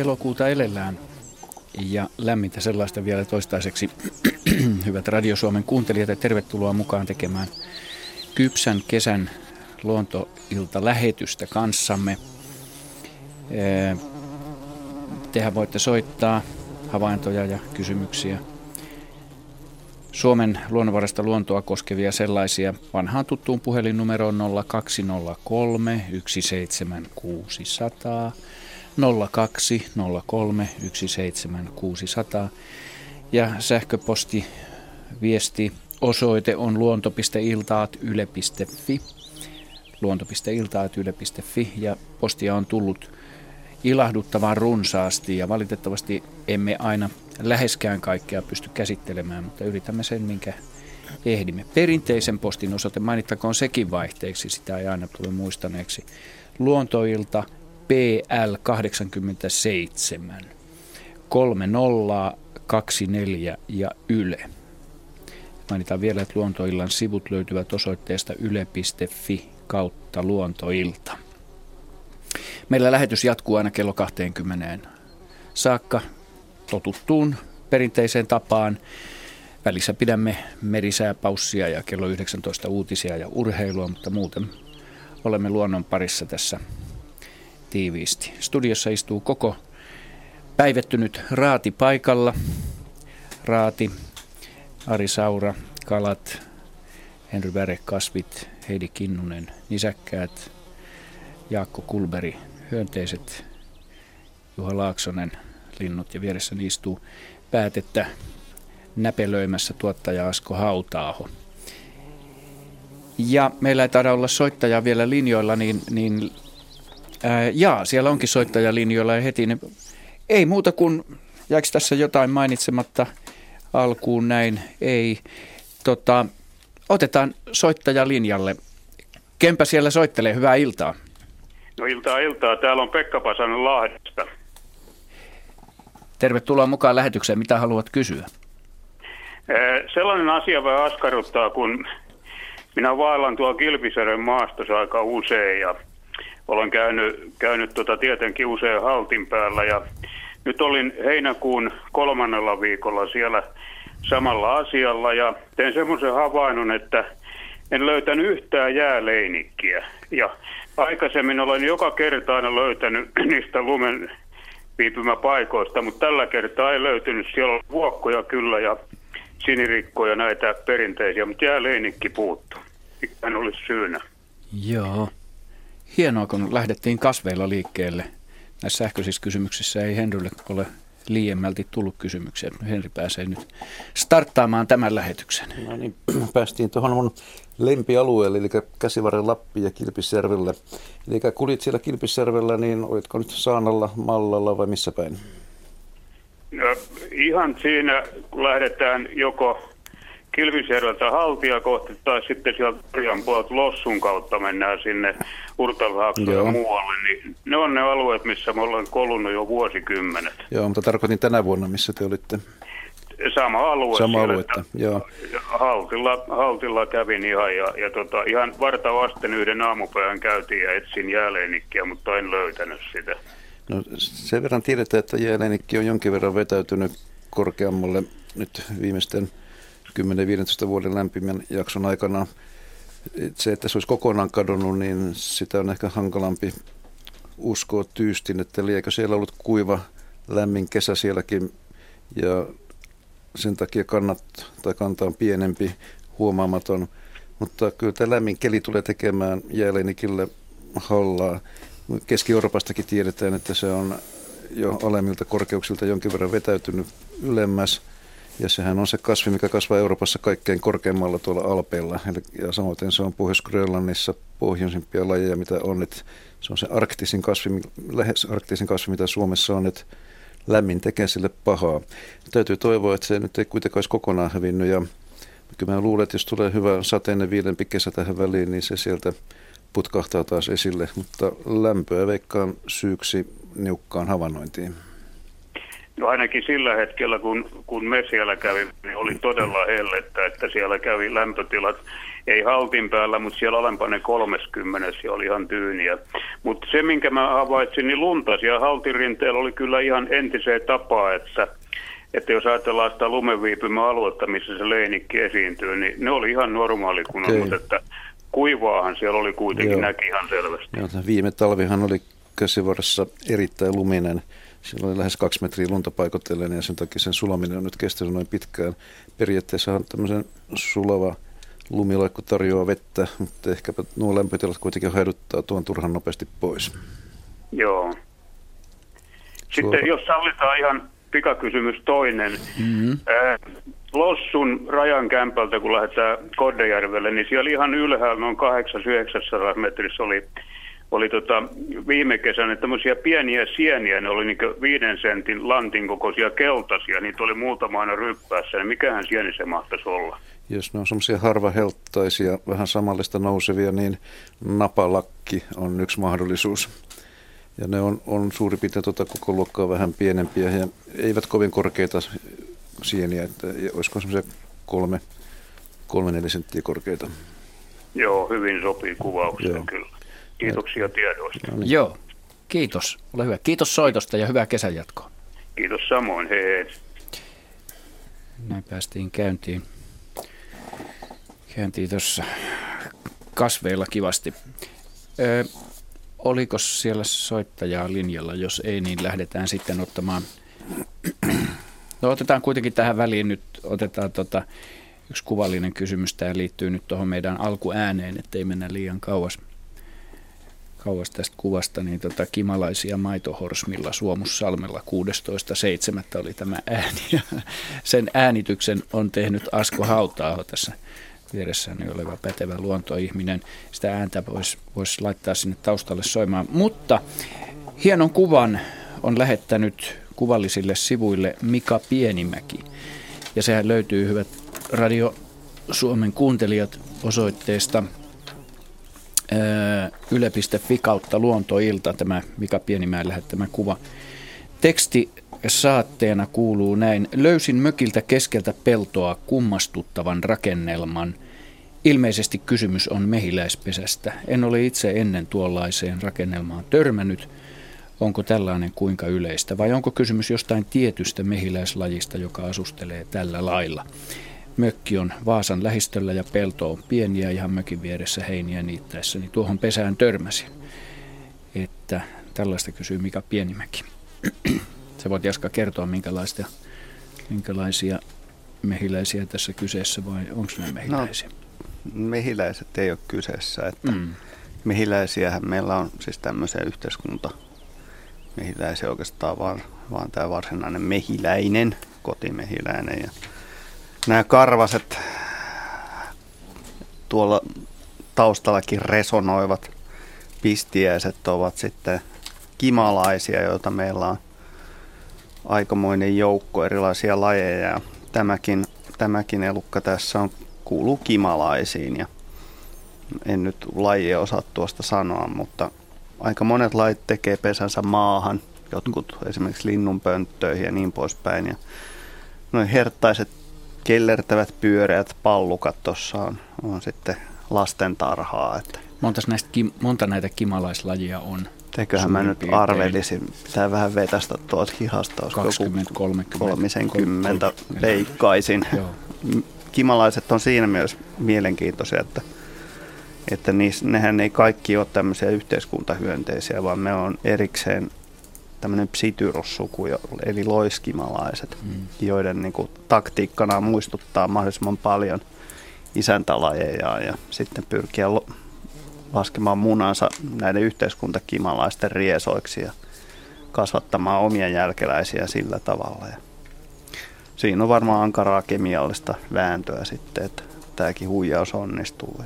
elokuuta elellään ja lämmintä sellaista vielä toistaiseksi. Hyvät Radio Suomen kuuntelijat ja tervetuloa mukaan tekemään kypsän kesän luontoilta lähetystä kanssamme. Tehän voitte soittaa havaintoja ja kysymyksiä. Suomen luonnonvarasta luontoa koskevia sellaisia vanhaan tuttuun puhelinnumeroon 0203 17600 0203 17600 ja sähköposti viesti osoite on luonto.iltaat.yle.fi luonto.iltaat.yle.fi ja postia on tullut ilahduttavan runsaasti ja valitettavasti emme aina läheskään kaikkea pysty käsittelemään, mutta yritämme sen, minkä ehdimme. Perinteisen postin osoite mainittakoon sekin vaihteeksi, sitä ei aina tule muistaneeksi. Luontoilta PL 87 3024 ja Yle. Mainitaan vielä, että Luontoillan sivut löytyvät osoitteesta yle.fi kautta luontoilta. Meillä lähetys jatkuu aina kello 20 saakka totuttuun perinteiseen tapaan. Välissä pidämme merisääpaussia ja kello 19 uutisia ja urheilua, mutta muuten olemme luonnon parissa tässä tiiviisti. Studiossa istuu koko päivettynyt Raati paikalla. Raati, Ari Saura, Kalat, Henry Väre, Kasvit, Heidi Kinnunen, Nisäkkäät, Jaakko Kulberi, Hyönteiset, Juha Laaksonen, linnut ja vieressä istuu päätettä näpelöimässä tuottaja Asko Hautaaho. Ja meillä ei taida olla soittaja vielä linjoilla, niin, niin ää, jaa, siellä onkin soittaja linjoilla ja heti ne, ei muuta kuin, jääkö tässä jotain mainitsematta alkuun näin, ei. Tota, otetaan soittaja linjalle. Kempä siellä soittelee, hyvää iltaa. No iltaa iltaa, täällä on Pekka Pasanen Lahdesta. Tervetuloa mukaan lähetykseen. Mitä haluat kysyä? Sellainen asia vähän askarruttaa, kun minä vaellan tuolla Kilpisärön maastossa aika usein ja olen käynyt, käynyt tota tietenkin usein haltin päällä ja nyt olin heinäkuun kolmannella viikolla siellä samalla asialla ja tein semmoisen havainnon, että en löytänyt yhtään jääleinikkiä. Ja aikaisemmin olen joka kerta aina löytänyt niistä lumen viipymäpaikoista, mutta tällä kertaa ei löytynyt. Siellä on vuokkoja kyllä ja sinirikkoja näitä perinteisiä, mutta jääleinikki puuttu. Mikä olisi syynä? Joo. Hienoa, kun lähdettiin kasveilla liikkeelle. Näissä sähköisissä kysymyksissä ei Henrylle ole liiemmälti tullut kysymyksiä. Henri pääsee nyt starttaamaan tämän lähetyksen. No niin, päästiin tuohon mun lempialueelle, eli Käsivarren Lappi ja Kilpisjärvelle. Eli kulit siellä Kilpisjärvellä, niin olitko nyt Saanalla, Mallalla vai missä päin? No, ihan siinä, kun lähdetään joko Kilpisjärveltä haltia kohti tai sitten sieltä Karjan puolelta Lossun kautta mennään sinne Urtalhaaksoon ja muualle, niin ne on ne alueet, missä me ollaan kolunnut jo vuosikymmenet. Joo, mutta tarkoitin tänä vuonna, missä te olitte. Sama alue. Sama aluetta, joo. Haltilla, haltilla kävin ihan ja, ja tota, ihan varta vasten yhden aamupäivän käytiin ja etsin jääleinikkiä, mutta en löytänyt sitä. No sen verran tiedetään, että jääleinikki on jonkin verran vetäytynyt korkeammalle nyt viimeisten 10-15 vuoden lämpimän jakson aikana. Se, että se olisi kokonaan kadonnut, niin sitä on ehkä hankalampi uskoa tyystin, että liekö siellä ollut kuiva, lämmin kesä sielläkin ja sen takia kannat tai kanta on pienempi, huomaamaton. Mutta kyllä tämä lämmin keli tulee tekemään jääleinikille hallaa. Keski-Euroopastakin tiedetään, että se on jo alemmilta korkeuksilta jonkin verran vetäytynyt ylemmäs. Ja sehän on se kasvi, mikä kasvaa Euroopassa kaikkein korkeimmalla tuolla Alpeilla. Ja samoin se on Pohjois-Grönlannissa pohjoisimpia lajeja, mitä on. Että se on se arktisin kasvi, lähes arktisin kasvi, mitä Suomessa on. Että lämmin tekee sille pahaa. Täytyy toivoa, että se nyt ei kuitenkaan olisi kokonaan hävinnyt. Ja kyllä mä luulen, että jos tulee hyvä sateinen viilempi kesä tähän väliin, niin se sieltä putkahtaa taas esille. Mutta lämpöä veikkaan syyksi niukkaan havainnointiin. No ainakin sillä hetkellä, kun, kun me siellä kävimme, niin oli todella hellettä, että siellä kävi lämpötilat, ei haltin päällä, mutta siellä alempana 30 ja oli ihan tyyniä. Mutta se, minkä mä havaitsin, niin lunta siellä haltirinteellä oli kyllä ihan entiseen tapaa, että että jos ajatellaan sitä lumeviipymä-aluetta, missä se leinikki esiintyy, niin ne oli ihan normaali kun on, mutta että kuivaahan siellä oli kuitenkin, Joo. näki ihan selvästi. Joo, viime talvihan oli käsivarressa erittäin luminen. Siellä oli lähes kaksi metriä lunta paikotellen ja sen takia sen sulaminen on nyt kestänyt noin pitkään. Periaatteessa on tämmöisen sulava lumilaikku tarjoaa vettä, mutta ehkäpä nuo lämpötilat kuitenkin haiduttaa tuon turhan nopeasti pois. Joo. Sitten Suora. jos sallitaan ihan pikakysymys toinen. Mm-hmm. Äh, Lossun rajan kämpältä, kun lähdetään Koddejärvelle, niin siellä ihan ylhäällä noin 800-900 metrissä oli, oli tota, viime kesänä tämmöisiä pieniä sieniä, ne oli niin viiden sentin lantin kokoisia keltaisia, niitä oli muutama aina ryppäässä, niin mikähän sieni se mahtaisi olla? Jos ne on semmoisia harvahelttaisia, vähän samallista nousevia, niin napalakki on yksi mahdollisuus. Ja ne on, on suurin piirtein tuota koko luokkaa vähän pienempiä ja eivät kovin korkeita sieniä, että olisiko semmoisia kolme, kolme neljä senttiä korkeita. Joo, hyvin sopii kuvaukseen Joo. kyllä. Kiitoksia tiedoista. No niin. Joo, kiitos. Ole hyvä. Kiitos soitosta ja hyvää kesän jatkoa. Kiitos samoin. Hei hei. Näin päästiin käyntiin. Käyntiin tuossa kasveilla kivasti. Ö, oliko siellä soittajaa linjalla? Jos ei, niin lähdetään sitten ottamaan No otetaan kuitenkin tähän väliin nyt, otetaan tota, yksi kuvallinen kysymys. Tämä liittyy nyt tuohon meidän alkuääneen, ettei mennä liian kauas, kauas tästä kuvasta. Niin tota, kimalaisia maitohorsmilla Suomussalmella 16.7. oli tämä ääni. Ja sen äänityksen on tehnyt Asko Hautaaho tässä vieressäni oleva pätevä luontoihminen. Sitä ääntä voisi vois laittaa sinne taustalle soimaan. Mutta hienon kuvan on lähettänyt kuvallisille sivuille Mika Pienimäki. Ja sehän löytyy hyvät Radio Suomen kuuntelijat osoitteesta yle.fi kautta luontoilta tämä Mika Pienimäen lähettämä kuva. Teksti saatteena kuuluu näin. Löysin mökiltä keskeltä peltoa kummastuttavan rakennelman. Ilmeisesti kysymys on mehiläispesästä. En ole itse ennen tuollaiseen rakennelmaan törmännyt – onko tällainen kuinka yleistä vai onko kysymys jostain tietystä mehiläislajista, joka asustelee tällä lailla. Mökki on Vaasan lähistöllä ja pelto on pieniä ihan mökin vieressä heiniä niittäessä, niin tuohon pesään törmäsin. Että tällaista kysyy Mika Pienimäki. Se voit Jaska kertoa, minkälaista, minkälaisia mehiläisiä tässä kyseessä vai onko ne mehiläisiä? No, mehiläiset ei ole kyseessä. Että mm. Mehiläisiähän meillä on siis tämmöisiä yhteiskunta mehiläisiä oikeastaan vaan, vaan tämä varsinainen mehiläinen, kotimehiläinen. Ja nämä karvaset tuolla taustallakin resonoivat pistiäiset ovat sitten kimalaisia, joita meillä on aikamoinen joukko erilaisia lajeja. Ja tämäkin, tämäkin elukka tässä on, kuuluu kimalaisiin ja en nyt lajia osaa tuosta sanoa, mutta aika monet lait tekee pesänsä maahan, jotkut esimerkiksi linnunpönttöihin ja niin poispäin. Ja noin herttaiset kellertävät pyöreät pallukat tuossa on, on sitten lasten tarhaa. Että. Montas näistä, monta näitä kimalaislajia on? Teköhän mä nyt piirtein. arvelisin, pitää vähän vetästä tuolta hihasta, 20, 30, 30 veikkaisin. Kimalaiset on siinä myös mielenkiintoisia, että että niissä, nehän ei kaikki ole tämmöisiä yhteiskuntahyönteisiä, vaan me on erikseen tämmöinen psityrussuku, eli loiskimalaiset, mm. joiden niin kuin, taktiikkana muistuttaa mahdollisimman paljon isäntälajeja ja sitten pyrkiä laskemaan munansa näiden yhteiskuntakimalaisten riesoiksi ja kasvattamaan omia jälkeläisiä sillä tavalla. Ja siinä on varmaan ankaraa kemiallista vääntöä sitten, että tämäkin huijaus onnistuu.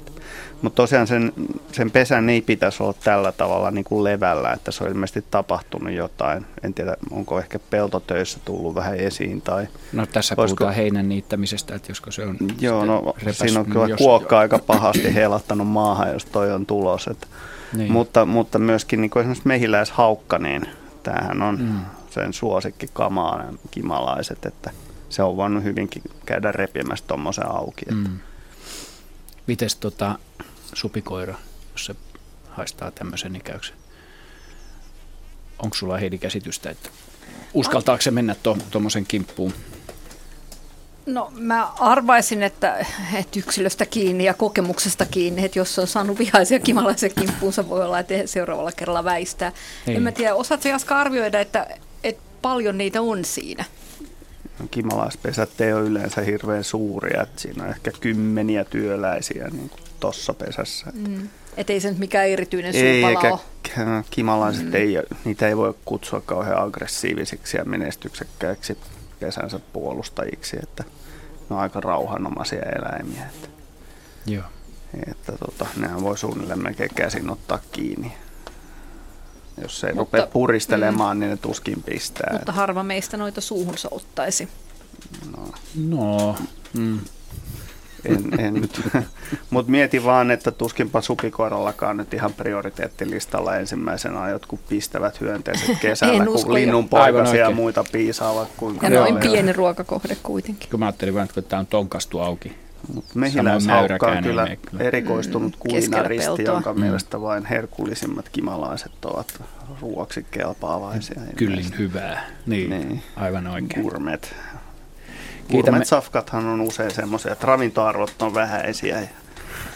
Mutta tosiaan sen, sen pesän ei pitäisi olla tällä tavalla niin kuin levällä, että se on ilmeisesti tapahtunut jotain. En tiedä, onko ehkä peltotöissä tullut vähän esiin. Tai no tässä olisiko... puhutaan heinän niittämisestä, että josko se on Joo, no siinä on kyllä jos... kuokka aika pahasti heilahtanut maahan, jos toi on tulos. Että, niin. mutta, mutta myöskin niin kuin esimerkiksi mehiläishaukka, niin tämähän on, mm. sen suosikkikamaa kimalaiset, että se on voinut hyvinkin käydä repimässä tuommoisen auki. Että. Mm. Mites tota, supikoira, jos se haistaa tämmöisen ikäyksen? Onko sulla Heidi käsitystä, että uskaltaako se mennä tuommoisen kimppuun? No mä arvaisin, että, että yksilöstä kiinni ja kokemuksesta kiinni, että jos on saanut vihaisia kimalaisen kimppuunsa, voi olla, että seuraavalla kerralla väistää. Ei. En mä tiedä, osaatko Jaska arvioida, että, että paljon niitä on siinä? Kimalaispesät ei ole yleensä hirveän suuria, että siinä on ehkä kymmeniä työläisiä niin tuossa pesässä. Mm. Että ei se nyt mikään erityinen ei, eikä ole. kimalaiset mm. ei, niitä ei voi kutsua kauhean aggressiivisiksi ja menestyksekkäiksi kesänsä puolustajiksi, että ne on aika rauhanomaisia eläimiä. Että, Joo. Että tota, nehän voi suunnilleen melkein käsin ottaa kiinni. Jos se ei mutta, rupea puristelemaan, mm, niin ne tuskin pistää. Mutta harva meistä noita suuhunsa ottaisi. No, no mm. En, en nyt. Mutta mietin vaan, että tuskinpa supikoirallakaan nyt ihan prioriteettilistalla ensimmäisenä jotkut pistävät hyönteiset kesällä, kun linnun poikasia ja muita piisaavat. Ja noin pieni ruokakohde kuitenkin. Kun mä ajattelin vaan, että tämä on tonkastu auki. Mehiläishaukka on kyllä erikoistunut mm, kuinaristi, jonka mm. mielestä vain herkullisimmat kimalaiset ovat ruoaksi kelpaavaisia. Kyllin hyvää, niin, niin. aivan oikein. Gourmet. Kiitämme. safkathan on usein semmoisia, että ravintoarvot on vähäisiä ja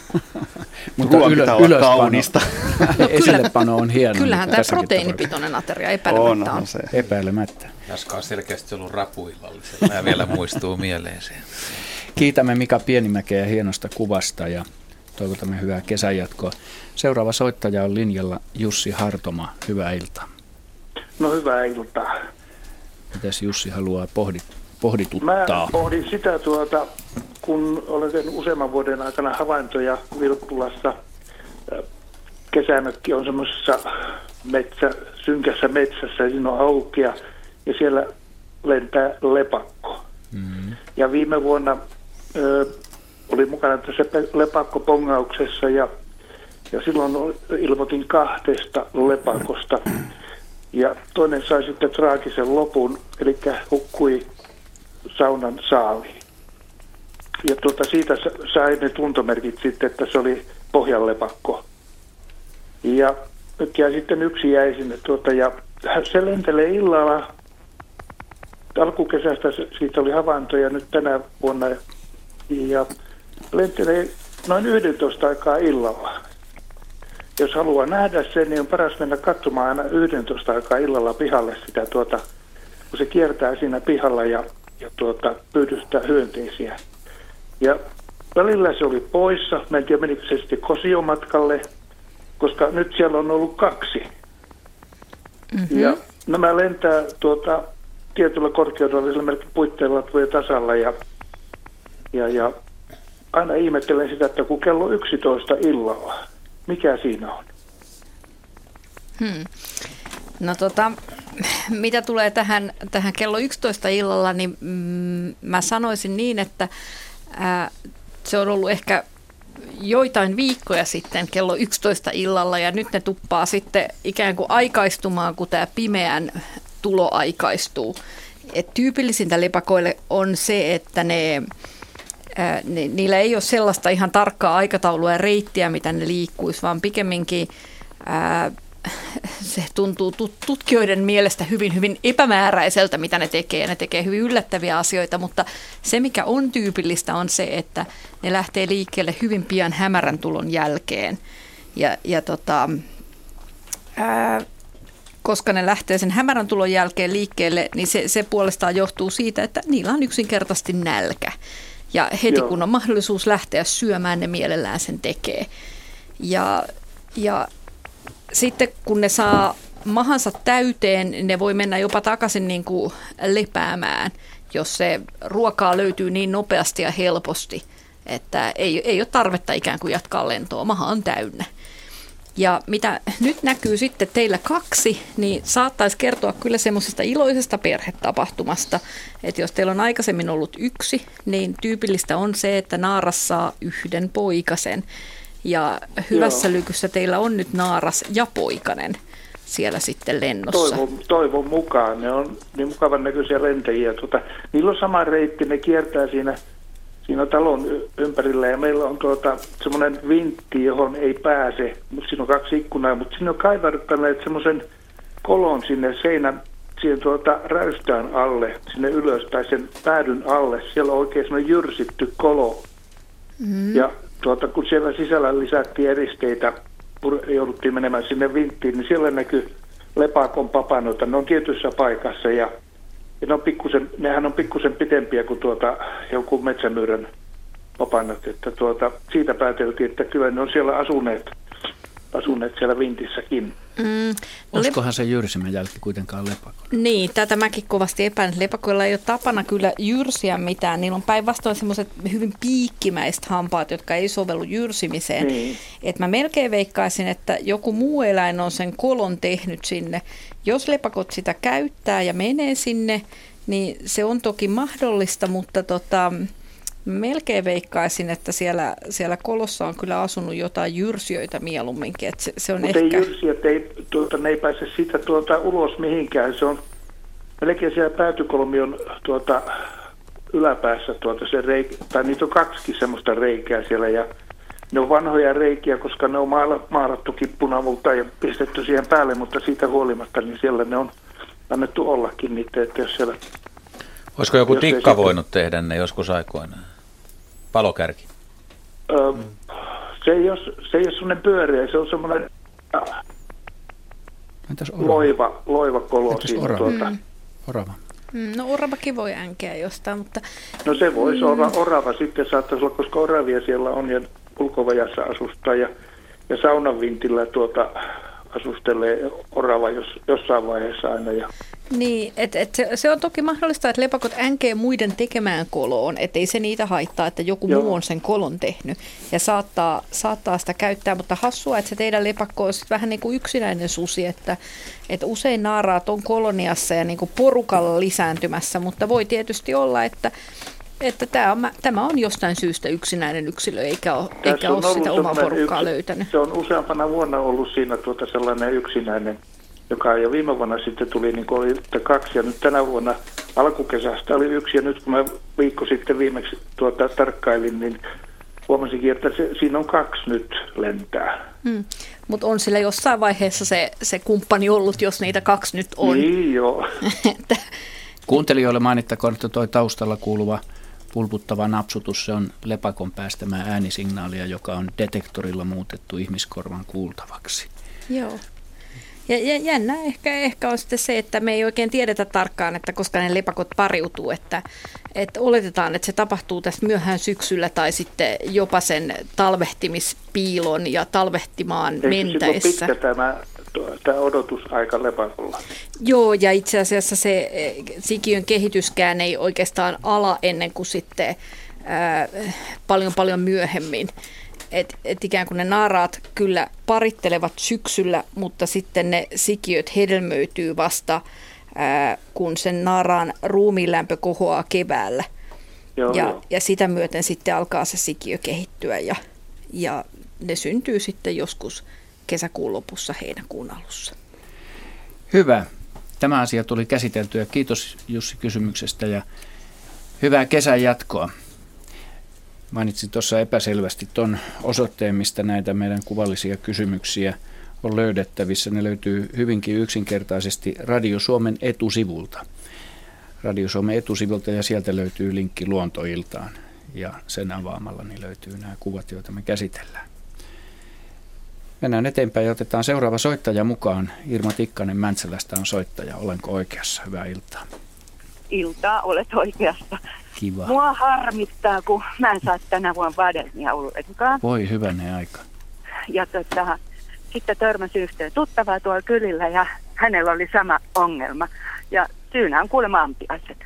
mutta ylö, ylöspano, kaunista. no, Esillepano on hieno. Kyllähän tämä proteiinipitoinen ateria epäilemättä on. Se. Epäilemättä. Jaska on selkeästi ollut rapuillallisella ja vielä muistuu mieleen se. Kiitämme Mika Pienimäkeä hienosta kuvasta ja toivotamme hyvää kesänjatkoa. Seuraava soittaja on linjalla Jussi Hartoma. Hyvää iltaa. No hyvää iltaa. Mitäs Jussi haluaa pohdittaa? pohdituttaa? Mä pohdin sitä, tuota, kun olen tehnyt useamman vuoden aikana havaintoja Vilppulassa. Kesämökki on semmoisessa metsä, synkässä metsässä ja siinä on aukea ja siellä lentää lepakko. Mm-hmm. Ja viime vuonna oli mukana tässä lepakkopongauksessa ja, ja silloin ilmoitin kahdesta lepakosta. Ja toinen sai sitten traagisen lopun, eli hukkui saunan saaliin. Ja tuota, siitä sai ne tuntomerkit sitten, että se oli pohjanlepakko. Ja jäi sitten yksi jäi sinne tuota, ja se lentelee illalla. Alkukesästä siitä oli havaintoja nyt tänä vuonna. Ja lentelee noin 11 aikaa illalla. Jos haluaa nähdä sen, niin on paras mennä katsomaan aina 11 aikaa illalla pihalle sitä tuota, kun se kiertää siinä pihalla ja ja tuota, pyydystää hyönteisiä. Ja välillä se oli poissa, mä en tiedä menikö se sitten kosiomatkalle, koska nyt siellä on ollut kaksi. Mm-hmm. Ja nämä lentää tuota, tietyllä korkeudella, esimerkiksi puitteilla tulee tasalla ja, ja, ja aina ihmettelen sitä, että kun kello 11 illalla, mikä siinä on? Hmm. No tota, mitä tulee tähän, tähän kello 11 illalla, niin mm, mä sanoisin niin, että ää, se on ollut ehkä joitain viikkoja sitten kello 11 illalla ja nyt ne tuppaa sitten ikään kuin aikaistumaan, kun tämä pimeän tulo aikaistuu. Et tyypillisintä lepakoille on se, että ne, ne, niillä ei ole sellaista ihan tarkkaa aikataulua ja reittiä, mitä ne liikkuisi, vaan pikemminkin ää, se tuntuu tutkijoiden mielestä hyvin, hyvin epämääräiseltä, mitä ne tekee. Ne tekee hyvin yllättäviä asioita, mutta se, mikä on tyypillistä, on se, että ne lähtee liikkeelle hyvin pian hämärän tulon jälkeen. Ja, ja tota, ää, koska ne lähtee sen hämärän tulon jälkeen liikkeelle, niin se, se puolestaan johtuu siitä, että niillä on yksinkertaisesti nälkä. Ja heti Joo. kun on mahdollisuus lähteä syömään, ne mielellään sen tekee. Ja, ja sitten kun ne saa mahansa täyteen, ne voi mennä jopa takaisin niin kuin lepäämään, jos se ruokaa löytyy niin nopeasti ja helposti, että ei, ei ole tarvetta ikään kuin jatkaa lentoa, maha on täynnä. Ja mitä nyt näkyy sitten teillä kaksi, niin saattaisi kertoa kyllä semmoisesta iloisesta perhetapahtumasta, että jos teillä on aikaisemmin ollut yksi, niin tyypillistä on se, että naaras saa yhden poikasen. Ja hyvässä Joo. lykyssä teillä on nyt naaras ja poikanen. siellä sitten lennossa. Toivon, toivon mukaan. Ne on niin mukavan näköisiä lentäjiä. Tuota, niillä on sama reitti, ne kiertää siinä, siinä talon ympärillä ja meillä on tuota, semmoinen vintti, johon ei pääse. Siinä on kaksi ikkunaa, mutta sinne on kaivartaneet semmoisen kolon sinne seinän siihen tuota räystään alle, sinne ylös tai sen päädyn alle. Siellä on oikein semmoinen jyrsitty kolo. Mm. Ja tuota, kun siellä sisällä lisättiin eristeitä, jouduttiin menemään sinne vinttiin, niin siellä näkyy lepakon papanoita. Ne on tietyssä paikassa ja ne on pikkusen, nehän on pikkusen pitempiä kuin tuota, joku metsämyyrän papanot. Että tuota, siitä pääteltiin, että kyllä ne on siellä asuneet asuneet siellä Vintissäkin. Mm, no Olisikohan se jyrsimän jälki kuitenkaan lepako? Niin, tätä mäkin kovasti epäilen. Lepakoilla ei ole tapana kyllä jyrsiä mitään. Niillä on päinvastoin semmoiset hyvin piikkimäiset hampaat, jotka ei sovellu jyrsimiseen. Niin. Et mä melkein veikkaisin, että joku muu eläin on sen kolon tehnyt sinne. Jos lepakot sitä käyttää ja menee sinne, niin se on toki mahdollista, mutta tota, melkein veikkaisin, että siellä, siellä kolossa on kyllä asunut jotain jyrsijöitä mieluumminkin. Että se, se on Mutta ehkä... ei jyrsijöt, ei, tuota, ne ei pääse siitä tuota, ulos mihinkään. Se on melkein siellä päätykolmion tuota, yläpäässä tuota, se reik, tai niitä on kaksi semmoista reikää siellä ja ne on vanhoja reikiä, koska ne on maalattu kippunavulta ja pistetty siihen päälle, mutta siitä huolimatta niin siellä ne on annettu ollakin niitä, että jos siellä Olisiko joku tikka voinut sitten... tehdä ne joskus aikoinaan? Palokärki? Öö, se ei ole, se ei ole semmoinen pyöreä, se on semmoinen äh, loiva, loiva kolo Entäs siinä. Orava? Tuota. Mm. orava. Mm, no oravakin voi änkeä jostain, mutta... No se voisi mm. olla orava sitten saattaisi olla, koska oravia siellä on ja ulkovajassa asustaa ja, ja saunavintillä tuota, asustelee orava jos, jossain vaiheessa aina. Ja niin, et, et se, se on toki mahdollista, että lepakot änkee muiden tekemään koloon, ettei se niitä haittaa, että joku Joo. muu on sen kolon tehnyt ja saattaa, saattaa sitä käyttää, mutta hassua, että se teidän lepakko on vähän niin kuin yksinäinen susi, että, että usein naaraat on koloniassa ja niin kuin porukalla lisääntymässä, mutta voi tietysti olla, että että tämä on, tämä on jostain syystä yksinäinen yksilö, eikä ole, eikä ole sitä omaa porukkaa yksi, löytänyt. Se on useampana vuonna ollut siinä tuota sellainen yksinäinen joka jo viime vuonna sitten tuli, niin oli kaksi ja nyt tänä vuonna alkukesästä oli yksi ja nyt kun mä viikko sitten viimeksi tuota, tarkkailin, niin huomasinkin, että se, siinä on kaksi nyt lentää. Hmm. Mutta on sillä jossain vaiheessa se, se kumppani ollut, jos niitä kaksi nyt on. Niin joo. Kuuntelijoille mainittakoon, että tuo taustalla kuuluva pulputtava napsutus, se on lepakon päästämää äänisignaalia, joka on detektorilla muutettu ihmiskorvan kuultavaksi. Joo. Ja, ja jännä ehkä, ehkä on sitten se, että me ei oikein tiedetä tarkkaan, että koska ne lepakot pariutuu, että, että oletetaan, että se tapahtuu tässä myöhään syksyllä tai sitten jopa sen talvehtimispiilon ja talvehtimaan Eikö mentäessä. pitkä tämä, tämä odotusaika lepakolla? Joo, ja itse asiassa se eh, sikiön kehityskään ei oikeastaan ala ennen kuin sitten ää, paljon paljon myöhemmin että et ikään kuin ne naaraat kyllä parittelevat syksyllä, mutta sitten ne sikiöt hedelmöityy vasta, ää, kun sen naaraan ruumiinlämpö kohoaa keväällä. Joo, ja, joo. ja sitä myöten sitten alkaa se sikiö kehittyä ja, ja ne syntyy sitten joskus kesäkuun lopussa, heinäkuun alussa. Hyvä. Tämä asia tuli käsiteltyä. Kiitos Jussi kysymyksestä ja hyvää kesän jatkoa. Mainitsin tuossa epäselvästi tuon osoitteen, mistä näitä meidän kuvallisia kysymyksiä on löydettävissä. Ne löytyy hyvinkin yksinkertaisesti Radio Suomen etusivulta. Radio Suomen etusivulta ja sieltä löytyy linkki luontoiltaan. Ja sen avaamalla niin löytyy nämä kuvat, joita me käsitellään. Mennään eteenpäin ja otetaan seuraava soittaja mukaan. Irma Tikkanen Mäntsälästä on soittaja. Olenko oikeassa? Hyvää iltaa. Iltaa, olet oikeassa. Kiva. Mua harmittaa, kun mä en saa tänä vuonna vadelmia ollenkaan. Voi hyvänä aika. Ja tota, sitten törmäsi yhteen tuttavaa tuolla kylillä ja hänellä oli sama ongelma. Ja syynä on kuulemma ampiaiset.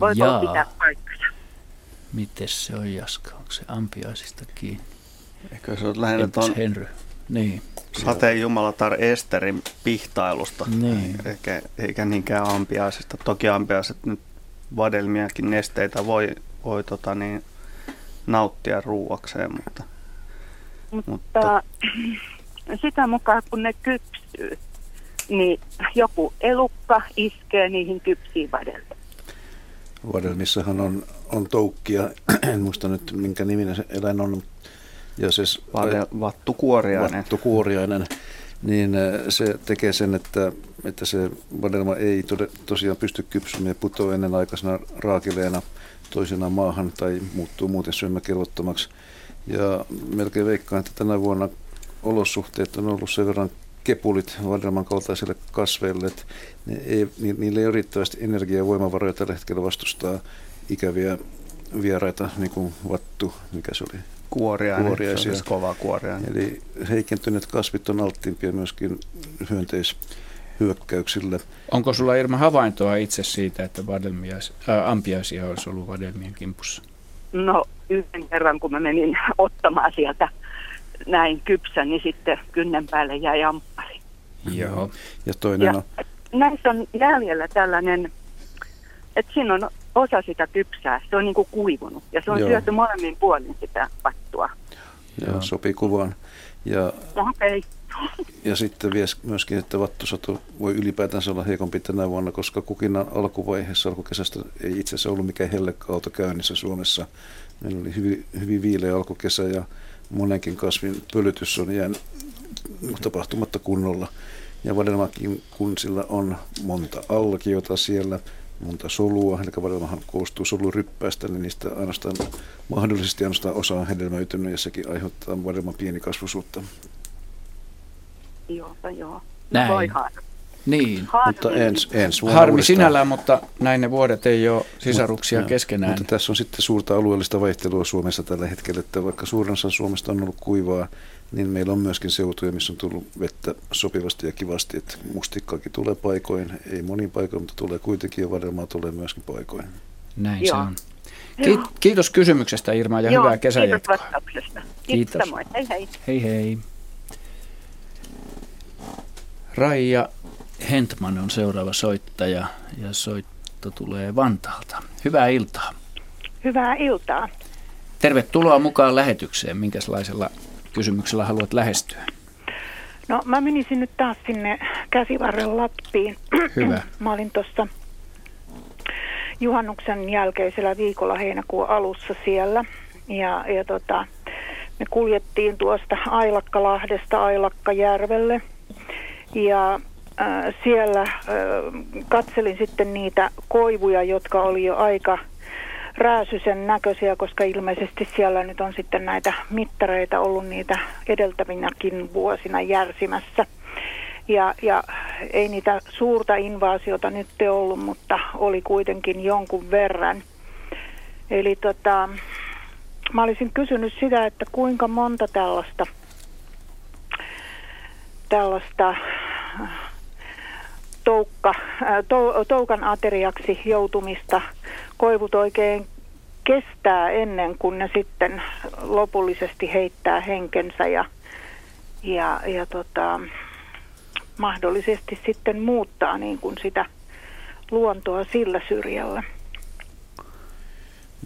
Voiko Jaa. pitää paikkansa? Miten se on, Jaska? Onko se ampiaisista kiinni? Eikö se ole lähinnä tuon Henry? Niin. Sateen jumalatar Esterin pihtailusta, niin. eikä, eikä niinkään ampiaisista. Toki ampiaiset nyt vadelmiakin nesteitä voi, voi tota niin, nauttia ruuakseen, mutta, mutta, mutta sitä mukaan kun ne kypsyy, niin joku elukka iskee niihin kypsiin vadelmiin. Vadelmissahan on, on toukkia, en muista nyt minkä niminen se eläin on, ja siis, vattukuoriainen. vattukuoriainen, niin se tekee sen, että, että se vadelma ei tosiaan pysty kypsymään ja putoaa ennenaikaisena raakileena toisena maahan tai muuttuu muuten syömäkelvottomaksi. Ja melkein veikkaan, että tänä vuonna olosuhteet on ollut sen verran kepulit vadelman kaltaisille kasveille, että ne ei, ni, niillä ei ole riittävästi energiaa ja voimavaroja tällä hetkellä vastustaa ikäviä vieraita, niin kuin vattu, mikä se oli, kuoriainen, kuoriaisia. se on siis kova kuoriainen. Eli heikentyneet kasvit on alttiimpia myöskin hyönteishyökkäyksille. Onko sulla Irma havaintoa itse siitä, että äh, ampiaisia olisi ollut vadelmien kimpussa? No yhden kerran, kun mä menin ottamaan sieltä näin kypsän, niin sitten kynnen päälle jäi amppari. Joo. Ja toinen ja on... Näissä on jäljellä tällainen, että siinä on osa sitä kypsää, se on niin kuin kuivunut ja se on Joo. syöty molemmin puolin sitä pattua. Joo, sopii kuvaan. Ja, okay. ja sitten myöskin, että vattusato voi ylipäätänsä olla heikompi tänä vuonna, koska kukinnan alkuvaiheessa alkukesästä ei itse asiassa ollut mikään hellekauto käynnissä Suomessa. Meillä oli hyvin, hyvin viileä alkukesä ja monenkin kasvin pölytys on jäänyt tapahtumatta kunnolla. Ja vadelmakin, kun sillä on monta alkiota siellä, monta solua, eli vadelmahan koostuu soluryppäästä, niin niistä ainoastaan mahdollisesti ainoastaan osa on hedelmäytynyt ja sekin aiheuttaa vadelman pienikasvuisuutta. Joo, joo. Näin. Voi niin. Mutta ens, ens Harmi uudestaan. sinällään, mutta näin ne vuodet ei ole sisaruksia Mut, keskenään. Mutta tässä on sitten suurta alueellista vaihtelua Suomessa tällä hetkellä, että vaikka suurin osa Suomesta on ollut kuivaa, niin meillä on myöskin seutuja, missä on tullut vettä sopivasti ja kivasti, että mustikkaakin tulee paikoin, ei monin paikoin, mutta tulee kuitenkin ja vadelmaa tulee myöskin paikoin. Näin Joo. se on. Ki- kiitos kysymyksestä Irma ja Joo, hyvää kesänjatkoa. Kiitos vastauksesta. Kiitos. kiitos. Samoin. Hei hei. Hei hei. Raija Hentman on seuraava soittaja ja soitto tulee Vantaalta. Hyvää iltaa. Hyvää iltaa. Tervetuloa mukaan lähetykseen. Minkälaisella kysymyksellä haluat lähestyä? No mä menisin nyt taas sinne käsivarren Lappiin. Hyvä. Mä olin tuossa juhannuksen jälkeisellä viikolla heinäkuun alussa siellä. Ja, ja tota, me kuljettiin tuosta Ailakkalahdesta Ailakkajärvelle. Ja äh, siellä äh, katselin sitten niitä koivuja, jotka oli jo aika – rääsysen näköisiä, koska ilmeisesti siellä nyt on sitten näitä mittareita ollut niitä edeltävinäkin vuosina järsimässä. Ja, ja ei niitä suurta invaasiota nyt ollut, mutta oli kuitenkin jonkun verran. Eli tota, mä olisin kysynyt sitä, että kuinka monta tällaista, tällaista toukka, to, toukan ateriaksi joutumista koivut oikein kestää ennen kuin ne sitten lopullisesti heittää henkensä ja, ja, ja tota, mahdollisesti sitten muuttaa niin kuin sitä luontoa sillä syrjällä.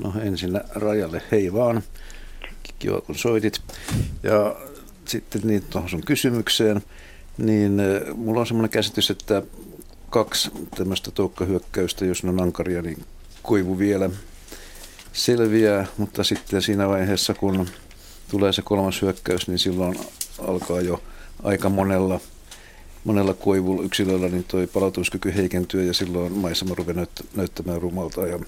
No ensin rajalle hei vaan. Kiva kun soitit. Ja sitten niin tuohon sun kysymykseen, niin mulla on semmoinen käsitys, että kaksi tämmöistä toukkahyökkäystä, jos ne on ankaria, niin koivu vielä selviää, mutta sitten siinä vaiheessa, kun tulee se kolmas hyökkäys, niin silloin alkaa jo aika monella, monella koivulla yksilöllä niin toi palautumiskyky heikentyy ja silloin maisema rupeaa näyttämään rumalta. Ja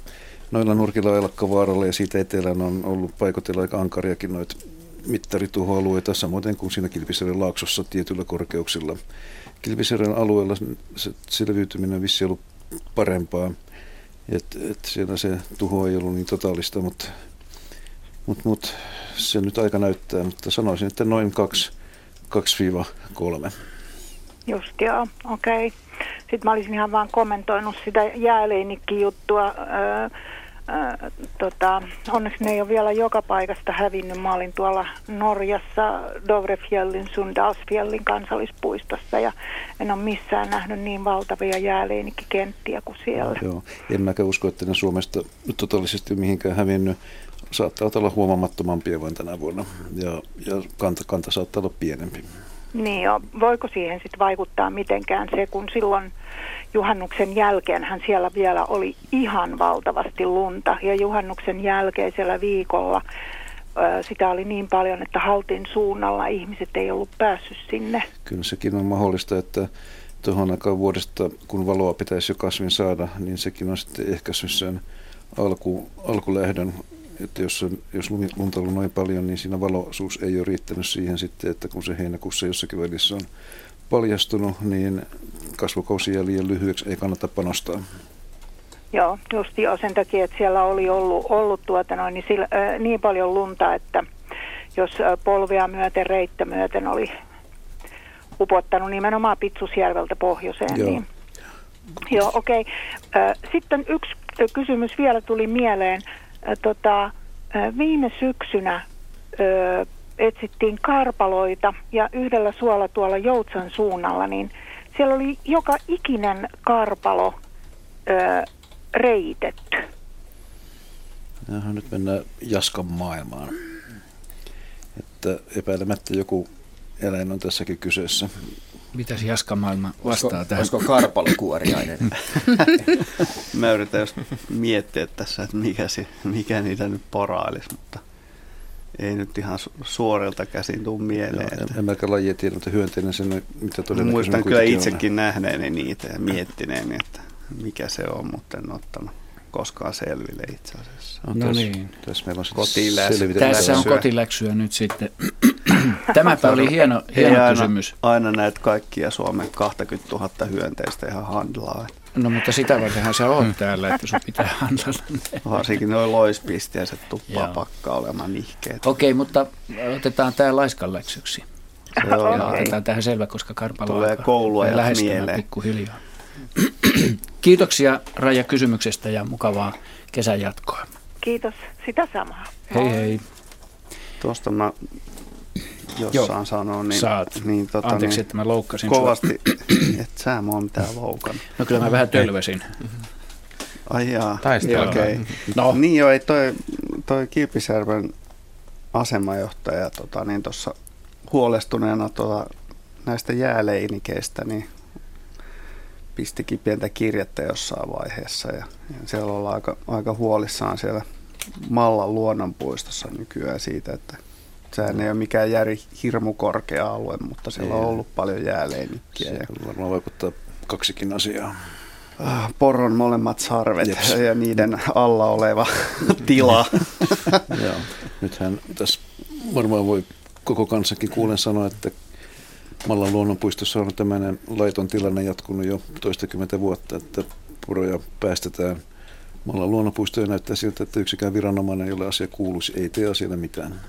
noilla nurkilla Elkkavaaralla ja siitä etelän on ollut paikotella aika ankariakin noita mittarituhoalueita, samoin kuin siinä Kilpisjärven laaksossa tietyillä korkeuksilla. Kilpisjärven alueella se selviytyminen vissi ollut parempaa. Et, et siellä se tuho ei ollut niin totaalista, mutta mut, mut, se nyt aika näyttää. Mutta sanoisin, että noin 2-3. Just joo, okei. Okay. Sitten mä olisin ihan vaan kommentoinut sitä jääleinikki-juttua. Öö, tota, onneksi ne ei ole vielä joka paikasta hävinnyt. Mä olin tuolla Norjassa Dovrefjellin, Sundalsfjellin kansallispuistossa ja en ole missään nähnyt niin valtavia jääleinikkikenttiä kuin siellä. Joo, en mäkään usko, että ne Suomesta totaalisesti mihinkään hävinnyt. Saattaa olla huomaamattomampia vain tänä vuonna ja, ja kanta, kanta saattaa olla pienempi. Niin jo, voiko siihen sitten vaikuttaa mitenkään se, kun silloin juhannuksen jälkeen hän siellä vielä oli ihan valtavasti lunta ja juhannuksen jälkeisellä viikolla sitä oli niin paljon, että haltin suunnalla ihmiset ei ollut päässyt sinne. Kyllä sekin on mahdollista, että tuohon aikaan vuodesta, kun valoa pitäisi jo kasvin saada, niin sekin on sitten ehkäissyt sen alku, alkulähdön. Että jos, jos lunta on noin paljon, niin siinä valoisuus ei ole riittänyt siihen sitten, että kun se heinäkuussa jossakin välissä on paljastunut, niin kasvukausi jää liian lyhyeksi, ei kannata panostaa. Joo, just jo sen takia, että siellä oli ollut, ollut tuota noin, niin, sillä, äh, niin paljon lunta, että jos polvia myöten, reittä myöten oli upottanut nimenomaan Pitsusjärveltä pohjoiseen. Joo. Niin, joo, okei. Okay. Sitten yksi kysymys vielä tuli mieleen. Tota, viime syksynä etsittiin karpaloita ja yhdellä suolla tuolla Joutsan suunnalla, niin siellä oli joka ikinen karpalo reitetty. Jaha, nyt mennään Jaskan maailmaan. Että epäilemättä joku eläin on tässäkin kyseessä. Mitäs Jaska maailma vastaa olisiko, tähän? Olisiko karpalokuoriainen? Mä yritän just miettiä tässä, että mikä, se, mikä niitä nyt porailisi, mutta ei nyt ihan suorilta käsin tuu mieleen. Joo, en, en mäkään lajia tiedä, mutta hyönteinen sen, mitä todennäköisesti Muistan kyllä itsekin on. nähneeni niitä ja miettineeni, että mikä se on, mutta en ottanut koskaan selville itse asiassa. No, no tässä, niin. Tässä meillä on kotiläksyä. Tässä on kotiläksyä nyt sitten. Tämäpä oli hieno, hieno aina, kysymys. Aina näet kaikkia Suomen 20 000 hyönteistä ihan handlaa. No mutta sitä vartenhan sä oot täällä, että sun pitää handlata ne. Varsinkin noin loispisteiset tuppaa pakkaa olemaan nihkeet. Okei, okay, mutta otetaan tämä laiskan läksyksi. Se on, ja otetaan tähän selvä, koska Karpalo Tulee koulua ja mieleen. pikkuhiljaa. Kiitoksia Raija kysymyksestä ja mukavaa kesän jatkoa. Kiitos, sitä samaa. Hei hei. Tuosta mä jossain sanoa, niin, Saat. niin tota, Anteeksi, niin, että mä loukkasin Kovasti, että sä mua mitään loukan. No kyllä mä vähän tölväsin. Ai jaa, Taistelua. okay. no. Niin joo, ei toi, toi Kilpisjärven asemajohtaja tota, niin tuossa huolestuneena tuota, näistä jääleinikeistä, niin pistikin pientä kirjettä jossain vaiheessa ja, ja siellä ollaan aika, aika huolissaan siellä Mallan luonnonpuistossa nykyään siitä, että sehän ei ole mikään järi hirmu korkea alue, mutta siellä on ollut paljon jääleinikkiä. Se ja varmaan vaikuttaa kaksikin asiaa. Ah, poron molemmat sarvet Jeps. ja niiden alla oleva tila. Joo. Nythän tässä varmaan voi koko kansakin kuulen sanoa, että Mallan luonnonpuistossa on tämmöinen laiton tilanne jatkunut jo toistakymmentä vuotta, että puroja päästetään Mallan luonnonpuistoja näyttää siltä, että yksikään viranomainen, jolle asia kuuluisi, ei tee asialle mitään.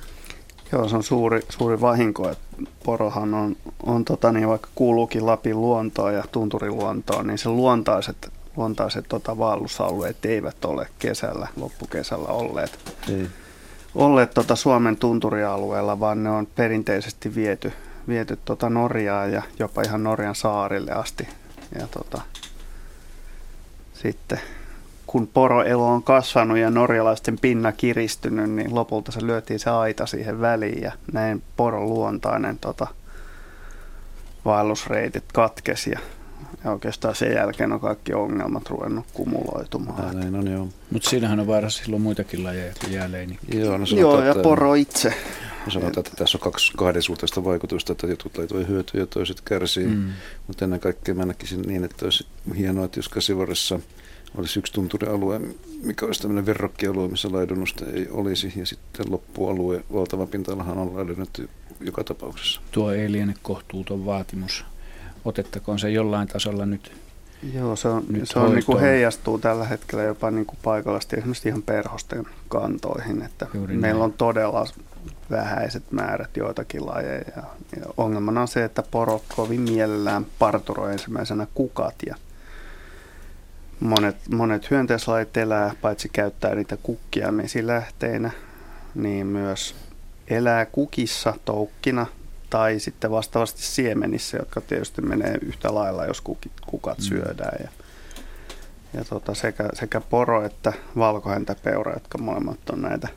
Joo, se on suuri, suuri vahinko, että porohan on, on tota, niin vaikka kuuluukin Lapin luontoon ja tunturiluontoon, niin se luontaiset, luontaiset tota, vaellusalueet eivät ole kesällä, loppukesällä olleet, ei. olleet tota, Suomen tunturialueella, vaan ne on perinteisesti viety viety tota Norjaa ja jopa ihan Norjan saarille asti. Ja tota, sitten kun poroelo on kasvanut ja norjalaisten pinna kiristynyt, niin lopulta se lyötiin se aita siihen väliin ja näin poron luontainen tota, vaellusreitit katkesi ja, ja oikeastaan sen jälkeen on kaikki ongelmat ruvennut kumuloitumaan. Näin on joo. Mutta siinähän on vaarassa silloin muitakin lajeja kuin jääleinikki. Joo, no joo ja poro itse. No sanotaan, että tässä on kaksi kahdensuuntaista vaikutusta, että jotkut voi hyötyä ja toiset kärsii. Mm. Mutta ennen kaikkea mä näkisin niin, että olisi hienoa, että jos käsivarressa olisi yksi tunturialue, mikä olisi tämmöinen verrokkialue, missä laidunnusta ei olisi, ja sitten loppualue, valtava pinta-alahan on laidunnettu joka tapauksessa. Tuo ei liene kohtuuton vaatimus. Otettakoon se jollain tasolla nyt Joo, se, on, nyt se on niin kuin heijastuu tällä hetkellä jopa niin kuin paikallasti esimerkiksi ihan perhosten kantoihin, että Juuri meillä näin. on todella vähäiset määrät joitakin lajeja. Ja ongelmana on se, että poro kovin mielellään parturoi ensimmäisenä kukat ja monet, monet hyönteislajit elää, paitsi käyttää niitä kukkia vesilähteinä, niin myös elää kukissa, toukkina tai sitten vastaavasti siemenissä, jotka tietysti menee yhtä lailla, jos kukit, kukat mm. syödään. Ja, ja tota sekä, sekä poro että valkohäntäpeura, jotka molemmat on näitä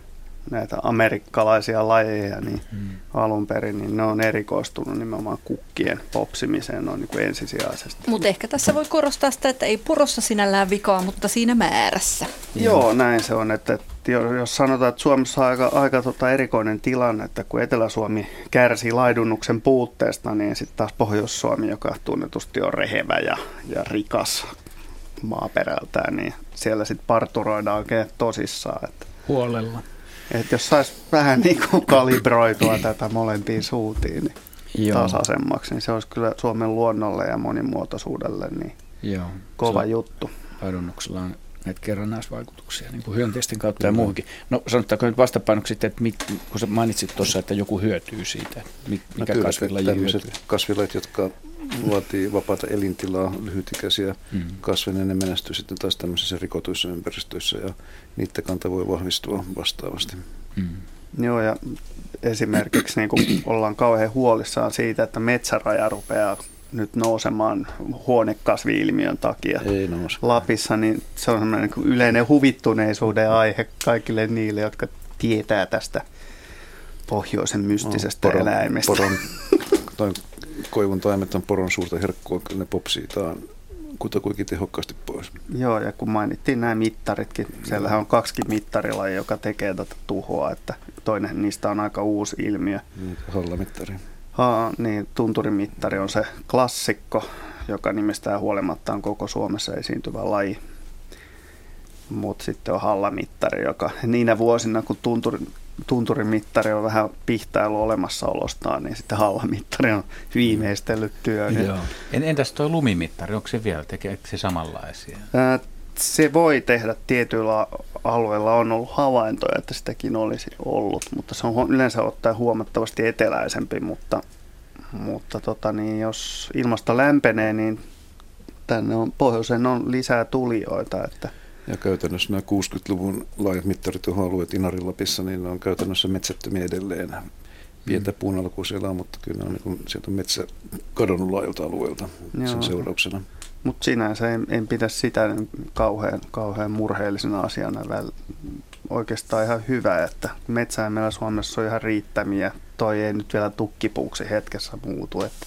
näitä amerikkalaisia lajeja, niin hmm. alun perin niin ne on erikoistunut nimenomaan kukkien popsimiseen noin niin kuin ensisijaisesti. Mutta ehkä tässä voi korostaa sitä, että ei purossa sinällään vikaa, mutta siinä määrässä. Joo, näin se on. Että, että jos sanotaan, että Suomessa on aika, aika tota erikoinen tilanne, että kun Etelä-Suomi kärsii laidunnuksen puutteesta, niin sitten taas Pohjois-Suomi, joka tunnetusti on rehevä ja, ja rikas maaperältään, niin siellä sitten parturoidaan oikein tosissaan. Että Huolella. Että jos saisi vähän niin kuin kalibroitua tätä molempiin suuntiin niin Joo. tasaisemmaksi, niin se olisi kyllä Suomen luonnolle ja monimuotoisuudelle niin Joo. kova se juttu. Laidunnuksella on näitä kerrannaisvaikutuksia niin kuin hyönteisten kautta Kyllä. ja muuhunkin. No sanottaako nyt vastapainoksi sitten, että mit, kun sä mainitsit tuossa, että joku hyötyy siitä, mikä no kyllä, kasvilaji hyötyy? kasvilajit, jotka vaatii vapaata elintilaa, lyhytikäisiä mm. kasveja, ne menestyy sitten taas tämmöisissä rikotuissa ympäristöissä ja niiden kanta voi vahvistua vastaavasti. Mm. Joo, ja esimerkiksi niin kun ollaan kauhean huolissaan siitä, että metsäraja rupeaa nyt nousemaan huonekasviilmiön takia Ei nouse. Lapissa, niin se on semmoinen niin yleinen huvittuneisuuden aihe kaikille niille, jotka tietää tästä pohjoisen mystisestä no, poron, eläimestä. Poron, toi koivun taimet on poron suurta herkkua, ne popsiitaan kutakuinkin tehokkaasti pois. Joo, ja kun mainittiin nämä mittaritkin, siellähän on kaksi mittarilla, joka tekee tätä tuhoa, että toinen niistä on aika uusi ilmiö. Niin, hallamittari. Ha, niin, tunturimittari on se klassikko, joka nimestään huolimatta on koko Suomessa esiintyvä laji. Mutta sitten on hallamittari, joka niinä vuosina, kun tunturin, tunturimittari on vähän pihtailu olemassaolostaan, niin sitten hallamittari on viimeistellyt työn. Joo. Entäs tuo lumimittari, onko se vielä, tekeekö se samanlaisia? Ää, se voi tehdä tietyillä alueilla, on ollut havaintoja, että sitäkin olisi ollut, mutta se on yleensä ottaen huomattavasti eteläisempi, mutta, mutta tota, niin jos ilmasto lämpenee, niin tänne on, pohjoiseen on lisää tulijoita, että ja käytännössä nämä 60-luvun laajat mittarityöalueet Inarilapissa, niin ne on käytännössä metsättömiä edelleen. Pientä mm. puun alkua siellä on, mutta kyllä on, niin kuin, sieltä on metsä kadonnut laajalta alueelta Joo. sen seurauksena. Mutta sinänsä en, en pidä sitä kauhean, kauhean murheellisena asiana. Väl, oikeastaan ihan hyvä, että metsää meillä Suomessa on ihan riittämiä. Toi ei nyt vielä tukkipuuksi hetkessä muutu. Että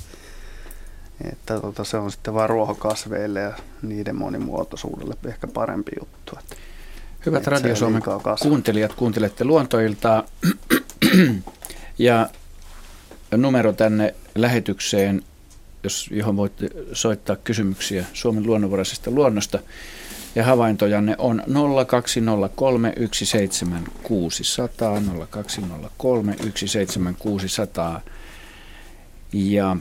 että tota, se on sitten vain ruohokasveille ja niiden monimuotoisuudelle ehkä parempi juttu. Että Hyvät Radio Suomen kuuntelijat, kuuntelette luontoiltaa ja numero tänne lähetykseen, jos, johon voitte soittaa kysymyksiä Suomen luonnonvaraisesta luonnosta. Ja havaintojanne on 0203 17600, 0203 17600. Ja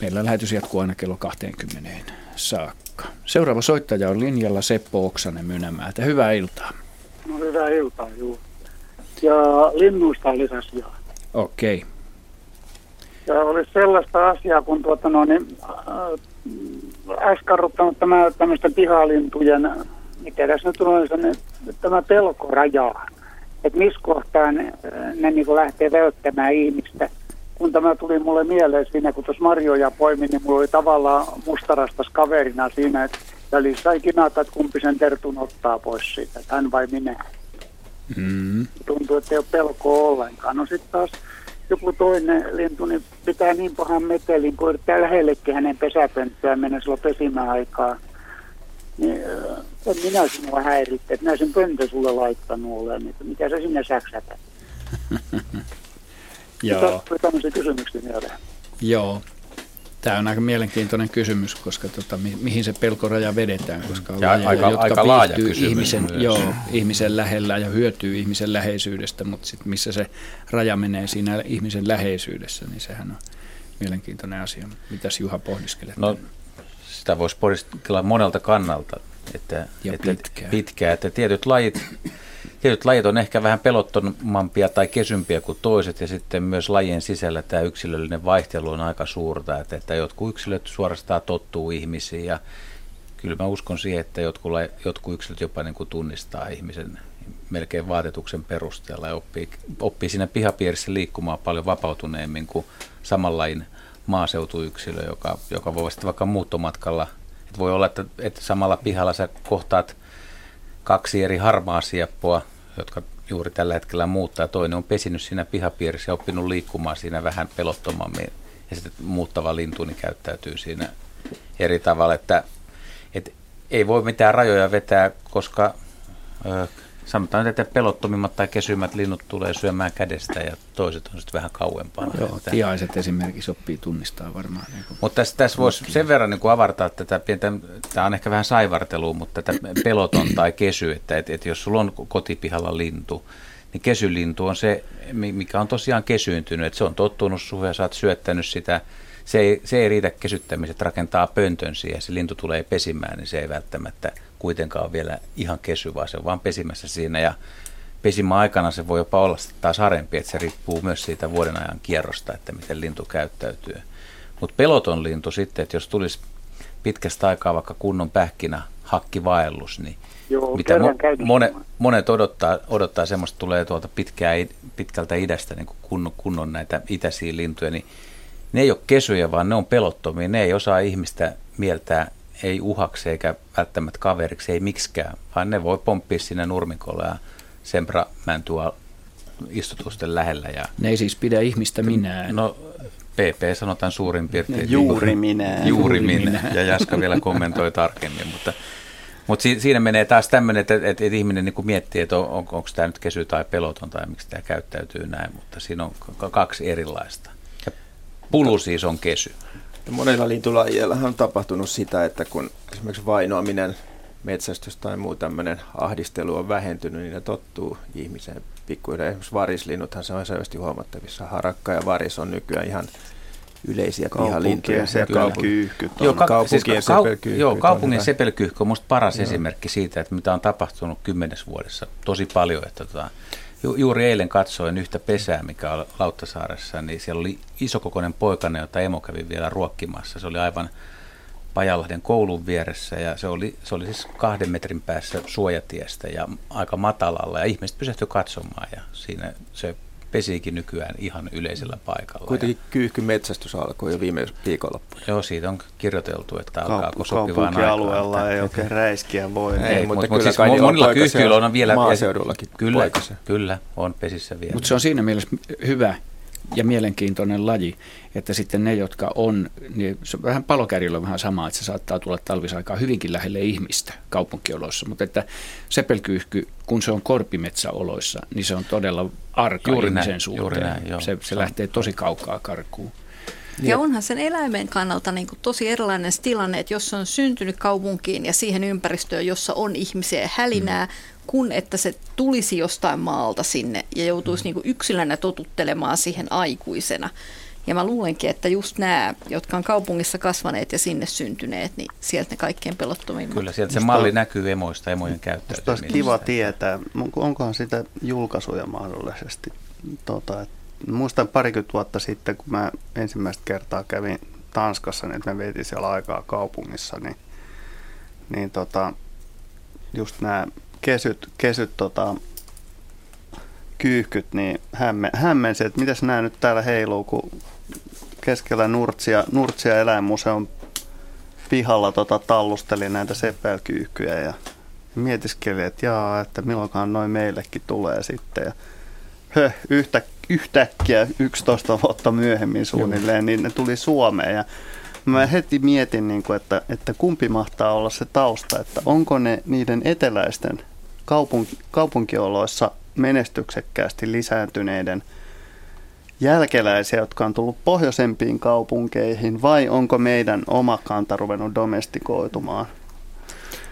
Meillä lähetys jatkuu aina kello 20 saakka. Seuraava soittaja on linjalla Seppo Oksanen Mynämäältä. Hyvää iltaa. No hyvää iltaa, juu. Ja linnuista lisäsi Okei. Okay. Ja olisi sellaista asiaa, kun tuota no, niin, äh, äskarruttanut tämä tämmöisten pihalintujen, mikä tässä nyt on, niin, tämä pelkoraja. Että missä kohtaa ne, ne niin lähtee välttämään ihmistä kun tämä tuli mulle mieleen siinä, kun tuossa marjoja poimin, niin mulla oli tavallaan mustarastas kaverina siinä, että välissä ei kinata, että kumpi sen tertun ottaa pois siitä, että hän vai minä. Mm. Tuntuu, että ei ole pelkoa ollenkaan. No sitten taas joku toinen lintu niin pitää niin pahan metelin, kun yrittää lähellekin hänen pesäpönttöä mennä silloin pesimäaikaa. Niin, en minä sinua häiritte, että minä sen pöntö sulle laittanut olen, että mitä sä sinne säksätät. Joo. tämmöisiä kysymyksiä mieleen. Joo. Tämä on aika mielenkiintoinen kysymys, koska tota, mi- mihin se pelkoraja vedetään, koska on ja lajeja, aika, jotka aika laaja ihmisen, joo, ihmisen lähellä ja hyötyy ihmisen läheisyydestä, mutta sit missä se raja menee siinä ihmisen läheisyydessä, niin sehän on mielenkiintoinen asia. Mitäs Juha pohdiskelee? No, sitä voisi pohdiskella monelta kannalta. Että, ja että pitkään. pitkään. Että tietyt lajit Tietyt lajit on ehkä vähän pelottomampia tai kesympiä kuin toiset ja sitten myös lajien sisällä tämä yksilöllinen vaihtelu on aika suurta, että, että jotkut yksilöt suorastaan tottuu ihmisiin ja kyllä mä uskon siihen, että jotkut, jotkut yksilöt jopa niin kuin tunnistaa ihmisen melkein vaatetuksen perusteella ja oppii, oppii siinä pihapiirissä liikkumaan paljon vapautuneemmin kuin samanlain maaseutuyksilö, joka, joka voi sitten vaikka muuttomatkalla, että voi olla, että, että samalla pihalla sä kohtaat kaksi eri harmaa sieppua, jotka juuri tällä hetkellä muuttaa. Toinen on pesinyt siinä pihapiirissä ja oppinut liikkumaan siinä vähän pelottomammin. Ja sitten muuttava lintu niin käyttäytyy siinä eri tavalla, että, että ei voi mitään rajoja vetää, koska ö, sanotaan, että pelottomimmat tai kesymmät linnut tulee syömään kädestä ja toiset on sitten vähän kauempaa. No, joo, tiaiset esimerkiksi oppii tunnistaa varmaan. Niin mutta tässä, tässä voisi sen verran niin kuin avartaa tätä pientä, tämä on ehkä vähän saivartelua, mutta tätä peloton tai kesy, että, että, että jos sulla on kotipihalla lintu, niin kesylintu on se, mikä on tosiaan kesyyntynyt, että se on tottunut suhun ja sä oot syöttänyt sitä. Se ei, se ei riitä kesyttämiseen, että rakentaa pöntön siihen, se lintu tulee pesimään, niin se ei välttämättä kuitenkaan vielä ihan kesy, vaan se on vaan pesimässä siinä ja pesimä aikana se voi jopa olla taas harempi, että se riippuu myös siitä vuoden ajan kierrosta, että miten lintu käyttäytyy. Mutta peloton lintu sitten, että jos tulisi pitkästä aikaa vaikka kunnon pähkinä hakkivaellus, niin Joo, mitä mo- monet, monet odottaa, odottaa semmoista, tulee tuolta pitkää, pitkältä idästä niin kunnon, kunnon näitä itäisiä lintuja, niin ne ei ole kesyjä, vaan ne on pelottomia. Ne ei osaa ihmistä mieltää ei uhaksi eikä välttämättä kaveriksi, ei miksikään, vaan ne voi pomppia sinne nurmikolla ja sempra mäntua istutusten lähellä. Ja, ne ei siis pidä ihmistä minään. No PP sanotaan suurin piirtein. Juuri minä. Juuri minä. Ja Jaska vielä kommentoi tarkemmin, mutta mutta si- siinä menee taas tämmöinen, että, että, että ihminen niin miettii, että on, on, onko tämä nyt kesy tai peloton tai miksi tämä käyttäytyy näin, mutta siinä on k- kaksi erilaista. Ja pulu siis on kesy. Ja monilla lintulajeilla on tapahtunut sitä, että kun esimerkiksi vainoaminen, metsästys tai muu tämmöinen ahdistelu on vähentynyt, niin ne tottuu ihmiseen pikkuhiljaa. Esimerkiksi varislinnuthan se on selvästi huomattavissa. Harakka ja varis on nykyään ihan yleisiä pihalintuja. Sepelkyyhkyt on. Joo, ka- kaupunkien siis. Joo, kaupungin sepelkyyhky on minusta paras joo. esimerkki siitä, että mitä on tapahtunut kymmenes vuodessa tosi paljon. Että tota, Ju, juuri eilen katsoin yhtä pesää, mikä on Lauttasaaressa, niin siellä oli isokokoinen poikane, jota emo kävi vielä ruokkimassa. Se oli aivan Pajalahden koulun vieressä ja se oli, se oli siis kahden metrin päässä suojatiestä ja aika matalalla ja ihmiset pysähtyi katsomaan ja siinä se pesiikin nykyään ihan yleisellä paikalla. Kuitenkin kyyhkymetsästys alkoi jo viime viikonloppuna. Joo, siitä on kirjoiteltu, että alkaa sopivaan aikaan. alueella ei oikein räiskiä voi. Ei, ei mutta, mutta siis monilla kyyhkyillä on vielä... Maaseudullakin Kyllä, poikase. kyllä, on pesissä vielä. Mutta se on siinä mielessä hyvä ja mielenkiintoinen laji, että sitten ne, jotka on, niin se vähän palokärjillä on vähän sama, että se saattaa tulla talvisaikaa hyvinkin lähelle ihmistä kaupunkioloissa, mutta että sepelkyyhky, kun se on korpimetsäoloissa, niin se on todella arka juuri ihmisen näin, suhteen. Juuri näin, joo. Se, se lähtee tosi kaukaa karkuun. Ja onhan sen eläimen kannalta niin kuin tosi erilainen tilanne, että jos se on syntynyt kaupunkiin ja siihen ympäristöön, jossa on ihmisiä ja hälinää, mm. kun että se tulisi jostain maalta sinne ja joutuisi mm. niin kuin yksilönä totuttelemaan siihen aikuisena. Ja mä luulenkin, että just nämä, jotka on kaupungissa kasvaneet ja sinne syntyneet, niin sieltä ne kaikkein pelottomimmat. Kyllä, sieltä se malli näkyy emoista, emojen käyttäytymisestä. Olisi kiva tietää, onkohan sitä julkaisuja mahdollisesti. Tota, että muistan parikymmentä vuotta sitten, kun mä ensimmäistä kertaa kävin Tanskassa, niin että mä vietin siellä aikaa kaupungissa, niin, niin tota, just nämä kesyt, kesyt tota, kyyhkyt, niin hämme, hämmensi, että miten nämä nyt täällä heiluu, kun keskellä Nurtsia, Nurtsia eläinmuseon pihalla tota, tallusteli näitä sepelkyyhkyjä ja mietiskeli, että jaa, että milloinkaan noin meillekin tulee sitten. Ja höh, yhtä, yhtäkkiä 11 vuotta myöhemmin suunnilleen, niin ne tuli Suomeen. Ja mä heti mietin, niin kuin, että, että kumpi mahtaa olla se tausta, että onko ne niiden eteläisten kaupunki, kaupunkioloissa menestyksekkäästi lisääntyneiden jälkeläisiä, jotka on tullut pohjoisempiin kaupunkeihin, vai onko meidän oma kanta ruvennut domestikoitumaan?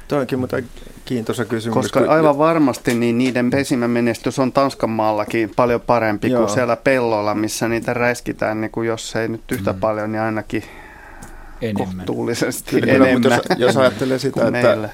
Toi onkin mutta kiintoisa kysymys. Koska aivan varmasti niin niiden pesimämenestys on Tanskan maallakin paljon parempi Joo. kuin siellä pellolla, missä niitä räiskitään, niin kuin jos ei nyt yhtä mm. paljon, niin ainakin enemmän. kohtuullisesti Kyllä, enemmän. Mutta jos, jos ajattelee sitä, että, meillä.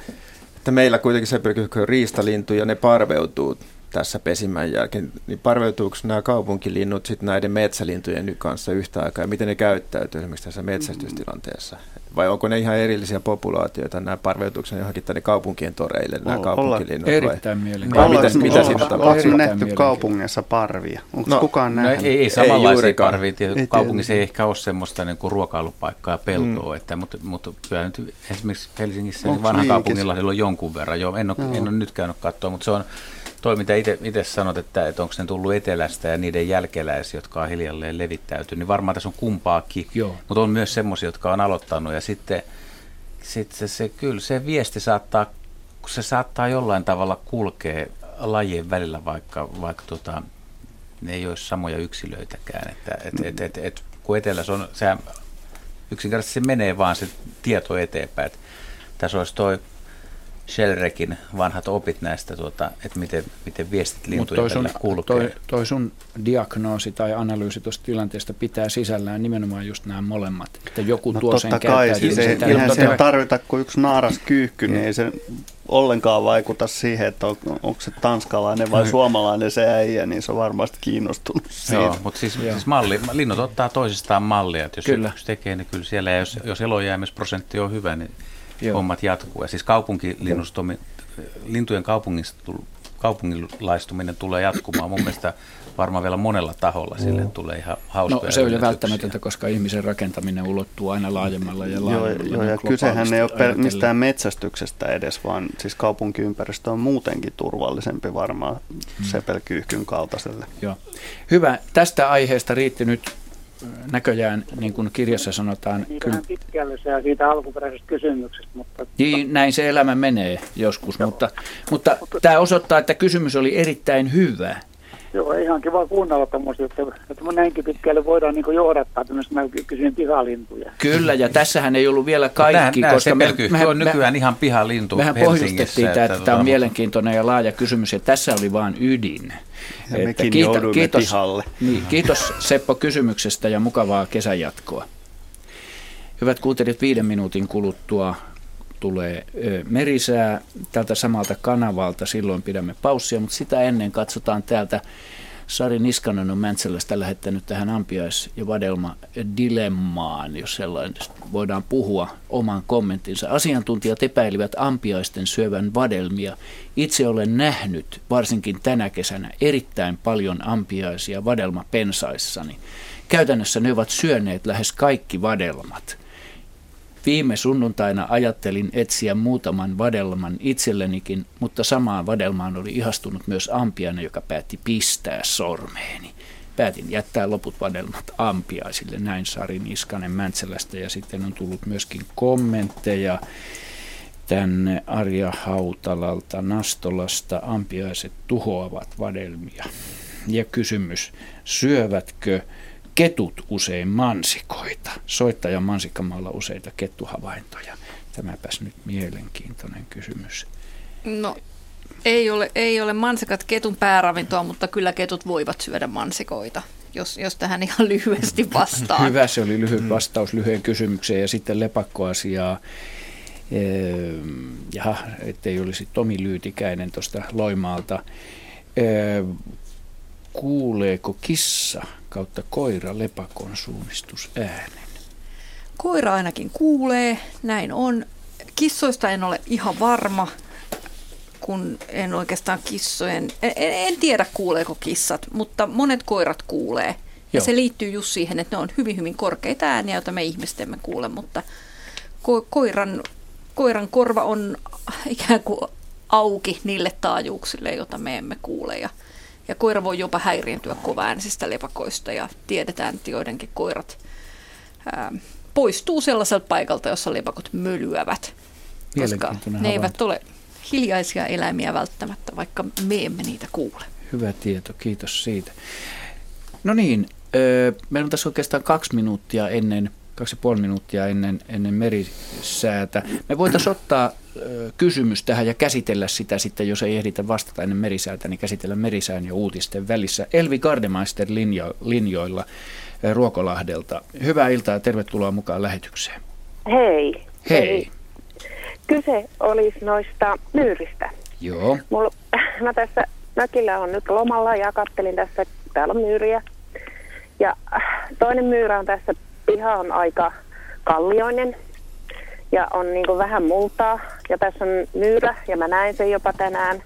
että meillä kuitenkin se on riistalintu ja ne parveutuu tässä pesimän jälkeen, niin parveutuuko nämä kaupunkilinnut sitten näiden metsälintujen kanssa yhtä aikaa ja miten ne käyttäytyy esimerkiksi tässä metsästystilanteessa? Vai onko ne ihan erillisiä populaatioita, nämä parveutuuko ne johonkin tänne kaupunkien toreille, nämä olla, kaupunkilinnut? Erittäin mielenkiintoista. Mitä, mitä siinä tapahtuu? Onko nähty kaupungissa parvia? Onko no, kukaan no, nähnyt? Ei, ei samanlaisia ei parvia. Ei kaupungissa ei ehkä ole semmoista niin kuin ruokailupaikkaa ja peltoa, mm. että, mutta, mutta kyllä nyt esimerkiksi Helsingissä niin vanha kaupungilla on jonkun verran. Jo, en, ole, en ole nyt käynyt katsoa, mutta se on Toi, mitä itse sanot, että, että onko ne tullut etelästä ja niiden jälkeläisiä, jotka on hiljalleen levittäytynyt, niin varmaan tässä on kumpaakin. Mutta on myös semmoisia, jotka on aloittanut ja sitten sit se, se, kyllä se viesti saattaa, se saattaa jollain tavalla kulkea lajien välillä, vaikka, vaikka tota, ne ei ole samoja yksilöitäkään. Että, et, et, et, et, kun etelässä on, sehän yksinkertaisesti se menee vaan se tieto eteenpäin. Että tässä olisi toi Shellrekin vanhat opit näistä, tuota, että miten, miten viestit lintujen toi sun, kulkee. Toi, toi sun diagnoosi tai analyysi tuosta tilanteesta pitää sisällään nimenomaan just nämä molemmat. Että joku no tuo sen kai, siis ei, eihän se tarvita kuin yksi naaras kyyhky, niin ei se ollenkaan vaikuta siihen, että on, onko se tanskalainen vai suomalainen se äijä, niin se on varmasti kiinnostunut siitä. Joo, mutta siis, siis malli, linnut ottaa toisistaan mallia, että jos kyllä. yksi tekee, niin kyllä siellä, ja jos, jos elojäämisprosentti on hyvä, niin Joo. hommat jatkuu. Ja siis lintujen kaupungilaistuminen tulee jatkumaan mun mielestä varmaan vielä monella taholla sille tulee ihan hauskoja No se on jo välttämätöntä, koska ihmisen rakentaminen ulottuu aina laajemmalla ja laajemmalla. Joo, joo ja kysehän ei ole mistään metsästyksestä edes, vaan siis kaupunkiympäristö on muutenkin turvallisempi varmaan hmm. sepelkyyhkyn kaltaiselle. Joo. Hyvä. Tästä aiheesta riitti nyt näköjään, niin kuin kirjassa sanotaan... Kyllä pitkälle se siitä alkuperäisestä kysymyksestä. Mutta... Niin, näin se elämä menee joskus, mutta, mutta, mutta tämä osoittaa, että kysymys oli erittäin hyvä. Joo, ihan kiva kuunnella tämmöistä, että, että näinkin pitkälle voidaan niin johdattaa tämmöistä, mä kysyn pihalintuja. Kyllä, ja tässähän ei ollut vielä kaikki, no, koska me, me, on nykyään me, ihan pihalintu Mehän pohjustettiin tämä, että, että tämä on mielenkiintoinen ja laaja kysymys, ja tässä oli vain ydin. Ja että mekin kiito, kiitos, pihalle. Niin, kiitos Seppo kysymyksestä ja mukavaa kesänjatkoa. Hyvät kuuntelijat, viiden minuutin kuluttua tulee merisää tältä samalta kanavalta. Silloin pidämme paussia, mutta sitä ennen katsotaan täältä Sari Niskanen on Mäntsälästä lähettänyt tähän ampiais- ja vadelma-dilemmaan, jos sellainen voidaan puhua oman kommenttinsa. Asiantuntijat epäilivät ampiaisten syövän vadelmia. Itse olen nähnyt, varsinkin tänä kesänä, erittäin paljon ampiaisia vadelmapensaissani. Käytännössä ne ovat syöneet lähes kaikki vadelmat – Viime sunnuntaina ajattelin etsiä muutaman vadelman itsellenikin, mutta samaan vadelmaan oli ihastunut myös ampiainen, joka päätti pistää sormeeni. Päätin jättää loput vadelmat ampiaisille, näin Sari Niskanen Mäntsälästä ja sitten on tullut myöskin kommentteja tänne Arja Hautalalta Nastolasta. Ampiaiset tuhoavat vadelmia. Ja kysymys, syövätkö ketut usein mansikoita. Soittaja mansikkamaalla useita kettuhavaintoja. Tämäpäs nyt mielenkiintoinen kysymys. No ei ole, ei ole mansikat ketun pääravintoa, mutta kyllä ketut voivat syödä mansikoita, jos, jos tähän ihan lyhyesti vastaan. Hyvä, se oli lyhyt vastaus lyhyen kysymykseen ja sitten lepakkoasiaa. Ehm, jaha, ettei olisi Tomi Lyytikäinen tuosta Loimaalta. Ehm, kuuleeko kissa kautta koira lepakon suunnistusäänen? Koira ainakin kuulee, näin on. Kissoista en ole ihan varma, kun en oikeastaan kissojen, en, en tiedä kuuleeko kissat, mutta monet koirat kuulee. Ja Joo. se liittyy just siihen, että ne on hyvin, hyvin korkeita ääniä, joita me ihmiset emme kuule, mutta ko- koiran, koiran korva on ikään kuin auki niille taajuuksille, joita me emme kuule. Ja ja koira voi jopa häiriintyä kovaäänisistä lepakoista ja tiedetään, että joidenkin koirat ää, poistuu sellaiselta paikalta, jossa lepakot mölyävät. Koska ne eivät ole hiljaisia eläimiä välttämättä, vaikka me emme niitä kuule. Hyvä tieto, kiitos siitä. No niin, meillä on tässä oikeastaan kaksi minuuttia ennen kaksi ja puoli minuuttia ennen, ennen merisäätä. Me voitaisiin ottaa kysymys tähän ja käsitellä sitä sitten, jos ei ehditä vastata ennen merisäätä, niin käsitellä merisään ja uutisten välissä. Elvi Gardemeister linjo, linjoilla Ruokolahdelta. Hyvää iltaa ja tervetuloa mukaan lähetykseen. Hei. Hei. Hei. Kyse olisi noista myyristä. Joo. Mulla, mä tässä mökillä on nyt lomalla ja kattelin tässä, täällä on myyriä. Ja toinen myyrä on tässä piha on aika kallioinen ja on niin kuin vähän multaa. Ja tässä on myyrä ja mä näin sen jopa tänään.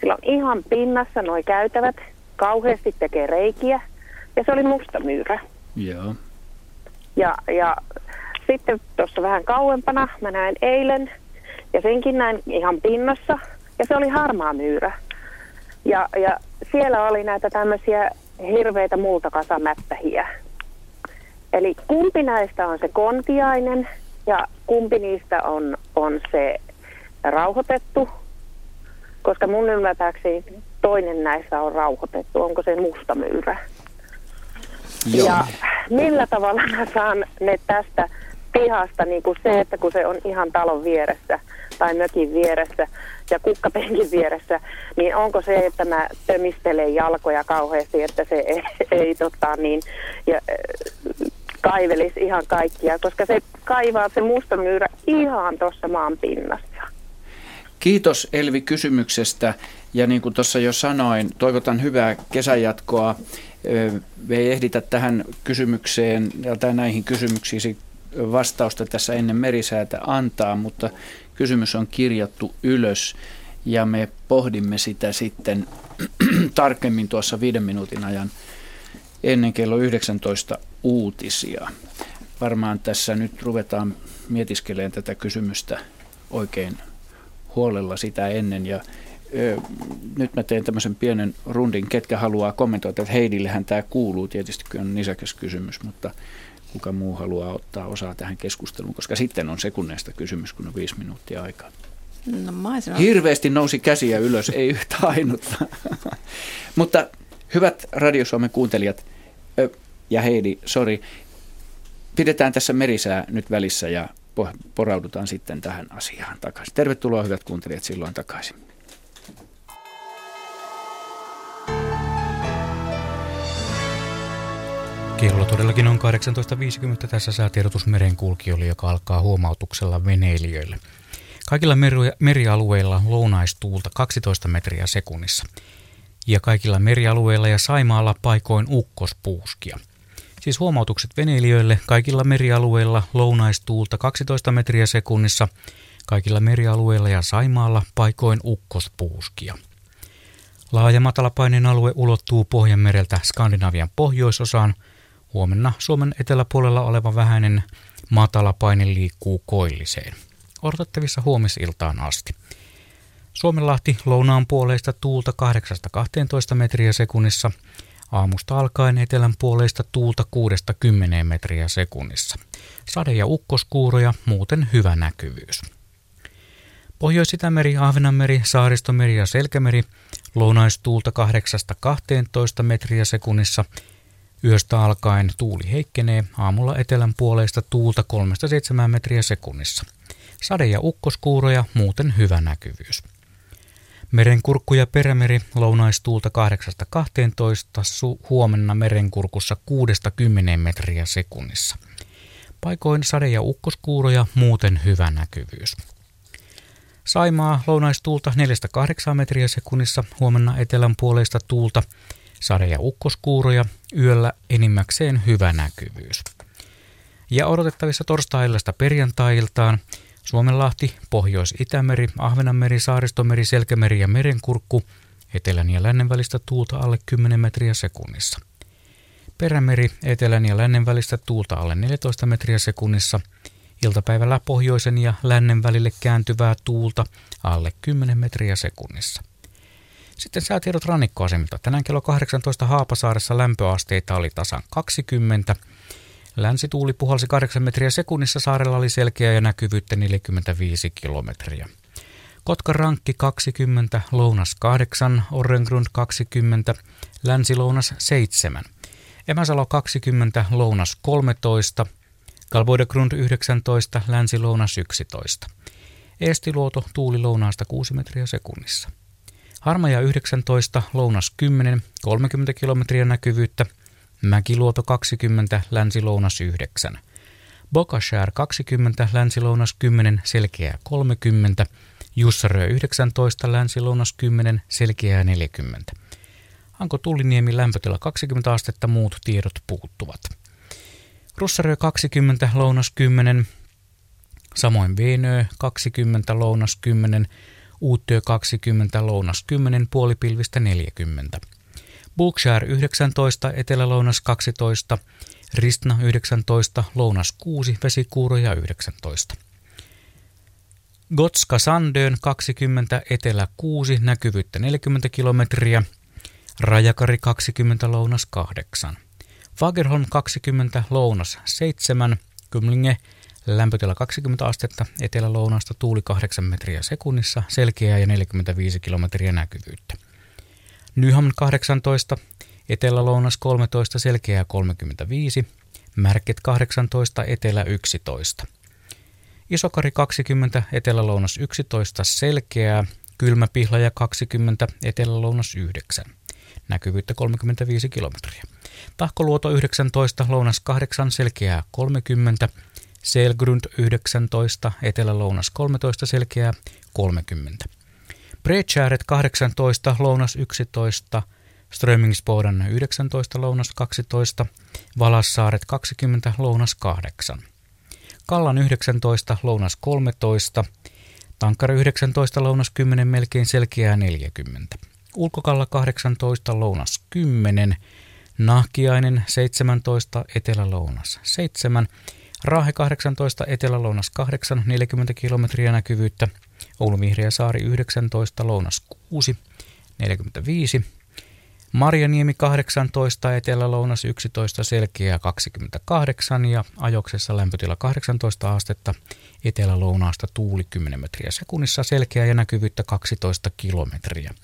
Sillä on ihan pinnassa nuo käytävät, kauheasti tekee reikiä ja se oli musta myyrä. Joo. Ja, ja sitten tuossa vähän kauempana mä näin eilen ja senkin näin ihan pinnassa ja se oli harmaa myyrä. Ja, ja siellä oli näitä tämmöisiä hirveitä multakasamättähiä. Eli kumpi näistä on se kontiainen ja kumpi niistä on, on se rauhoitettu, koska mun ymmärtääkseni toinen näistä on rauhoitettu. Onko se mustamyyrä? Joo. Ja millä tavalla mä saan ne tästä pihasta, niin kuin se, että kun se on ihan talon vieressä tai mökin vieressä ja kukkapenkin vieressä, niin onko se, että mä tömistelen jalkoja kauheasti, että se ei, ei tota, niin, ja, kaivelisi ihan kaikkia, koska se kaivaa se musta myyrä ihan tuossa maan pinnassa. Kiitos Elvi kysymyksestä ja niin kuin tuossa jo sanoin, toivotan hyvää kesänjatkoa. Me ei ehditä tähän kysymykseen tai näihin kysymyksiin vastausta tässä ennen merisäätä antaa, mutta kysymys on kirjattu ylös ja me pohdimme sitä sitten tarkemmin tuossa viiden minuutin ajan ennen kello 19 uutisia. Varmaan tässä nyt ruvetaan mietiskelemään tätä kysymystä oikein huolella sitä ennen ja ö, nyt mä teen tämmöisen pienen rundin, ketkä haluaa kommentoida, että Heidillehän tämä kuuluu, tietysti kyllä on nisäkäs kysymys, mutta kuka muu haluaa ottaa osaa tähän keskusteluun, koska sitten on sekunneista kysymys, kun on viisi minuuttia aikaa. No, Hirveästi nousi käsiä ylös, ei yhtä ainutta. mutta hyvät Radio Suomen kuuntelijat, ja Heidi, sori, pidetään tässä merisää nyt välissä ja poraudutaan sitten tähän asiaan takaisin. Tervetuloa hyvät kuuntelijat silloin takaisin. Kello todellakin on 18.50. Tässä säätiedotus merenkulkijoille, joka alkaa huomautuksella veneilijöille. Kaikilla merialueilla lounaistuulta 12 metriä sekunnissa. Ja kaikilla merialueilla ja Saimaalla paikoin ukkospuuskia – Siis huomautukset veneilijöille kaikilla merialueilla lounaistuulta 12 metriä sekunnissa, kaikilla merialueilla ja Saimaalla paikoin ukkospuuskia. Laaja matalapaineen alue ulottuu Pohjanmereltä Skandinavian pohjoisosaan. Huomenna Suomen eteläpuolella oleva vähäinen matalapaine liikkuu koilliseen. Odotettavissa huomisiltaan asti. Suomenlahti lounaan puoleista tuulta 8-12 metriä sekunnissa – Aamusta alkaen etelän puoleista tuulta 6-10 metriä sekunnissa. Sade- ja ukkoskuuroja, muuten hyvä näkyvyys. Pohjois-Itämeri, Ahvenanmeri, Saaristomeri ja Selkämeri lounaistuulta 8-12 metriä sekunnissa. Yöstä alkaen tuuli heikkenee, aamulla etelän puoleista tuulta 3-7 metriä sekunnissa. Sade- ja ukkoskuuroja, muuten hyvä näkyvyys. Merenkurkku ja perämeri lounaistuulta 8-12, su- huomenna merenkurkussa 6-10 metriä sekunnissa. Paikoin sade- ja ukkoskuuroja, muuten hyvä näkyvyys. Saimaa lounaistuulta 4-8 metriä sekunnissa, huomenna etelän puoleista tuulta, sade- ja ukkoskuuroja, yöllä enimmäkseen hyvä näkyvyys. Ja odotettavissa torstai-illasta perjantai-iltaan – Suomenlahti, Pohjois-Itämeri, Ahvenanmeri, Saaristomeri, Selkämeri ja Merenkurkku, etelän ja lännen välistä tuulta alle 10 metriä sekunnissa. Perämeri, etelän ja lännen välistä tuulta alle 14 metriä sekunnissa, iltapäivällä pohjoisen ja lännen välille kääntyvää tuulta alle 10 metriä sekunnissa. Sitten säätiedot rannikkoasemilta. Tänään kello 18 Haapasaaressa lämpöasteita oli tasan 20, Länsituuli puhalsi 8 metriä sekunnissa, saarella oli selkeä ja näkyvyyttä 45 kilometriä. Kotka Rankki 20, Lounas 8, Orrengrund 20, Länsi-Lounas 7, Emäsalo 20, Lounas 13, Galboidegrund 19, Länsi-Lounas 11. Eestiluoto tuuli lounaasta 6 metriä sekunnissa. Harmaja 19, Lounas 10, 30 kilometriä näkyvyyttä – Mäkiluoto 20, Länsi-Lounas 9. Bokashär 20, Länsi-Lounas 10, Selkeää 30. Jussarö 19, Länsi-Lounas 10, Selkeää 40. Hanko Tulliniemi lämpötila 20 astetta, muut tiedot puuttuvat. Russarö 20, Lounas 10, samoin Venö 20, Lounas 10, Uuttyö 20, Lounas 10, puolipilvistä 40. Bookshire 19, Etelä-Lounas 12, Ristna 19, Lounas 6, Vesikuuroja 19. Gotska Sandön 20, etelä 6, näkyvyyttä 40 kilometriä. Rajakari 20, lounas 8. Fagerholm 20, lounas 7. Kymlinge lämpötila 20 astetta, etelä-lounasta tuuli 8 metriä sekunnissa, selkeää ja 45 kilometriä näkyvyyttä. Nyham 18, etelä-lounas 13, selkeää 35, Märket 18, etelä 11. Isokari 20, etelä-lounas 11, selkeää, Kylmä Pihlaja 20, etelä-lounas 9. Näkyvyyttä 35 kilometriä. Tahkoluoto 19, lounas 8, selkeää 30, Selgrund 19, etelä-lounas 13, selkeää 30. Breckäret 18, lounas 11, Strömingsboden 19, lounas 12, Valassaaret 20, lounas 8. Kallan 19, lounas 13, Tankari 19, lounas 10, melkein selkeää 40. Ulkokalla 18, lounas 10, Nahkiainen 17, etelä-lounas 7, Raahe 18, etelä-lounas 8, 40 kilometriä näkyvyyttä, Oulu Vihreä saari 19, lounas 6, 45, Marjaniemi 18, etelä-lounas 11, selkeä 28 ja ajoksessa lämpötila 18 astetta, etelä-lounaasta tuuli 10 metriä sekunnissa, selkeä ja näkyvyyttä 12 kilometriä.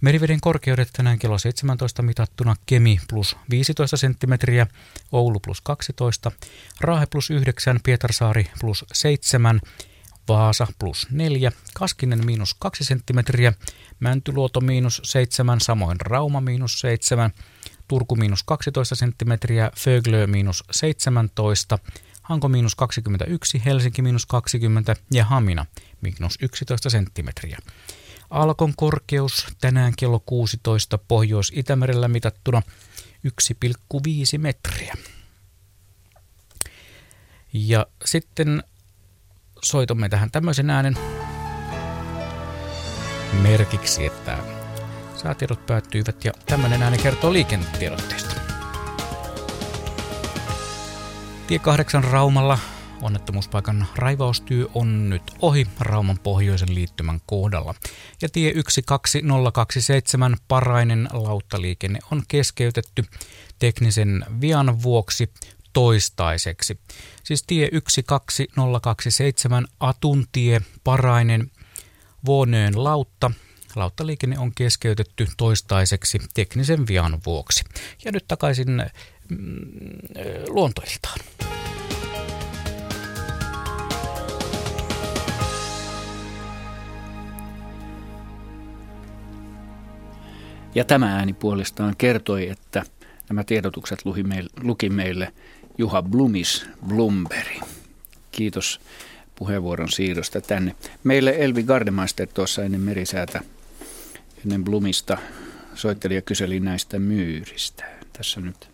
Meriveden korkeudet tänään kello 17 mitattuna Kemi plus 15 senttimetriä, Oulu plus 12, Raahe plus 9, Pietarsaari plus 7, Vaasa plus 4, Kaskinen miinus 2 senttimetriä, Mäntyluoto miinus 7, samoin Rauma miinus 7, Turku miinus 12 senttimetriä, Föglö miinus 17, Hanko miinus 21, Helsinki miinus 20 ja Hamina miinus 11 senttimetriä. Alkon korkeus tänään kello 16 Pohjois-Itämerellä mitattuna 1,5 metriä. Ja sitten soitomme tähän tämmöisen äänen merkiksi, että säätiedot päättyivät ja tämmöinen ääni kertoo liikennetiedotteesta. Tie 8 Raumalla Onnettomuuspaikan raivaustyö on nyt ohi Rauman pohjoisen liittymän kohdalla. Ja tie 12027 Parainen lauttaliikenne on keskeytetty teknisen vian vuoksi toistaiseksi. Siis tie 12027 Atuntie Parainen Vuoneen lautta Lauttaliikenne on keskeytetty toistaiseksi teknisen vian vuoksi. Ja nyt takaisin mm, luontoiltaan. Ja tämä ääni puolestaan kertoi, että nämä tiedotukset luki meille Juha Blumis Blumberi. Kiitos puheenvuoron siirrosta tänne. Meille Elvi Gardemeister tuossa ennen merisäätä, ennen Blumista, soitteli ja kyseli näistä myyristä. Tässä nyt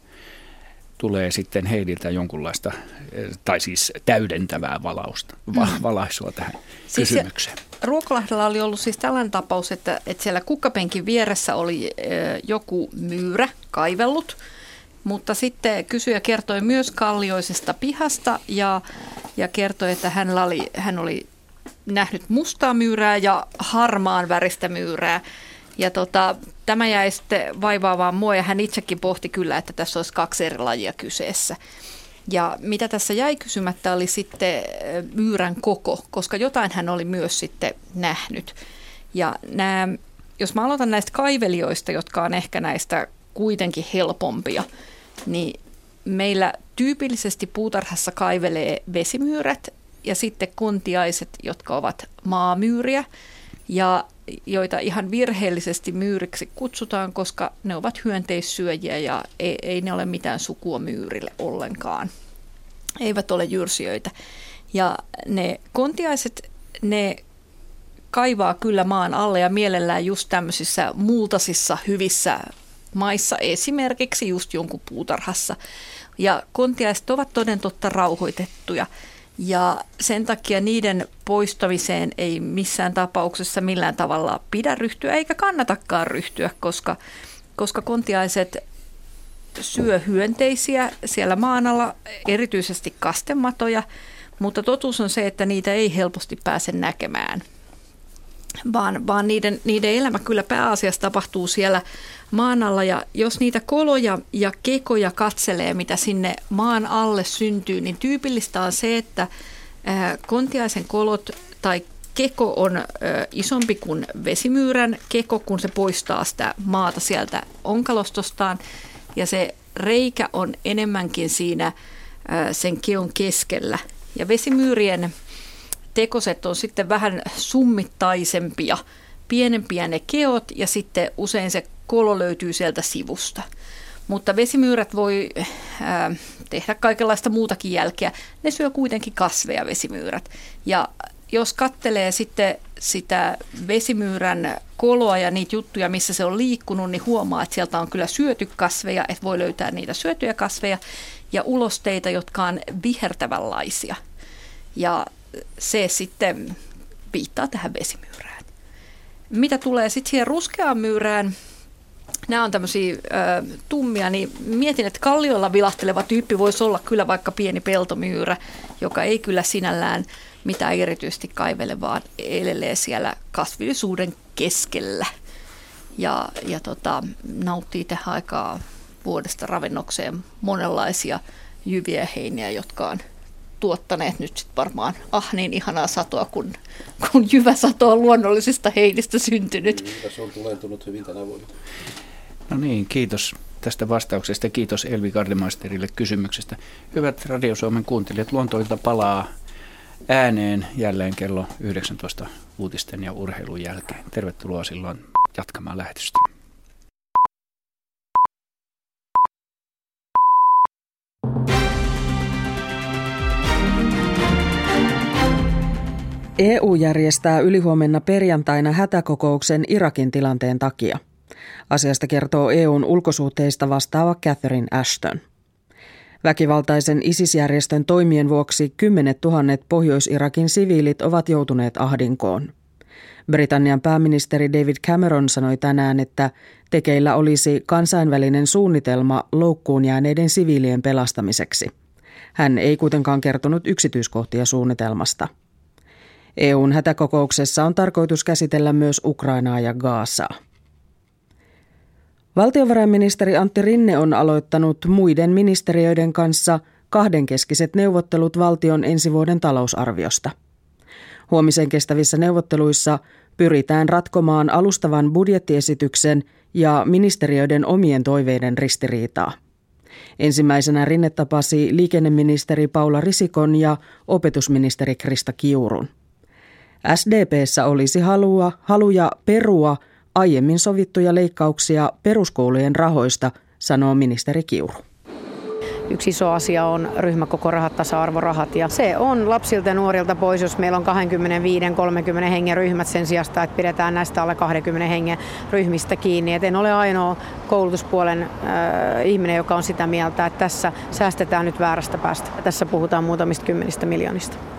tulee sitten Heidiltä jonkunlaista, tai siis täydentävää valausta, va, mm. valaisua tähän siis kysymykseen. Ruokolahdella oli ollut siis tällainen tapaus, että, että siellä kukkapenkin vieressä oli joku myyrä kaivellut, mutta sitten kysyjä kertoi myös kallioisesta pihasta ja, ja kertoi, että hän oli, hän oli nähnyt mustaa myyrää ja harmaan väristä myyrää. Ja tota, tämä jäi sitten vaivaamaan mua ja hän itsekin pohti kyllä, että tässä olisi kaksi eri lajia kyseessä. Ja mitä tässä jäi kysymättä oli sitten myyrän koko, koska jotain hän oli myös sitten nähnyt. Ja nämä, jos mä aloitan näistä kaivelijoista, jotka on ehkä näistä kuitenkin helpompia, niin meillä tyypillisesti puutarhassa kaivelee vesimyyrät ja sitten kontiaiset, jotka ovat maamyyriä ja joita ihan virheellisesti myyriksi kutsutaan, koska ne ovat hyönteissyöjiä ja ei, ei ne ole mitään sukua myyrille ollenkaan. Eivät ole jyrsijöitä. Ja ne kontiaiset, ne kaivaa kyllä maan alle ja mielellään just tämmöisissä multasissa hyvissä maissa, esimerkiksi just jonkun puutarhassa. Ja kontiaiset ovat toden totta rauhoitettuja. Ja sen takia niiden poistamiseen ei missään tapauksessa millään tavalla pidä ryhtyä eikä kannatakaan ryhtyä, koska, koska kontiaiset syö hyönteisiä siellä maan alla, erityisesti kastematoja, Mutta totuus on se, että niitä ei helposti pääse näkemään, vaan, vaan niiden, niiden elämä kyllä pääasiassa tapahtuu siellä maan alla. Ja jos niitä koloja ja kekoja katselee, mitä sinne maan alle syntyy, niin tyypillistä on se, että kontiaisen kolot tai keko on isompi kuin vesimyyrän keko, kun se poistaa sitä maata sieltä onkalostostaan. Ja se reikä on enemmänkin siinä sen keon keskellä. Ja vesimyyrien tekoset on sitten vähän summittaisempia, pienempiä ne keot ja sitten usein se kolo löytyy sieltä sivusta. Mutta vesimyyrät voi ää, tehdä kaikenlaista muutakin jälkeä. Ne syö kuitenkin kasveja vesimyyrät. Ja jos kattelee sitten sitä vesimyyrän koloa ja niitä juttuja, missä se on liikkunut, niin huomaa, että sieltä on kyllä syöty kasveja, että voi löytää niitä syötyjä kasveja ja ulosteita, jotka on vihertävänlaisia. Ja se sitten viittaa tähän vesimyyrään. Mitä tulee sitten siihen ruskeaan myyrään, nämä on tämmöisiä tummia, niin mietin, että kalliolla vilahteleva tyyppi voisi olla kyllä vaikka pieni peltomyyrä, joka ei kyllä sinällään mitä erityisesti kaivele, vaan elelee siellä kasvillisuuden keskellä. Ja, ja tota, nauttii tähän aikaa vuodesta ravennokseen monenlaisia jyviä heiniä, jotka on tuottaneet nyt sit varmaan ah niin ihanaa satoa, kun, kun jyvä sato on luonnollisista heinistä syntynyt. Niin, se on tulentunut hyvin tänä vuonna. No niin, kiitos tästä vastauksesta ja kiitos Elvi Gardemeisterille kysymyksestä. Hyvät Radio Suomen kuuntelijat, luontoilta palaa ääneen jälleen kello 19 uutisten ja urheilun jälkeen. Tervetuloa silloin jatkamaan lähetystä. EU järjestää ylihuomenna perjantaina hätäkokouksen Irakin tilanteen takia. Asiasta kertoo EUn ulkosuhteista vastaava Catherine Ashton. Väkivaltaisen ISIS-järjestön toimien vuoksi kymmenet tuhannet Pohjois-Irakin siviilit ovat joutuneet ahdinkoon. Britannian pääministeri David Cameron sanoi tänään, että tekeillä olisi kansainvälinen suunnitelma loukkuun jääneiden siviilien pelastamiseksi. Hän ei kuitenkaan kertonut yksityiskohtia suunnitelmasta. EUn hätäkokouksessa on tarkoitus käsitellä myös Ukrainaa ja Gaasaa. Valtiovarainministeri Antti Rinne on aloittanut muiden ministeriöiden kanssa kahdenkeskiset neuvottelut valtion ensi vuoden talousarviosta. Huomisen kestävissä neuvotteluissa pyritään ratkomaan alustavan budjettiesityksen ja ministeriöiden omien toiveiden ristiriitaa. Ensimmäisenä Rinne tapasi liikenneministeri Paula Risikon ja opetusministeri Krista Kiurun. SDPssä olisi halua, haluja perua aiemmin sovittuja leikkauksia peruskoulujen rahoista, sanoo ministeri Kiuru. Yksi iso asia on ryhmäkokorahat, tasa-arvorahat ja se on lapsilta ja nuorilta pois, jos meillä on 25-30 hengen ryhmät sen sijasta, että pidetään näistä alle 20 hengen ryhmistä kiinni. Et en ole ainoa koulutuspuolen äh, ihminen, joka on sitä mieltä, että tässä säästetään nyt väärästä päästä. Tässä puhutaan muutamista kymmenistä miljoonista.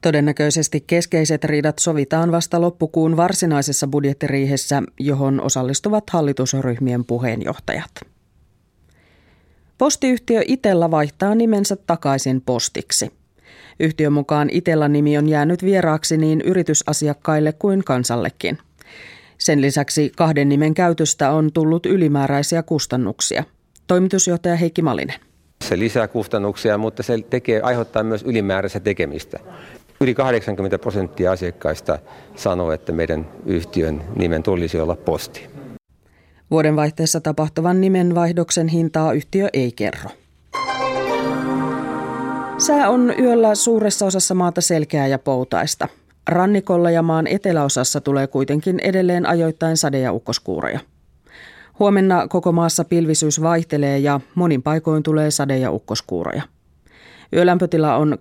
Todennäköisesti keskeiset riidat sovitaan vasta loppukuun varsinaisessa budjettiriihessä, johon osallistuvat hallitusryhmien puheenjohtajat. Postiyhtiö Itella vaihtaa nimensä takaisin postiksi. Yhtiön mukaan Itella-nimi on jäänyt vieraaksi niin yritysasiakkaille kuin kansallekin. Sen lisäksi kahden nimen käytöstä on tullut ylimääräisiä kustannuksia. Toimitusjohtaja Heikki Malinen. Se lisää kustannuksia, mutta se tekee, aiheuttaa myös ylimääräistä tekemistä. Yli 80 prosenttia asiakkaista sanoo, että meidän yhtiön nimen tulisi olla posti. Vuodenvaihteessa tapahtuvan nimenvaihdoksen hintaa yhtiö ei kerro. Sää on yöllä suuressa osassa maata selkeää ja poutaista. Rannikolla ja maan eteläosassa tulee kuitenkin edelleen ajoittain sade- ja ukkoskuureja. Huomenna koko maassa pilvisyys vaihtelee ja monin paikoin tulee sade- ja ukkoskuuroja. Yölämpötila on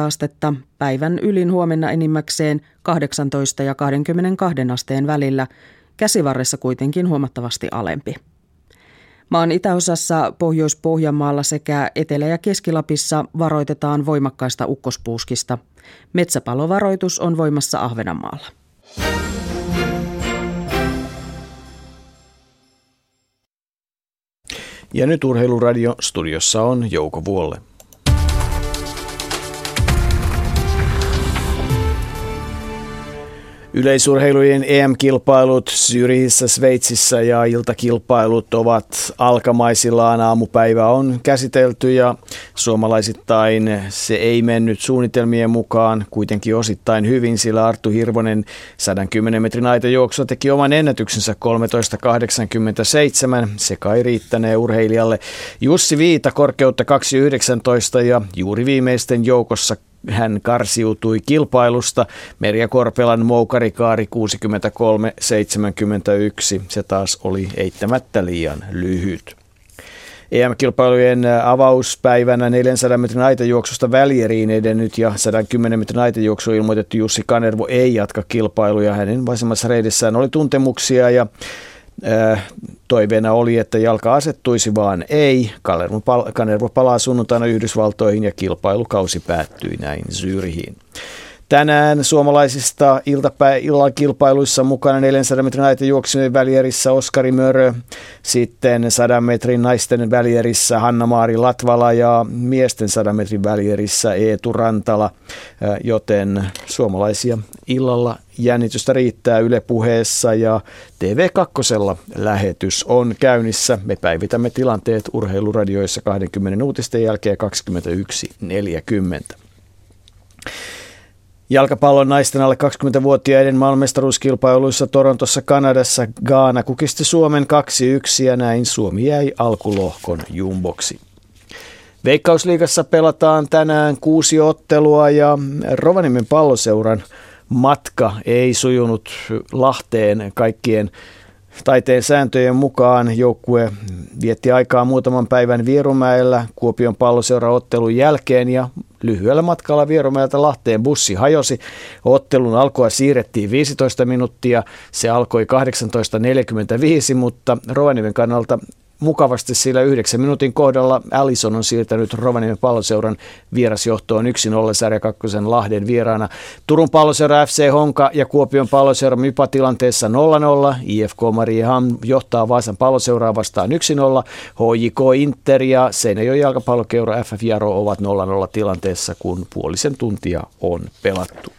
8-14 astetta, päivän ylin huomenna enimmäkseen 18 ja 22 asteen välillä, käsivarressa kuitenkin huomattavasti alempi. Maan itäosassa Pohjois-Pohjanmaalla sekä Etelä- ja Keskilapissa varoitetaan voimakkaista ukkospuuskista. Metsäpalovaroitus on voimassa Ahvenanmaalla. Ja nyt Urheiluradio studiossa on Jouko Vuolle. Yleisurheilujen EM-kilpailut Syrihissä, Sveitsissä ja iltakilpailut ovat alkamaisillaan. Aamupäivä on käsitelty ja suomalaisittain se ei mennyt suunnitelmien mukaan. Kuitenkin osittain hyvin, sillä Arttu Hirvonen 110 metrin aitajuoksua teki oman ennätyksensä 13.87. Se kai riittänee urheilijalle. Jussi Viita korkeutta 2.19 ja juuri viimeisten joukossa hän karsiutui kilpailusta. Merja Korpelan moukarikaari 63-71. Se taas oli eittämättä liian lyhyt. EM-kilpailujen avauspäivänä 400 metrin aitajuoksusta välieriin edennyt ja 110 metrin aitajuoksu ilmoitettu Jussi Kanervo ei jatka kilpailuja. Hänen vasemmassa reidessään oli tuntemuksia ja toiveena oli, että jalka asettuisi, vaan ei. Kanervo palaa sunnuntaina Yhdysvaltoihin ja kilpailukausi päättyi näin Zyrihiin. Tänään suomalaisista iltapä- illan kilpailuissa mukana 400 metrin aitajuoksujen välierissä Oskari Mörö, sitten 100 metrin naisten välierissä Hanna-Maari Latvala ja miesten 100 metrin välierissä Eetu Rantala, joten suomalaisia illalla jännitystä riittää Yle puheessa ja TV2 lähetys on käynnissä. Me päivitämme tilanteet urheiluradioissa 20 uutisten jälkeen 21.40. Jalkapallon naisten alle 20-vuotiaiden maailmestaruuskilpailuissa Torontossa Kanadassa Gaana kukisti Suomen 2-1 ja näin Suomi jäi alkulohkon jumboksi. Veikkausliigassa pelataan tänään kuusi ottelua ja Rovaniemen palloseuran matka ei sujunut Lahteen kaikkien Taiteen sääntöjen mukaan joukkue vietti aikaa muutaman päivän Vierumäellä Kuopion ottelun jälkeen ja lyhyellä matkalla Vierumäeltä Lahteen bussi hajosi. Ottelun alkua siirrettiin 15 minuuttia. Se alkoi 18.45, mutta Rovaniemen kannalta mukavasti sillä yhdeksän minuutin kohdalla Allison on siirtänyt Rovaniemen palloseuran vierasjohtoon 1-0 Särjä 2 Lahden vieraana. Turun palloseura FC Honka ja Kuopion palloseura Mypa tilanteessa 0-0. IFK Mariehamn johtaa Vaasan palloseuraa vastaan 1-0. HJK Inter ja Seinäjoen jalkapallokeura FF Jaro ovat 0-0 tilanteessa, kun puolisen tuntia on pelattu.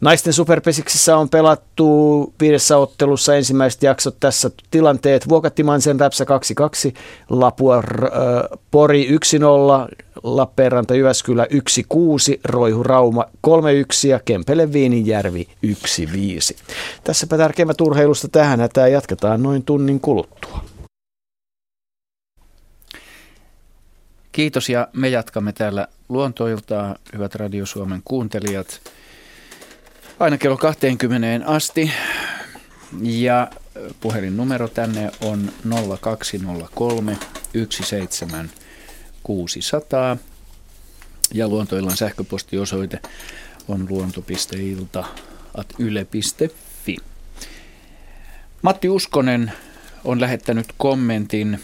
Naisten superpesiksissä on pelattu viidessä ottelussa ensimmäiset jaksot tässä tilanteet. Vuokattimansen Räpsä 2-2, Lapua äh, Pori 1-0, Lappeenranta Jyväskylä 1-6, Roihu Rauma 3-1 ja Kempele Viininjärvi 1-5. Tässäpä tärkeimmät urheilusta tähän hätää jatketaan noin tunnin kuluttua. Kiitos ja me jatkamme täällä luontoiltaa, hyvät Radio Suomen kuuntelijat aina kello 20 asti. Ja puhelinnumero tänne on 0203 17600 ja luontoillan sähköpostiosoite on luonto.ilta.yle.fi. Matti Uskonen on lähettänyt kommentin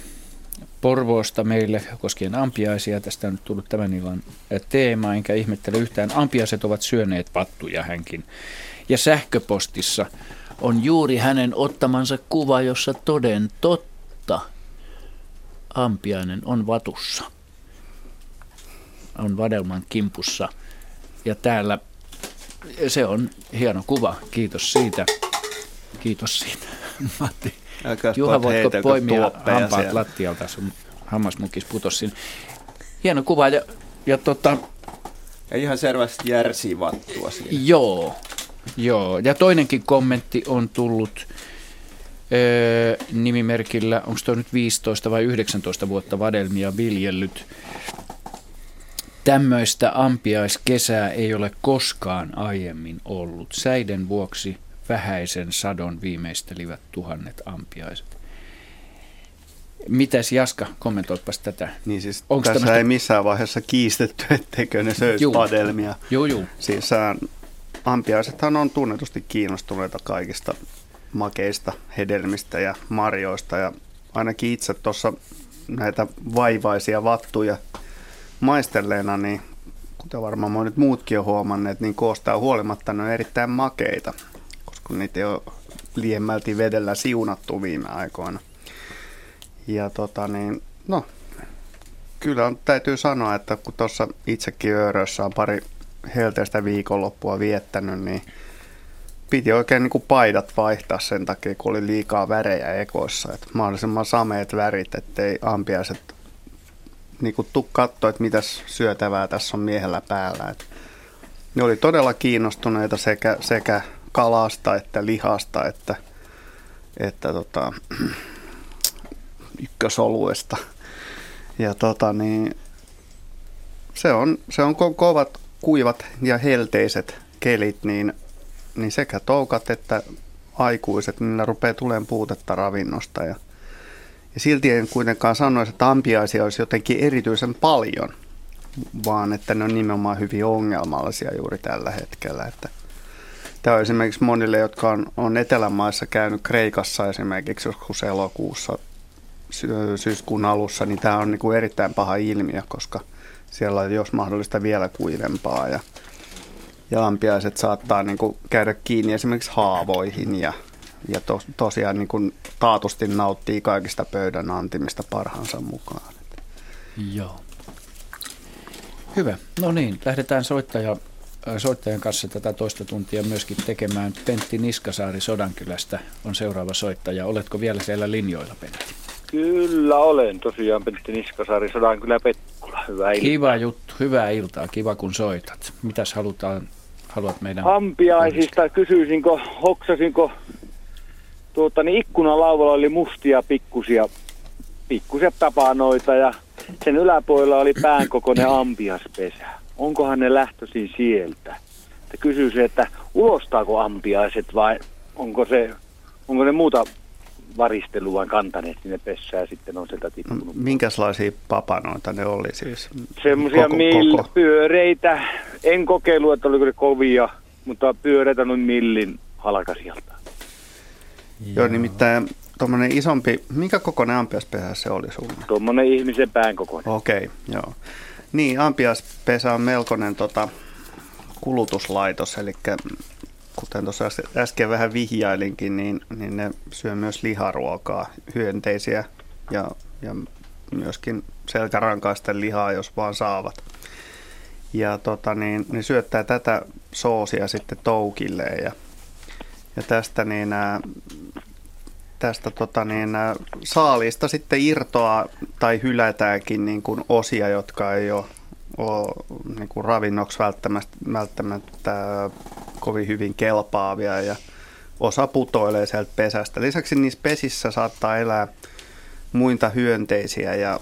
Porvoosta meille koskien ampiaisia. Tästä on nyt tullut tämän illan teema, enkä ihmettele yhtään. Ampiaiset ovat syöneet pattuja hänkin. Ja sähköpostissa on juuri hänen ottamansa kuva, jossa toden totta ampiainen on vatussa. On vadelman kimpussa. Ja täällä se on hieno kuva. Kiitos siitä. Kiitos siitä, Matti. Juha, voitko poimia hampaat siellä. lattialta? Sun hammasmukis putos sinne. Hieno kuva ja, ja tota... Ja ihan selvästi järsii vattua siinä. Joo, joo. Ja toinenkin kommentti on tullut öö, nimimerkillä, onko tuo nyt 15 vai 19 vuotta vadelmia viljellyt. Tämmöistä ampiaiskesää ei ole koskaan aiemmin ollut. Säiden vuoksi vähäisen sadon viimeistelivät tuhannet ampiaiset. Mitäs Jaska, kommentoipas tätä. Niin siis Onko tässä tämmöistä... ei missään vaiheessa kiistetty, etteikö ne söisi juu. padelmia. Joo, joo. Siis ampiaisethan on tunnetusti kiinnostuneita kaikista makeista, hedelmistä ja marjoista. Ja ainakin itse tuossa näitä vaivaisia vattuja maistelleena, niin kuten varmaan monet muutkin on huomanneet, niin koostaa huolimatta ne on erittäin makeita kun niitä ole liemmälti vedellä siunattu viime aikoina. Ja tota niin, no, kyllä on, täytyy sanoa, että kun tuossa itsekin Öörössä on pari helteistä viikonloppua viettänyt, niin piti oikein niin kuin paidat vaihtaa sen takia, kun oli liikaa värejä ekoissa. Että mahdollisimman sameet värit, ettei ampiaiset niin kuin tuu katsoa, että mitäs syötävää tässä on miehellä päällä. Et ne oli todella kiinnostuneita sekä, sekä kalasta että lihasta että, että tota, ykkösoluesta. Ja tota, niin, se on, se on kovat, kuivat ja helteiset kelit, niin, niin sekä toukat että aikuiset, niin ne rupeaa tulemaan puutetta ravinnosta. Ja, ja silti en kuitenkaan sanoisi, että ampiaisia olisi jotenkin erityisen paljon, vaan että ne on nimenomaan hyvin ongelmallisia juuri tällä hetkellä. Että tämä on esimerkiksi monille, jotka on, on Etelämaissa käynyt Kreikassa esimerkiksi joskus elokuussa syyskuun alussa, niin tämä on niin kuin erittäin paha ilmiö, koska siellä on jos mahdollista vielä kuivempaa ja, ja ampiaiset saattaa niin kuin käydä kiinni esimerkiksi haavoihin ja, ja to, tosiaan niin kuin taatusti nauttii kaikista pöydän antimista parhaansa mukaan. Joo. Hyvä. No niin, lähdetään soittaja, soittajan kanssa tätä toista tuntia myöskin tekemään. Pentti Niskasaari Sodankylästä on seuraava soittaja. Oletko vielä siellä linjoilla, Pentti? Kyllä olen tosiaan Pentti Niskasaari, Sodan kyllä Pekkula. Hyvää iltaa. Kiva juttu, hyvää iltaa, kiva kun soitat. Mitäs halutaan, haluat meidän... Ampiaisista kysyisinkö, hoksasinko, tuota, niin ikkunalauvalla oli mustia pikkusia, pikkusia tapanoita ja sen yläpuolella oli päänkokoinen ampiaspesä. Onkohan ne lähtöisin sieltä? Että kysyisin, että ulostaako ampiaiset vai onko se, onko ne muuta varistelua kantaneet sinne pessään ja sitten on sieltä tippunut. Minkälaisia papanoita ne oli siis? Semmoisia mill, pyöreitä. En kokeillut, että oliko ne kovia, mutta pyöreitä noin millin halkasijalta. Joo, nimittäin tuommoinen isompi, minkä kokoinen ampiaspesä se oli sinulla? Tuommoinen ihmisen pään kokoinen. Okei, okay, joo. Niin, ampiaspesä on melkoinen tota, kulutuslaitos, eli kuten tuossa äsken vähän vihjailinkin, niin, niin ne syö myös liharuokaa, hyönteisiä ja, ja myöskin selkärankaisten lihaa, jos vaan saavat. Ja tota, niin, ne syöttää tätä soosia sitten toukille ja, ja tästä, niin, ää, tästä tota, niin, ää, saalista sitten irtoaa tai hylätäänkin niin kuin osia, jotka ei ole, ole niin kuin ravinnoksi välttämättä, välttämättä kovin hyvin kelpaavia ja osa putoilee sieltä pesästä. Lisäksi niissä pesissä saattaa elää muita hyönteisiä ja,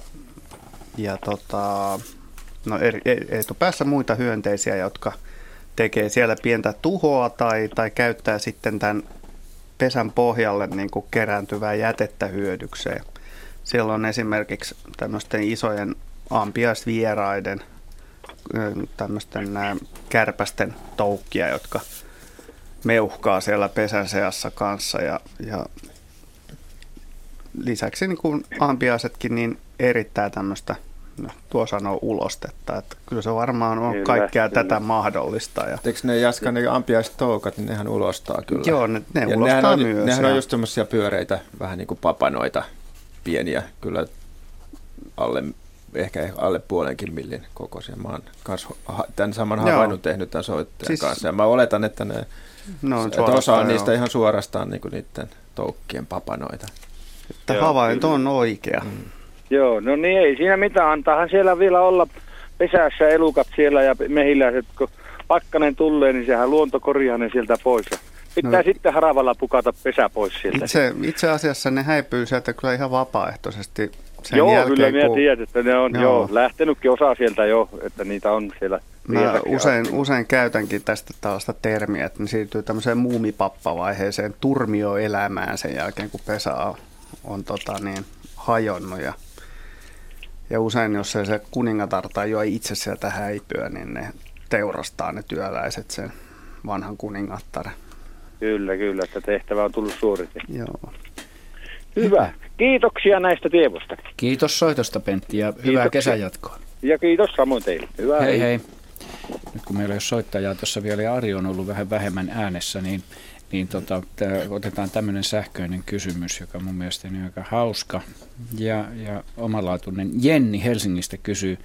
ja tota, no eri, etupäässä muita hyönteisiä, jotka tekee siellä pientä tuhoa tai, tai käyttää sitten tämän pesän pohjalle niin kuin kerääntyvää jätettä hyödykseen. Siellä on esimerkiksi tämmöisten isojen ampiaisvieraiden tämmöisten kärpästen toukkia, jotka meuhkaa siellä pesän seassa kanssa ja, ja lisäksi niin kuin ampiaisetkin niin erittää tämmöistä, no, tuo sanoo ulostetta, että kyllä se varmaan on kyllä, kaikkea kyllä. tätä mahdollista. Ja... Eikö ne jaska ne ampiaistoukat, niin nehän ulostaa kyllä. Joo, ne, ne ja ulostaa nehän on, myös. Nehän ja... on just semmoisia pyöreitä, vähän niin kuin papanoita, pieniä, kyllä alle ehkä alle puolenkin millin kokoisia. Mä oon kans tämän saman havainnon tehnyt tämän soittajan siis, kanssa. Ja mä oletan, että, ne, no, että osa on niistä ihan suorastaan niin niiden toukkien papanoita. Että havainto on oikea. Mm. Joo, no niin ei siinä mitään. Antaahan siellä vielä olla pesässä elukat siellä ja mehiläiset, kun pakkanen tulee, niin sehän luonto korjaa ne sieltä pois. Pitää no, sitten haravalla pukata pesä pois sieltä. Itse, itse asiassa ne häipyy sieltä kyllä ihan vapaaehtoisesti sen joo, jälkeen, kyllä minä kun... tiedän, että ne on joo. jo lähtenytkin osa sieltä jo, että niitä on siellä. Mä usein, usein käytänkin tästä tällaista termiä, että ne siirtyy tämmöiseen muumipappavaiheeseen turmioelämään sen jälkeen, kun pesä on, on tota niin, hajonnut. Ja, ja usein, jos se, se kuningatar tai jo ei itse sieltä häipyä, niin ne teurastaa ne työläiset sen vanhan kuningattaren. Kyllä, kyllä, että tehtävä on tullut suoritettua. Joo. Hyvä. Kiitoksia näistä tiedosta. Kiitos soitosta Pentti ja Kiitoksia. hyvää kesänjatkoa. Ja kiitos samoin teille. Hyvää hei hei. Nyt kun meillä ei ole soittajaa tuossa vielä ja Ari on ollut vähän vähemmän äänessä, niin, niin tota, otetaan tämmöinen sähköinen kysymys, joka mun mielestä on aika hauska ja, ja omalaatuinen. Jenni Helsingistä kysyy,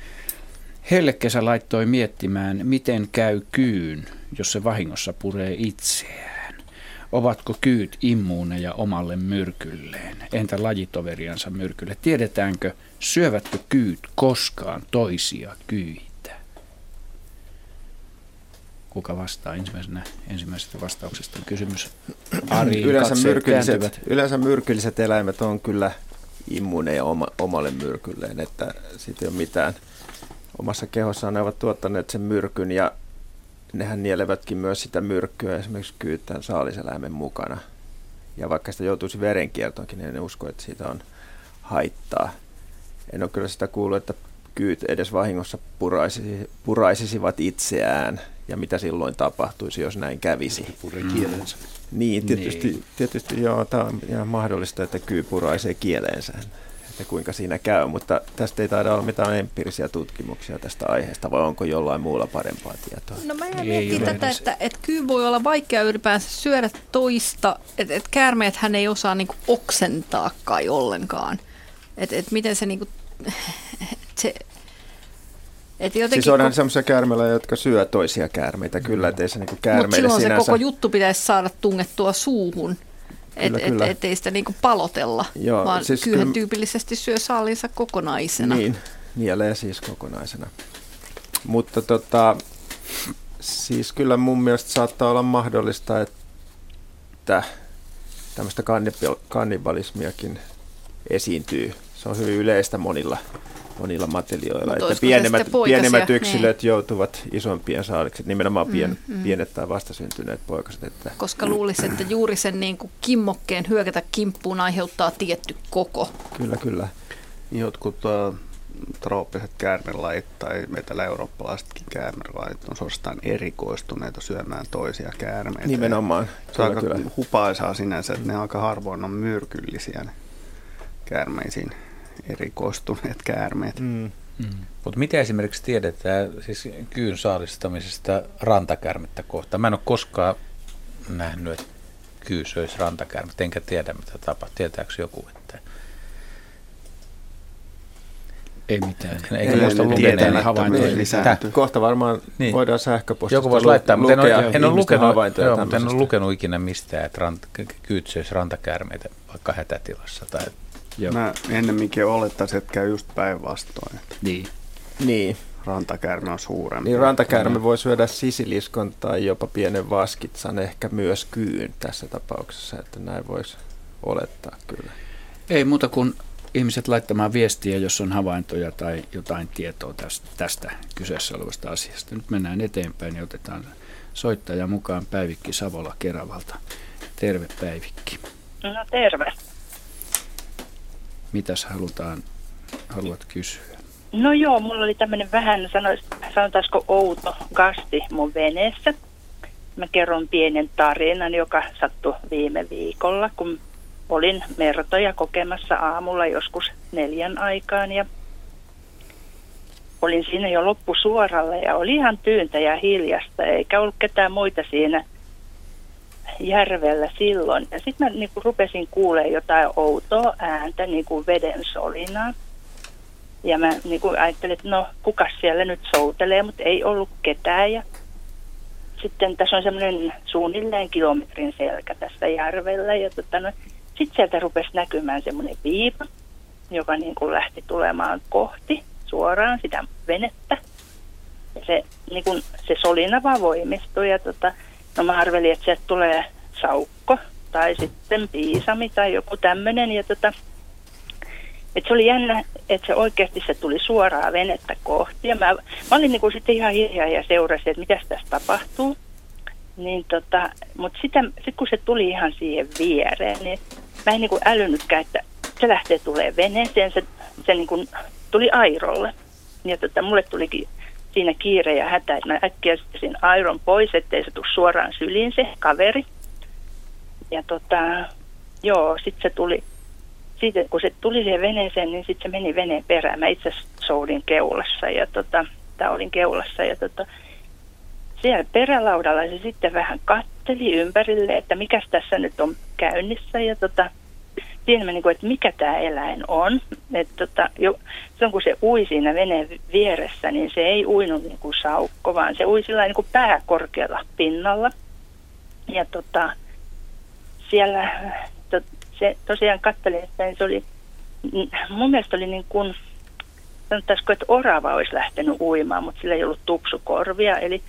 Hellekesä laittoi miettimään, miten käy kyyn, jos se vahingossa puree itseään. Ovatko kyyt immuuneja omalle myrkylleen? Entä lajitoveriansa myrkylle? Tiedetäänkö, syövätkö kyyt koskaan toisia kyitä? Kuka vastaa ensimmäisenä ensimmäisestä vastauksesta? Kysymys Ari, yleensä, myrkylliset, yleensä myrkylliset eläimet on kyllä immuuneja oma, omalle myrkylleen, että siitä ei ole mitään. Omassa kehossaan ne ovat tuottaneet sen myrkyn ja nehän nielevätkin myös sitä myrkkyä esimerkiksi kyyttään saaliseläimen mukana. Ja vaikka sitä joutuisi verenkiertoonkin, niin en usko, että siitä on haittaa. En ole kyllä sitä kuullut, että kyyt edes vahingossa puraisisi, puraisisivat itseään ja mitä silloin tapahtuisi, jos näin kävisi. Puree kielensä. Niin, tietysti, niin. tietysti joo, tämä on ihan mahdollista, että kyy puraisee kieleensä että kuinka siinä käy, mutta tästä ei taida olla mitään empiirisiä tutkimuksia tästä aiheesta, vai onko jollain muulla parempaa tietoa? No mä mietin tätä, että, että kyy voi olla vaikea ylipäänsä syödä toista, että, että käärmeet hän ei osaa niinku oksentaa kai ollenkaan. Että, että miten se niinku, se, et siis onhan kun... semmoisia käärmeitä, jotka syö toisia käärmeitä, kyllä, ettei se niinku käärmeille Mutta silloin sinänsä... se koko juttu pitäisi saada tungettua suuhun. Kyllä, et, kyllä. Et, ettei sitä niinku palotella, Joo, vaan siis kyyhän kyllä... tyypillisesti syö saalinsa kokonaisena. Niin, nielee siis kokonaisena. Mutta tota, siis kyllä mun mielestä saattaa olla mahdollista, että tämmöistä kannibalismiakin esiintyy. Se on hyvin yleistä monilla monilla matelioilla. Että pienemmät, pienemmät yksilöt niin. joutuvat isompien saaliksi, nimenomaan pien, mm, mm. pienet tai vastasyntyneet poikaset. Että. Koska luulisi, että juuri sen niin kuin kimmokkeen hyökätä kimppuun aiheuttaa tietty koko. Kyllä, kyllä. Jotkut uh, trooppiset käärmelajit tai etelä-eurooppalaisetkin käärmelajit on suorastaan erikoistuneita syömään toisia käärmeitä. Nimenomaan. Se on aika kyllä. hupaisaa sinänsä, että ne aika harvoin on myrkyllisiä ne käärmeisiin erikoistuneet käärmeet. Mm. Mm. Mutta mitä esimerkiksi tiedetään siis kyyn saalistamisesta rantakärmettä kohtaan? Mä en ole koskaan nähnyt, että kyy söisi rantakärmettä, enkä tiedä mitä tapahtuu. Tietääkö joku, että... Ei mitään. Eikä muista lukeneen havaintoja. Kohta varmaan niin. voidaan sähköpostista Joku voisi laittaa, mutta en ole, en ole lukenut, joo, mutta en ole lukenut ikinä mistään, että rant, kyyt söisi rantakärmeitä vaikka hätätilassa tai Joo. Mä ennemminkin olettaisin, että käy just päinvastoin. Niin. Niin. Rantakärme on suurempi. Niin rantakärme voi syödä sisiliskon tai jopa pienen vaskitsan, ehkä myös kyyn tässä tapauksessa, että näin voisi olettaa kyllä. Ei muuta kuin ihmiset laittamaan viestiä, jos on havaintoja tai jotain tietoa tästä, tästä kyseessä olevasta asiasta. Nyt mennään eteenpäin ja otetaan soittaja mukaan Päivikki Savola Keravalta. Terve Päivikki. No terve. Mitäs halutaan, haluat kysyä? No joo, mulla oli tämmöinen vähän, sanotaanko outo gasti mun veneessä. Mä kerron pienen tarinan, joka sattui viime viikolla, kun olin mertoja kokemassa aamulla joskus neljän aikaan ja olin siinä jo loppusuoralla ja oli ihan tyyntä ja hiljasta eikä ollut ketään muita siinä – järvellä silloin. Ja sitten mä niin kuin rupesin kuulemaan jotain outoa ääntä, niin kuin veden solinaa. Ja mä niin kuin ajattelin, että no kuka siellä nyt soutelee, mutta ei ollut ketään. Ja sitten tässä on semmoinen suunnilleen kilometrin selkä tässä järvellä. Ja tota, no, sitten sieltä rupesi näkymään semmoinen viipa, joka niin kuin lähti tulemaan kohti suoraan sitä venettä. Ja se, niin kuin, se solina vaan voimistui ja tota, No mä arvelin, että sieltä tulee saukko tai sitten piisami tai joku tämmöinen. Ja tota, että se oli jännä, että se oikeasti se tuli suoraan venettä kohti. Ja mä, mä olin niin kuin sitten ihan hiljaa ja seurasin, että mitä tässä tapahtuu. Niin tota, mutta sitten sit kun se tuli ihan siihen viereen, niin mä en niin kuin älynytkään, että se lähtee tulee veneeseen. Se, se niin kuin tuli airolle. Ja tota, mulle tulikin siinä kiire ja hätä, että mä äkkiä sin airon pois, ettei se tule suoraan syliin se kaveri. Ja tota, joo, sitten se tuli, siitä, kun se tuli siihen veneeseen, niin sitten se meni veneen perään. Mä itse soudin keulassa ja tota, tai olin keulassa ja tota, siellä perälaudalla se sitten vähän katteli ympärille, että mikä tässä nyt on käynnissä ja tota, tiedämme, niin kuin, että mikä tämä eläin on. Että tota, jo, silloin kun se ui siinä veneen vieressä, niin se ei uinut niin kuin saukko, vaan se ui sillä niin kuin pää korkealla pinnalla. Ja tota, siellä to, se, tosiaan katselin, että se oli, mun mielestä oli niin kuin, sanottaisiko, että orava olisi lähtenyt uimaan, mutta sillä ei ollut tupsukorvia, eli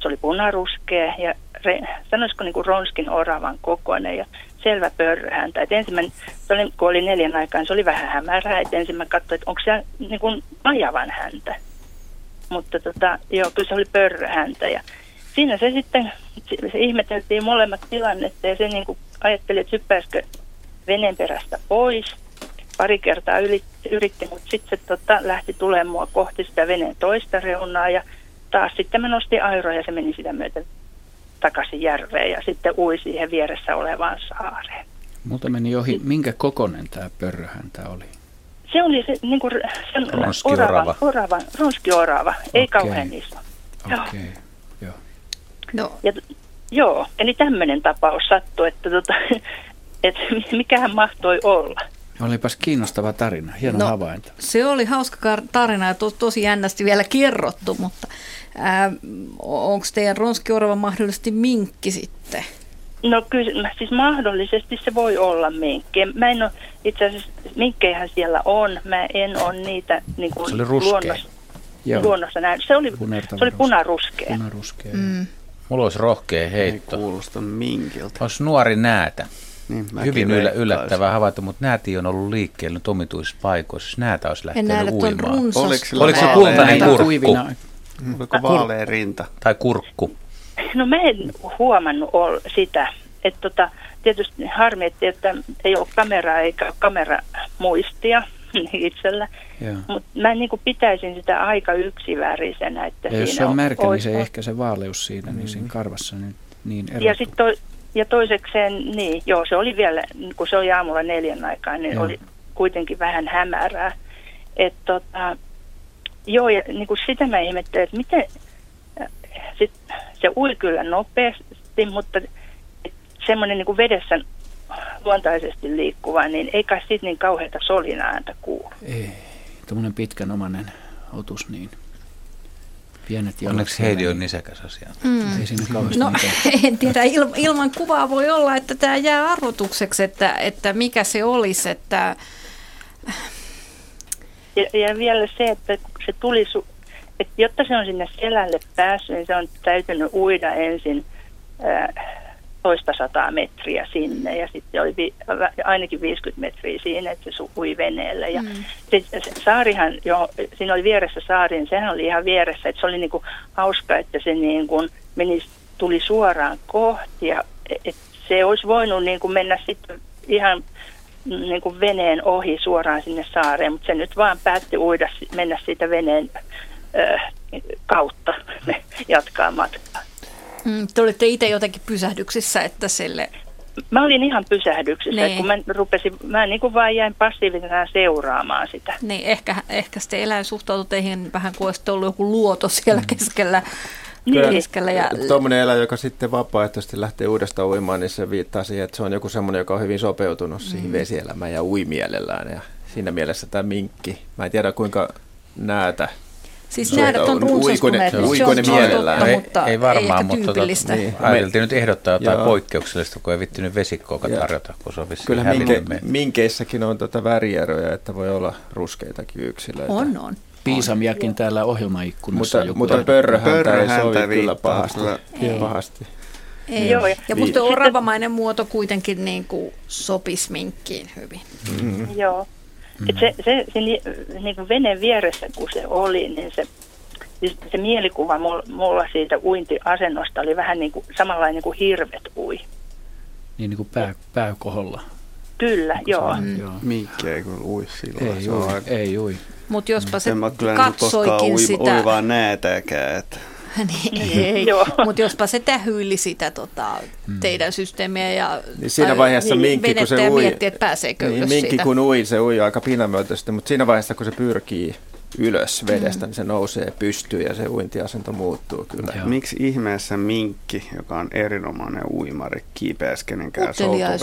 se oli punaruskea ja re, sanoisiko niin kuin ronskin oravan kokoinen ja selvä pörröhäntä. Et ensimmäinen, se oli, kun oli neljän aikaan, se oli vähän hämärää, että ensin mä katsoin, että onko se niin kuin majavan häntä. Mutta tota, joo, kyllä se oli pörröhäntä ja siinä se sitten, se ihmeteltiin molemmat tilannetta ja se niin kuin ajatteli, että hyppäisikö veneen perästä pois. Pari kertaa yritti, mutta sitten se tota, lähti tulemaan kohti sitä veneen toista reunaa ja taas sitten mä nostin airoja ja se meni sitä myöten takaisin järveen ja sitten ui siihen vieressä olevaan saareen. Mutta meni ohi, minkä kokonen tämä pörröhäntä oli? Se oli se, niin kuin, se ronskiorava. Orava, orava, ronskiorava, ei okay. kauhean iso. Okei, okay. joo. No. Ja, joo, eli tämmöinen tapaus sattui, että, tota, että mikähän mahtoi olla. Olipas kiinnostava tarina, hieno no, havainto. Se oli hauska tarina ja to, tosi jännästi vielä kerrottu, mutta onko teidän ronskiorava mahdollisesti minkki sitten? No kyllä, siis mahdollisesti se voi olla minkki. Mä en ole, itse asiassa minkkejähän siellä on, mä en ole niitä niin kuin se oli luonnossa, luonnossa nähnyt. Se oli, se oli punaruskea. punaruskea. Mm. Mulla olisi rohkea heitto. Ei kuulosta minkiltä. Olisi nuori näätä. Niin, Hyvin yllä, yllättävää havaita, mutta nääti on ollut liikkeellä nyt omituisissa paikoissa. Näätä olisi lähtenyt uimaan. Oliko, Oliko se kultainen kurkku? Oliko vaalea rinta? Tai kurkku? No mä en huomannut ol, sitä. Että tota, tietysti harmi, että, ei ole kameraa eikä kameramuistia itsellä. Mutta mä niin kuin pitäisin sitä aika yksivärisenä. Että ja jos se on märkä, niin se ehkä se vaaleus siinä, niin siinä karvassa niin, niin erottuu. Ja, sit to, ja toisekseen, niin joo, se oli vielä, kun se oli aamulla neljän aikaa, niin joo. oli kuitenkin vähän hämärää. Että tota, Joo, ja niin kuin sitä mä ihmettelen, että miten sit, se ui kyllä nopeasti, mutta semmoinen niin kuin vedessä luontaisesti liikkuva, niin ei kai siitä niin kauheita solinaääntä kuulu. Ei, tuommoinen pitkänomainen otus, niin pienet jalat. Onneksi Heidi on nisäkäs asia. Mm. Ei siinä kauheasti no, mitään. en tiedä, il, ilman kuvaa voi olla, että tämä jää arvotukseksi, että, että mikä se olisi, että ja, ja vielä se, että se tuli, su- että jotta se on sinne selälle päässyt, niin se on täytynyt uida ensin ää, toista sataa metriä sinne ja sitten oli vi- ainakin 50 metriä siinä, että se ui veneellä. Ja mm. se, se, saarihan, jo, siinä oli vieressä saari, niin sehän oli ihan vieressä, että se oli niinku hauska, että se niinku meni, tuli suoraan kohti ja et se olisi voinut niinku mennä sitten ihan niin kuin veneen ohi suoraan sinne saareen, mutta se nyt vaan päätti uida, mennä siitä veneen ö, kautta jatkaa matkaa. Mm, te olitte itse jotenkin pysähdyksissä, että sille... Mä olin ihan pysähdyksissä, niin. kun mä rupesin, mä niin kuin vaan jäin passiivisena seuraamaan sitä. Niin, ehkä, ehkä sitten eläin suhtautui teihin vähän kuin olisi ollut joku luoto siellä keskellä Kyllä, ja... Tuommoinen eläin, joka sitten vapaaehtoisesti lähtee uudestaan uimaan, niin se viittaa siihen, että se on joku semmoinen, joka on hyvin sopeutunut siihen mm. vesielämään ja ui mielellään. Ja siinä mielessä tämä minkki, mä en tiedä kuinka näätä Siis näädät on runsastuneet, se on mielellään. Ei, mutta ei varmaan, ei mutta tota, niin. ajateltiin nyt ehdottaa jotain Joo. poikkeuksellista, kun ei vittinyt vesikkoa tarjota, kun se on Kyllä minke, minkeissäkin on tuota värieroja, että voi olla ruskeitakin yksilöitä. On, on. Piisamiakin täällä ohjelmaikkunassa. Mutta, mutta pörröhäntä, pörröhäntä ei sovi kyllä pahasti. Ei. pahasti. Ei. Joo, ja, ja musta oravamainen muoto kuitenkin niin kuin sopisi minkkiin hyvin. Mm-hmm. Joo. Et se, se, se niin kuin veneen vieressä, kun se oli, niin se, siis se mielikuva mulla siitä uintiasennosta oli vähän niin kuin samanlainen kuin hirvet ui. Niin, niin kuin pää, pääkoholla. Kyllä, niin joo. Mm. joo. Minkki ei kyllä ui silloin. Ei, ui, ei ui. Mutta jospa se katsoikin ui, sitä... Ui vaan näätäkään, että... niin, ei. Mutta jospa se tähyili sitä tota, mm. teidän systeemiä ja niin siinä vaiheessa niin, minkki, kun se ui, miettii, että pääseekö niin, minkki siitä. kun ui, se ui aika pinamötösti, mutta siinä vaiheessa kun se pyrkii ylös vedestä, mm. niin se nousee pystyyn ja se uintiasento muuttuu kyllä. Joo. Miksi ihmeessä minkki, joka on erinomainen uimari, kiipeäisi kenenkään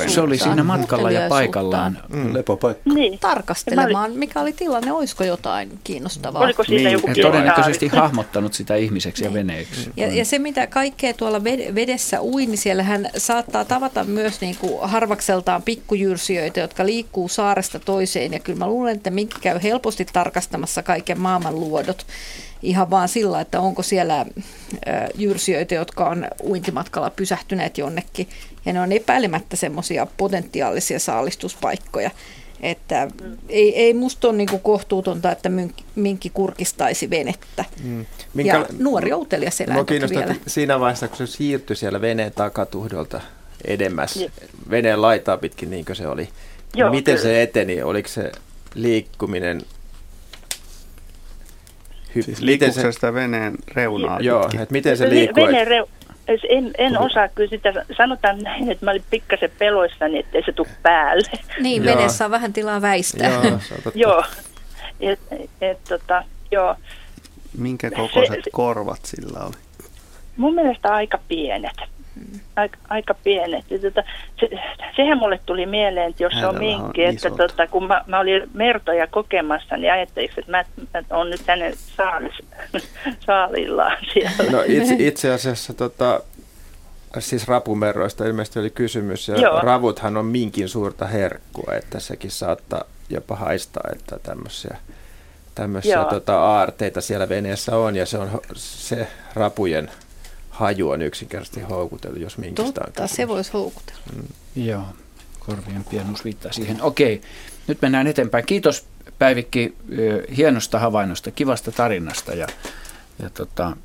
Se oli siinä matkalla ja paikallaan mm. lepopaikka. Niin. Tarkastelemaan, mikä oli tilanne, olisiko jotain kiinnostavaa. Oliko siinä niin. joku Todennäköisesti hahmottanut sitä ihmiseksi ja veneeksi. Ja, ja se, mitä kaikkea tuolla vedessä ui, niin siellähän saattaa tavata myös niin kuin harvakseltaan pikkujyrsijöitä, jotka liikkuu saaresta toiseen. Ja kyllä mä luulen, että minkki käy helposti tarkastamassa kaiken maailman luodot ihan vaan sillä, että onko siellä jyrsijöitä, jotka on uintimatkalla pysähtyneet jonnekin. Ja ne on epäilemättä semmoisia potentiaalisia saalistuspaikkoja. Että ei, ei musta ole niin kohtuutonta, että minkki kurkistaisi venettä. Mm. Minkä, ja nuori outelias eläin vielä. Siinä vaiheessa, kun se siirtyi siellä veneen takatuhdolta edemmäs, veneen laitaa pitkin niin kuin se oli, Joo, miten kyllä. se eteni? Oliko se liikkuminen siis miten se sitä veneen reunaa Joo, että miten se liikkuu? Veneen reu- en, en osaa kyllä sitä, sanotaan näin, että mä olin pikkasen peloissani, ettei se tule päälle. Niin, veneessä on vähän tilaa väistää. Joo, joo. Et, et, tota, joo. Minkä kokoiset se, korvat sillä oli? Mun mielestä aika pienet aika, aika pienet. Tota, se, sehän mulle tuli mieleen, että jos se on minkki, on että tota, kun mä, mä olin mertoja kokemassa, niin ajattelin, että mä, mä olen nyt hänen saalis, saalillaan siellä. No itse, itse asiassa tota, siis rapumerroista ilmeisesti oli kysymys, ja Joo. ravuthan on minkin suurta herkkua, että sekin saattaa jopa haistaa, että tämmöisiä tämmöisiä tota, aarteita siellä veneessä on, ja se on se rapujen haju on yksinkertaisesti houkutellut, jos minkistä Totta, se voisi houkutella. Mm. Joo, korvien pienuus viittaa siihen. Okei, nyt mennään eteenpäin. Kiitos Päivikki hienosta havainnosta, kivasta tarinasta ja, ja tota,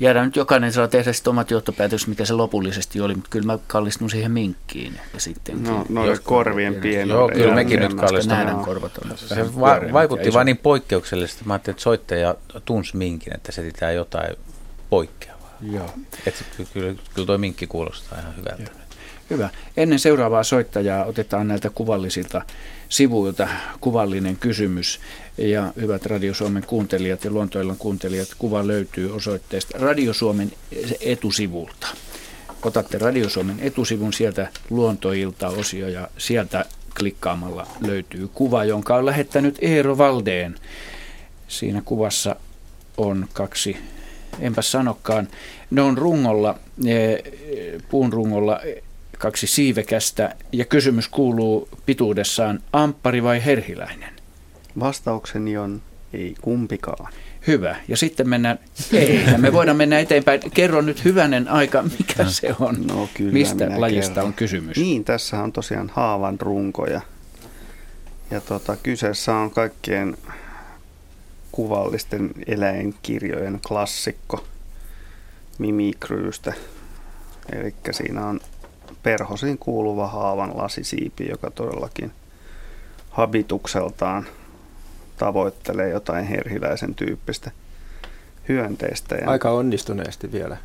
jäädään nyt jokainen saa tehdä sitten omat johtopäätökset, mikä se lopullisesti oli, mutta kyllä mä kallistun siihen minkkiin. Ja sitten no, no korvien pieni. Joo, kyllä mekin nyt kallistumme. korvat on Se va- vaikutti vain niin poikkeuksellisesti. Mä ajattelin, että soittaja tunsi minkin, että se pitää jotain poikkeaa. Joo. Et, kyllä, kyllä tuo minkki kuulostaa ihan hyvältä. Joo. Hyvä. Ennen seuraavaa soittajaa otetaan näiltä kuvallisilta sivuilta kuvallinen kysymys. Ja hyvät Radio Suomen kuuntelijat ja Luontoillan kuuntelijat, kuva löytyy osoitteesta Radio Suomen etusivulta. Otatte Radio Suomen etusivun sieltä Luontoilta-osio ja sieltä klikkaamalla löytyy kuva, jonka on lähettänyt Eero Valdeen. Siinä kuvassa on kaksi enpä sanokaan. Ne on rungolla, puun rungolla kaksi siivekästä ja kysymys kuuluu pituudessaan amppari vai herhiläinen? Vastaukseni on ei kumpikaan. Hyvä. Ja sitten mennään, ei, me voidaan mennä eteenpäin. Kerro nyt hyvänen aika, mikä se on, no, kyllä mistä lajista kerron. on kysymys. Niin, tässä on tosiaan haavan runkoja. Ja tota, kyseessä on kaikkien kuvallisten eläinkirjojen klassikko Mimikryystä. Eli siinä on perhosiin kuuluva haavan lasisiipi, joka todellakin habitukseltaan tavoittelee jotain herhiläisen tyyppistä hyönteistä. Ja Aika onnistuneesti vielä.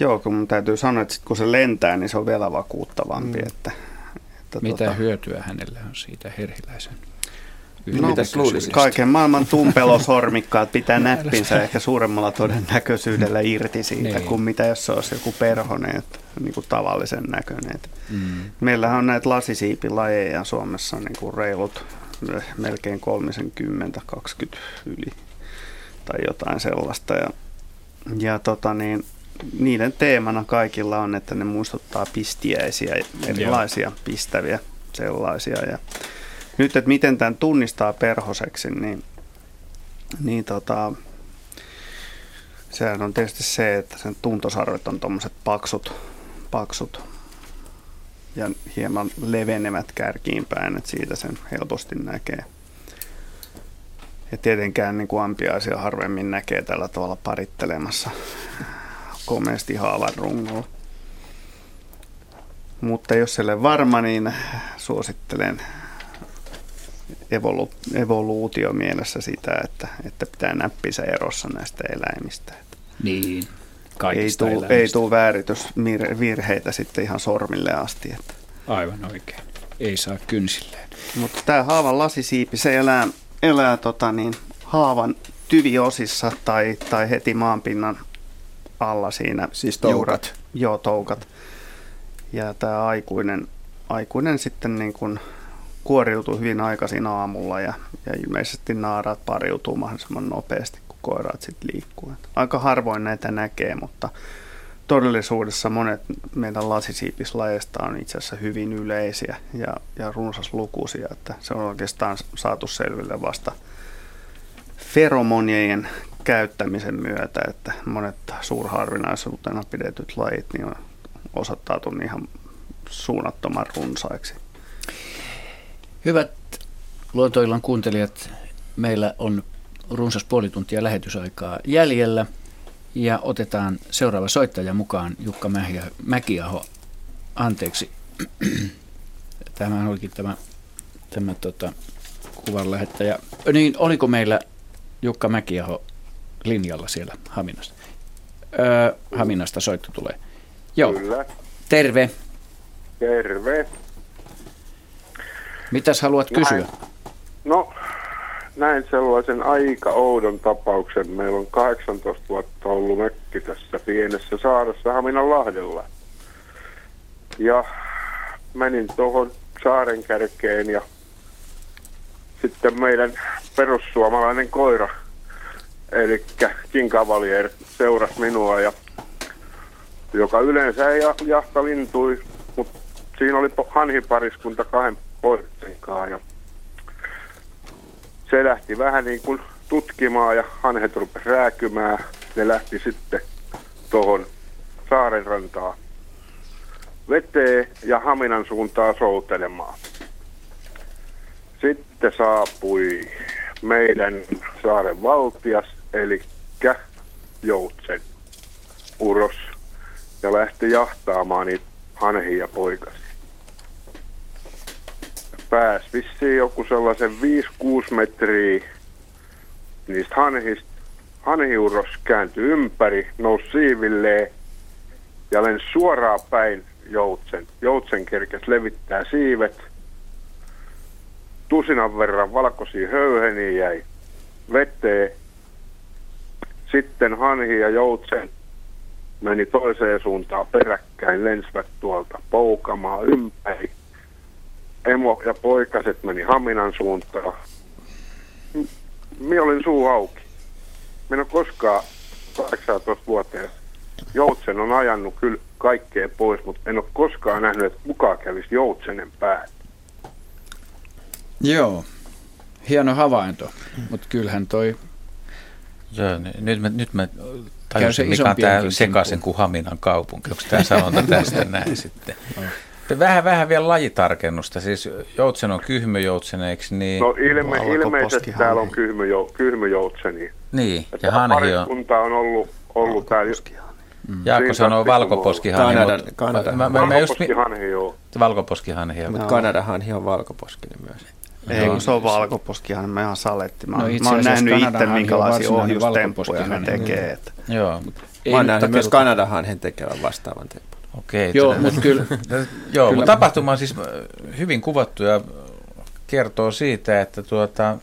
Joo, kun mun täytyy sanoa, että sit kun se lentää, niin se on vielä vakuuttavampi. Mm. Että, että Mitä tota... hyötyä hänelle on siitä herhiläisen No, kaiken maailman tumpelosormikkaat pitää näppinsä ehkä suuremmalla todennäköisyydellä irti siitä, niin. kuin mitä jos se olisi joku perhonen, niin kuin tavallisen näköinen. Mm. Meillähän on näitä lasisiipilajeja Suomessa niin kuin reilut melkein 30, 20 yli tai jotain sellaista. Ja, ja tota niin, niiden teemana kaikilla on, että ne muistuttaa pistiäisiä, erilaisia Joo. pistäviä sellaisia. Ja nyt, että miten tämän tunnistaa perhoseksi, niin, niin tota, sehän on tietysti se, että sen tuntosarvet on tuommoiset paksut, paksut ja hieman levenevät kärkiin päin, että siitä sen helposti näkee. Ja tietenkään niin kuin ampiaisia harvemmin näkee tällä tavalla parittelemassa komeasti haavan rungolla. Mutta jos ei varma, niin suosittelen evolu, evoluutio mielessä sitä, että, että pitää näppinsä erossa näistä eläimistä. Niin, ei tule, ei tule vääritysvirheitä sitten ihan sormille asti. Että. Aivan oikein. Ei saa kynsilleen. Mutta tämä haavan lasisiipi, se elää, elää tota niin, haavan tyviosissa tai, tai heti maanpinnan alla siinä. Siis toukat? Juurat. Joo, toukat. Ja tämä aikuinen, aikuinen sitten niin kuin kuoriutuu hyvin aikaisin aamulla ja, ja ilmeisesti naaraat pariutuu mahdollisimman nopeasti, kun koiraat sitten liikkuu. Aika harvoin näitä näkee, mutta todellisuudessa monet meidän lasisiipislajeista on itse asiassa hyvin yleisiä ja, ja runsaslukuisia, että se on oikeastaan saatu selville vasta feromonien käyttämisen myötä, että monet suurharvinaisuutena pidetyt lajit niin on osoittautunut ihan suunnattoman runsaiksi. Hyvät Luontoillan kuuntelijat, meillä on runsas puoli tuntia lähetysaikaa jäljellä ja otetaan seuraava soittaja mukaan, Jukka Mäkiaho. Anteeksi, tämä olikin tämä, tämä tota, kuvan lähettäjä. Niin, oliko meillä Jukka Mäkiaho linjalla siellä Haminasta? Öö, Haminasta soitto tulee. Joo. Kyllä. Terve. Terve. Mitäs haluat kysyä? Näin. No, näin sellaisen aika oudon tapauksen. Meillä on 18 vuotta ollut mökki tässä pienessä saaressa Haminanlahdella. Ja menin tuohon saaren kärkeen ja sitten meidän perussuomalainen koira, eli King Cavalier, seurasi minua ja joka yleensä ei jahta lintui, mutta siinä oli hanhipariskunta kahden poikien ja se lähti vähän niin kuin tutkimaan ja hanhet rupesi rääkymään. Ne lähti sitten tuohon saaren rantaa veteen ja Haminan suuntaan soutelemaan. Sitten saapui meidän saaren valtias, eli Joutsen uros, ja lähti jahtaamaan niitä hanhia poikasi pääsi vissiin joku sellaisen 5-6 metriä niistä hanhista. Hanhiuros kääntyi ympäri, nousi siivilleen ja lensi suoraan päin joutsen. Joutsen kerkesi levittää siivet. Tusinan verran valkoisia höyheniä jäi veteen. Sitten hanhi ja joutsen meni toiseen suuntaan peräkkäin, lensivät tuolta poukamaan ympäri emo ja poikaset meni Haminan suuntaan. Minä olin suu auki. Minä en ole koskaan 18 vuoteen. Joutsen on ajanut kyllä kaikkea pois, mutta en ole koskaan nähnyt, että kukaan kävisi Joutsenen päät. Joo, hieno havainto, mutta kyllähän toi... Joo, nyt mä, nyt mä tajusin, mikä on tämä sekaisin kuin Haminan kaupunki. Onko tämä sanonta tästä näin sitten? Vähän, vähän vielä lajitarkennusta. Siis joutsen on kyhmyjoutsen, eikö niin? No ilme, ilmeisesti täällä on kyhmyjou, kyhmyjoutseni. Niin, ja hanhi on... on ollut, ollut täällä. Mm. Jaakko sanoo valkoposkihanhi. Kanada, Kanada. Mä, mä, valkoposkihanhi, joo. Valkoposkihanhi, joo. Mutta Kanadahanhi on valkoposkinen myös. Ei, kun se on valkoposkihan, mä ihan saletti. Mä, no mä oon nähnyt itse, minkälaisia ohjustemppuja ne tekee. Että. Joo. Mä oon nähnyt myös Kanadahanhen tekevän vastaavan tempun. Okei. Joo, mutta kyllä. joo, kyllä. mutta tapahtuma on siis äh, hyvin kuvattu ja kertoo siitä, että tuota,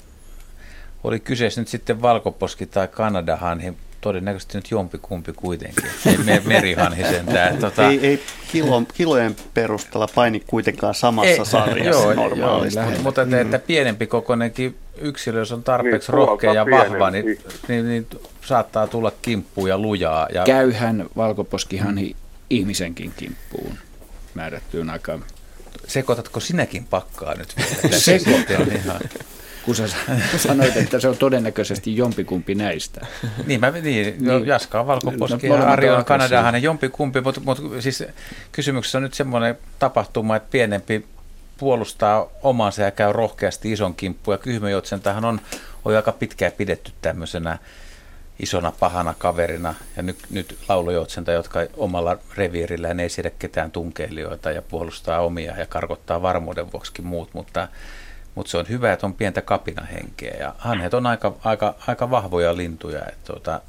oli kyseessä nyt sitten valkoposki tai Kanadahanhi, todennäköisesti nyt jompikumpi kuitenkin, ei me, merihanhi sentään. Tota... Ei, ei kilo, kilojen perusteella paini kuitenkaan samassa ei, sarjassa joo, normaalisti. Joo, mutta että, että pienempi kokoinenkin yksilö, jos on tarpeeksi niin, rohkea ja vahva, niin, niin, niin, saattaa tulla kimppuun ja lujaa. Ja... Käyhän valkoposkihanhi ihmisenkin kimppuun määrättyyn aikaan. Sekoitatko sinäkin pakkaa nyt vielä? Sekoitan. ihan kun sä sanoit, että se on todennäköisesti jompikumpi näistä. niin, mä, niin, niin Jaska on valkoposki no, ja Ari on Kanadahan jompikumpi, mutta, mutta siis kysymyksessä on nyt semmoinen tapahtuma, että pienempi puolustaa omansa ja käy rohkeasti ison kimppuun. Ja Kyhmöjotsen tähän on, on aika pitkään pidetty tämmöisenä isona pahana kaverina ja nyt, nyt laulujoutsenta, jotka omalla reviirillään ei siedä ketään tunkeilijoita ja puolustaa omia ja karkottaa varmuuden vuoksi muut, mutta, mutta se on hyvä, että on pientä kapinahenkeä ja hanhet on aika, aika, aika vahvoja lintuja. Tuota,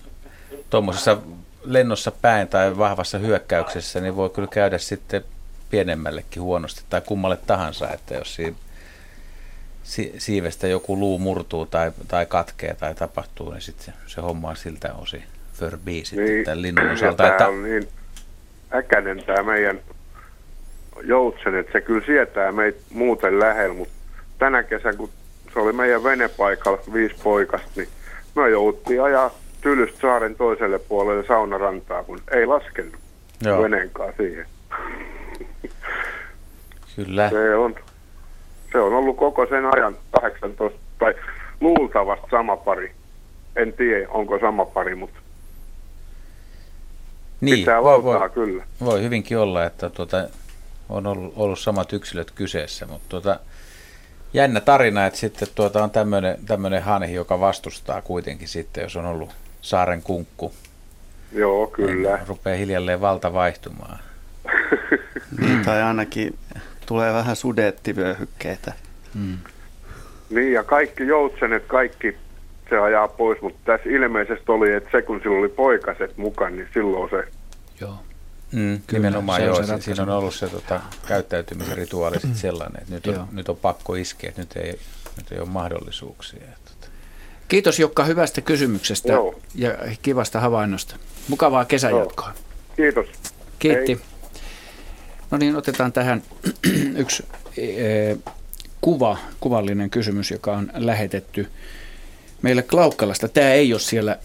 Tuommoisessa lennossa päin tai vahvassa hyökkäyksessä niin voi kyllä käydä sitten pienemmällekin huonosti tai kummalle tahansa, että jos siinä si- siivestä joku luu murtuu tai, tai katkee tai tapahtuu, niin sitten se, se homma on siltä osin förbi sitten niin, tämän linnun osalta. Tämä että... on niin äkäinen tämä meidän joutsen, että se kyllä sietää meitä muuten lähellä, mutta tänä kesänä, kun se oli meidän venepaikalla viisi poikasta, niin me jouttiin ajaa Tylystä saaren toiselle puolelle saunarantaa, kun ei laskenut Joo. veneenkaan siihen. Kyllä. Se on, se on ollut koko sen ajan 18, tai luultavasti sama pari. En tiedä, onko sama pari, mutta niin, pitää voi, valtaa voi, kyllä. Voi hyvinkin olla, että tuota, on ollut, ollut samat yksilöt kyseessä, mutta tuota, jännä tarina, että sitten tuota on tämmöinen hanhi, joka vastustaa kuitenkin sitten, jos on ollut saaren kunkku. Joo, kyllä. Niin rupeaa hiljalleen valta vaihtumaan. niin, tai ainakin tulee vähän sudettivyöhykkeitä. Hmm. Niin, ja kaikki joutsenet, kaikki se ajaa pois, mutta tässä ilmeisesti oli, että se kun sillä oli poikaset mukaan, niin silloin se... Joo. Mm, Kyllä, nimenomaan se joo, se siinä on ollut se tota, käyttäytymisen rituaali mm. sellainen, että nyt on, nyt on pakko iskeä, että nyt ei, nyt ei ole mahdollisuuksia. Tota. Kiitos Jukka hyvästä kysymyksestä joo. ja kivasta havainnosta. Mukavaa kesänjatkoa. Kiitos. Kiitti. Hei. No niin, otetaan tähän yksi e, kuva, kuvallinen kysymys, joka on lähetetty meille Klaukkalasta. Tämä ei ole siellä,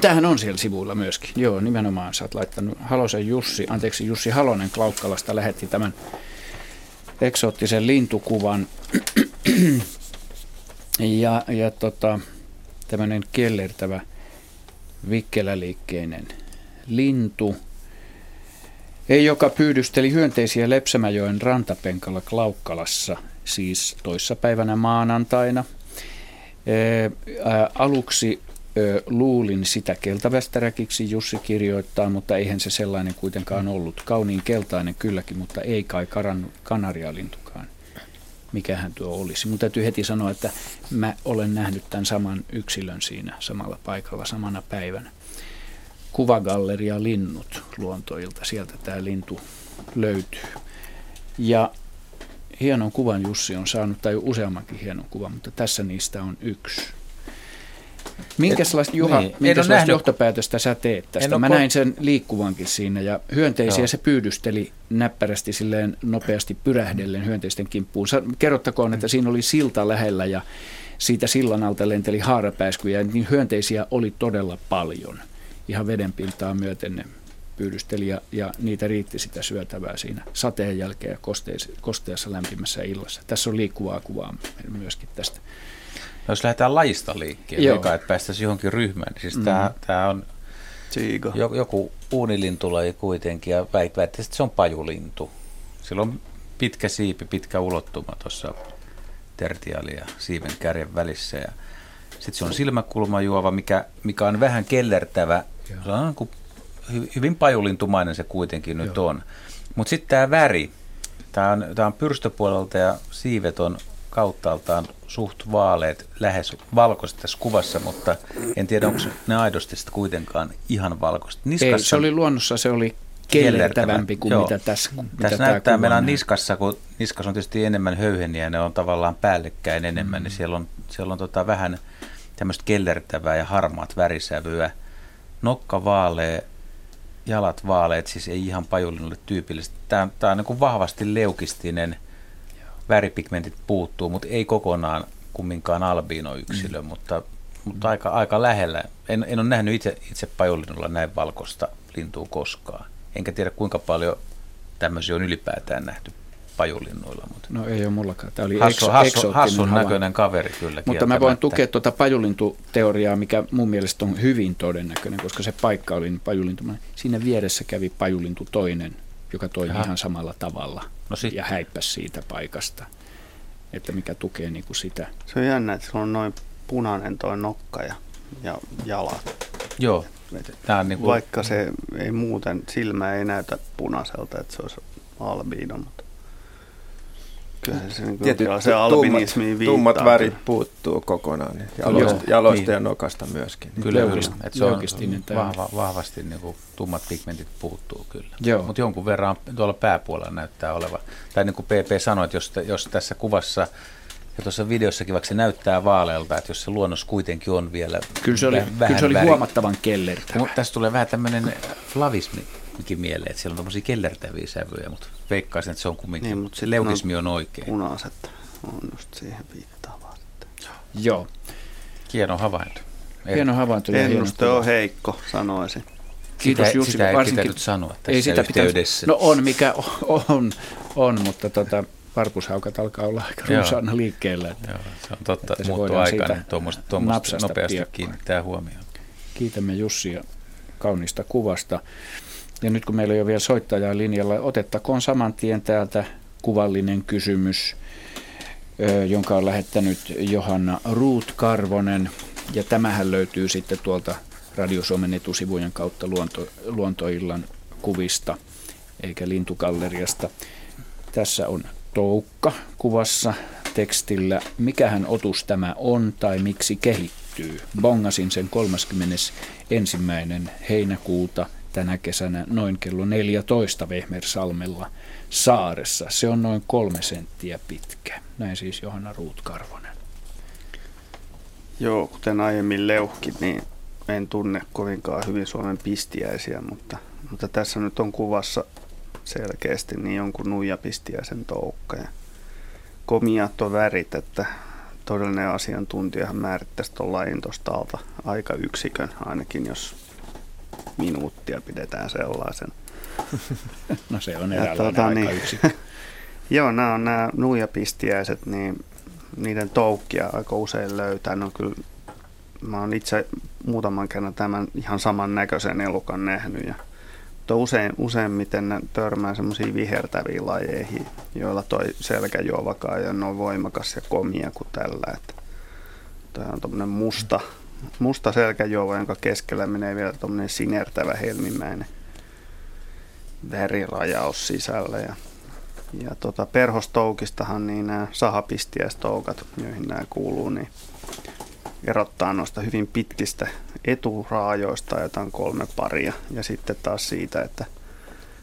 tämähän on siellä sivuilla myöskin. Joo, nimenomaan sä oot laittanut Halosen Jussi, anteeksi Jussi Halonen Klaukkalasta lähetti tämän eksoottisen lintukuvan. ja, ja tota, tämmöinen kellertävä vikkeläliikkeinen lintu, joka pyydysteli hyönteisiä Lepsämäjoen rantapenkalla Klaukkalassa, siis toissapäivänä maanantaina – aluksi luulin sitä keltavästäräkiksi, Jussi kirjoittaa, mutta eihän se sellainen kuitenkaan ollut. Kauniin keltainen kylläkin, mutta ei kai karan, kanarialintukaan. Mikähän tuo olisi. Mun täytyy heti sanoa, että mä olen nähnyt tämän saman yksilön siinä samalla paikalla samana päivänä. Kuvagalleria Linnut luontoilta, sieltä tämä lintu löytyy. Ja hienon kuvan Jussi on saanut, tai useammankin hienon kuvan, mutta tässä niistä on yksi. Minkälaista, Juha, niin, minkälaista johtopäätöstä sä teet tästä? Mä näin sen liikkuvankin siinä ja hyönteisiä Joo. se pyydysteli näppärästi silleen nopeasti pyrähdellen hyönteisten kimppuun. Kerrottakoon, että siinä oli silta lähellä ja siitä sillan alta lenteli haarapääskyjä, niin hyönteisiä oli todella paljon. Ihan vedenpintaa myöten ne pyydysteli ja, ja niitä riitti sitä syötävää siinä sateen jälkeen ja kosteis, kosteassa lämpimässä illassa. Tässä on liikkuvaa kuvaa myöskin tästä. No jos lähdetään lajista liikkeelle, joka, että päästäisiin johonkin ryhmään, niin siis mm. tämä, tämä on Siigo. joku uunilintulaji kuitenkin ja väittää, että se on pajulintu. Sillä on pitkä siipi, pitkä ulottuma tuossa tertiali ja siiven kärjen välissä ja sitten se on silmäkulmajuova, mikä, mikä on vähän kellertävä. Se on kuin hyvin pajulintumainen se kuitenkin Joo. nyt on. Mutta sitten tämä väri, tämä on, tää on pyrstöpuolelta ja siivet on kauttaaltaan suht vaaleet, lähes valkoiset tässä kuvassa, mutta en tiedä, onko ne aidosti sitten kuitenkaan ihan valkoiset. Niskassa, Ei, se oli luonnossa, se oli kellertävämpi kuin Joo. mitä tässä mitä Tässä näyttää, meillä on niskassa, kun niskas on tietysti enemmän höyheniä ja ne on tavallaan päällekkäin enemmän, mm. niin siellä on, siellä on tota vähän tämmöistä kellertävää ja harmaat värisävyä. Nokka vaalea, jalat vaaleet, siis ei ihan pajulinnulle tyypillistä. Tämä, tämä on niin vahvasti leukistinen, väripigmentit puuttuu, mutta ei kokonaan kumminkaan albiino-yksilö, mm. mutta, mutta aika, aika lähellä. En, en ole nähnyt itse, itse pajulinnulla näin valkoista lintua koskaan. Enkä tiedä kuinka paljon tämmöisiä on ylipäätään nähty pajulinnuilla. Mutta no ei ole mullakaan. Tämä oli hassu, hassu, hassun näköinen kaveri kyllä. Mutta mä voin tukea tuota pajulintuteoriaa, mikä mun mielestä on hyvin todennäköinen, koska se paikka oli niin pajulintu. Siinä vieressä kävi pajulintu toinen, joka toimi Jaha. ihan samalla tavalla no ja häippäsi siitä paikasta. Että mikä tukee niin kuin sitä. Se on jännä, että se on noin punainen toi nokka ja, ja jalat. Joo. Tämä on niin kuin... Vaikka se ei muuten, silmä ei näytä punaiselta, että se olisi albiino, mutta Kyllä se, niin Tietyt se albinismiin tummat, tummat värit puuttuu kokonaan. Niin jalosta, jalosta niin. ja nokasta myöskin. Kyllä, kyllä. Että se on vahva, vahvasti niin kuin, tummat pigmentit puuttuu kyllä. Mutta jonkun verran tuolla pääpuolella näyttää olevan. Tai niin kuin PP sanoi, että jos, jos tässä kuvassa Ja tuossa videossakin, vaikka se näyttää vaalealta, että jos se luonnos kuitenkin on vielä Kyllä se oli, vähän kyllä se oli huomattavan kellertävä. Mutta tässä tulee vähän tämmöinen flavismikin mieleen, että siellä on tämmöisiä kellertäviä sävyjä, mutta veikkaisin, että se on kumminkin, niin, mutta leunismi on oikein. Punaiset on just siihen viittaavaa. Joo. Hieno havainto. Hieno havainto. Ennuste on heikko, sanoisin. Kiitos sitä, Jussi. Sitä ei varsinkin, pitänyt sanoa tässä ei sitä yhteydessä. Pitänyt, no on mikä on, on, on mutta tota, varpushaukat alkaa olla aika runsaana liikkeellä. Että, Joo, se on totta, että muuttuu aikana tuommoista, tuommoista nopeasti kiinnittää huomioon. Kiitämme Jussia kaunista kuvasta. Ja nyt kun meillä on jo vielä soittajaa linjalla, otettakoon saman tien täältä kuvallinen kysymys, jonka on lähettänyt Johanna Ruut Karvonen. Ja tämähän löytyy sitten tuolta Radio Suomen etusivujen kautta luonto, luontoillan kuvista eikä lintukalleriasta. Tässä on toukka kuvassa tekstillä. Mikähän otus tämä on tai miksi kehittyy? Bongasin sen 31. heinäkuuta tänä kesänä noin kello 14 Vehmersalmella saaressa. Se on noin kolme senttiä pitkä. Näin siis Johanna Ruutkarvonen. Joo, kuten aiemmin leuhki, niin en tunne kovinkaan hyvin Suomen pistiäisiä, mutta, mutta tässä nyt on kuvassa selkeästi niin jonkun nuijapistiäisen toukka. Ja komiat on värit, että todellinen asiantuntijahan määrittäisi tuon lajin tuosta alta aika yksikön, ainakin jos minuuttia pidetään sellaisen. No se on eräänlainen tuota, aika niin, yksikö. Joo, nämä on nämä nuijapistiäiset, niin niiden toukkia aika usein löytää. No kyllä mä oon itse muutaman kerran tämän ihan saman näköisen elukan nähnyt. Ja, mutta usein, useimmiten ne törmää semmoisiin vihertäviin lajeihin, joilla toi selkäjuovakaan ja on voimakas ja komia kuin tällä. Että toi on tommonen musta, musta selkäjuova, jonka keskellä menee vielä tommonen sinertävä helmimäinen värirajaus sisällä. Ja, ja tota, perhostoukistahan niin nämä sahapistiäistoukat, joihin nämä kuuluu, niin erottaa noista hyvin pitkistä eturaajoista, joita on kolme paria, ja sitten taas siitä, että,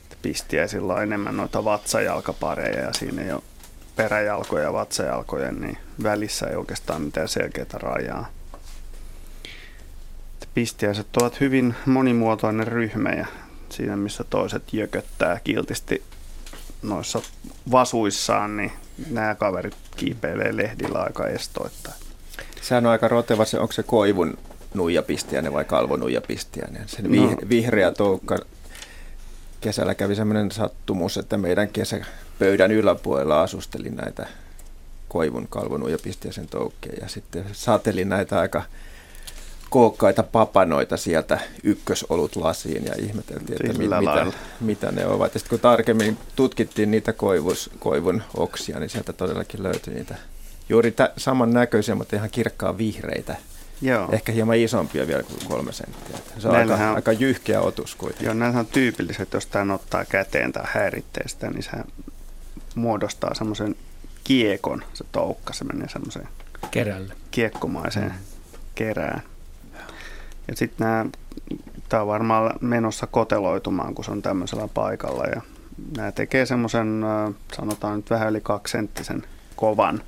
että pistiäisillä on enemmän noita vatsajalkapareja, ja siinä ei ole peräjalkoja ja vatsajalkojen, niin välissä ei oikeastaan mitään selkeää rajaa. Pistiäiset ovat hyvin monimuotoinen ryhmä, ja siinä missä toiset jököttää kiltisti noissa vasuissaan, niin nämä kaverit kiipeilee lehdillä aika estoittain. Sehän on aika roteva se, onko se koivun nuijapistiäinen vai kalvonuijapistiäinen. Sen no. vihreä toukka kesällä kävi sellainen sattumus, että meidän kesäpöydän yläpuolella asusteli näitä koivun kalvonuijapistiäisen toukkeja ja sitten saatelin näitä aika kookkaita papanoita sieltä ykkösolut lasiin ja ihmeteltiin, että mit, mitä, mitä ne ovat. Ja sitten kun tarkemmin tutkittiin niitä koivus, koivun oksia, niin sieltä todellakin löytyi niitä juuri tä, saman näköisiä, mutta ihan kirkkaan vihreitä. Joo. Ehkä hieman isompia vielä kuin kolme senttiä. Se on aika, on, aika jyhkeä otus kuitenkin. Joo, näillä on tyypilliset, jos tämä ottaa käteen tai häiritsee sitä, niin se muodostaa semmoisen kiekon, se toukka, se menee semmoiseen Kerälle. kiekkomaiseen mm. kerään. Ja sitten nämä, tämä on varmaan menossa koteloitumaan, kun se on tämmöisellä paikalla. Ja nämä tekee semmoisen, sanotaan nyt vähän yli kaksisenttisen kovan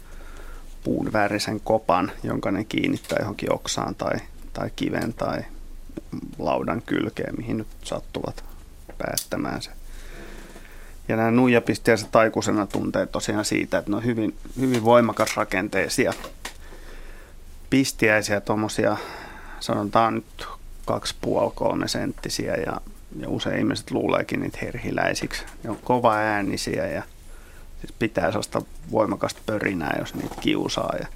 puun värisen kopan, jonka ne kiinnittää johonkin oksaan tai, tai kiven tai laudan kylkeen, mihin nyt sattuvat päättämään se. Ja nämä nuijapisteiset taikusena tuntee tosiaan siitä, että ne on hyvin, hyvin voimakas rakenteisia pistiäisiä, tuommoisia sanotaan nyt 2,5-3 senttisiä ja, ja usein ihmiset luuleekin niitä herhiläisiksi. Ne on kova äänisiä ja siis pitää sellaista voimakasta pörinää, jos niitä kiusaa. Ja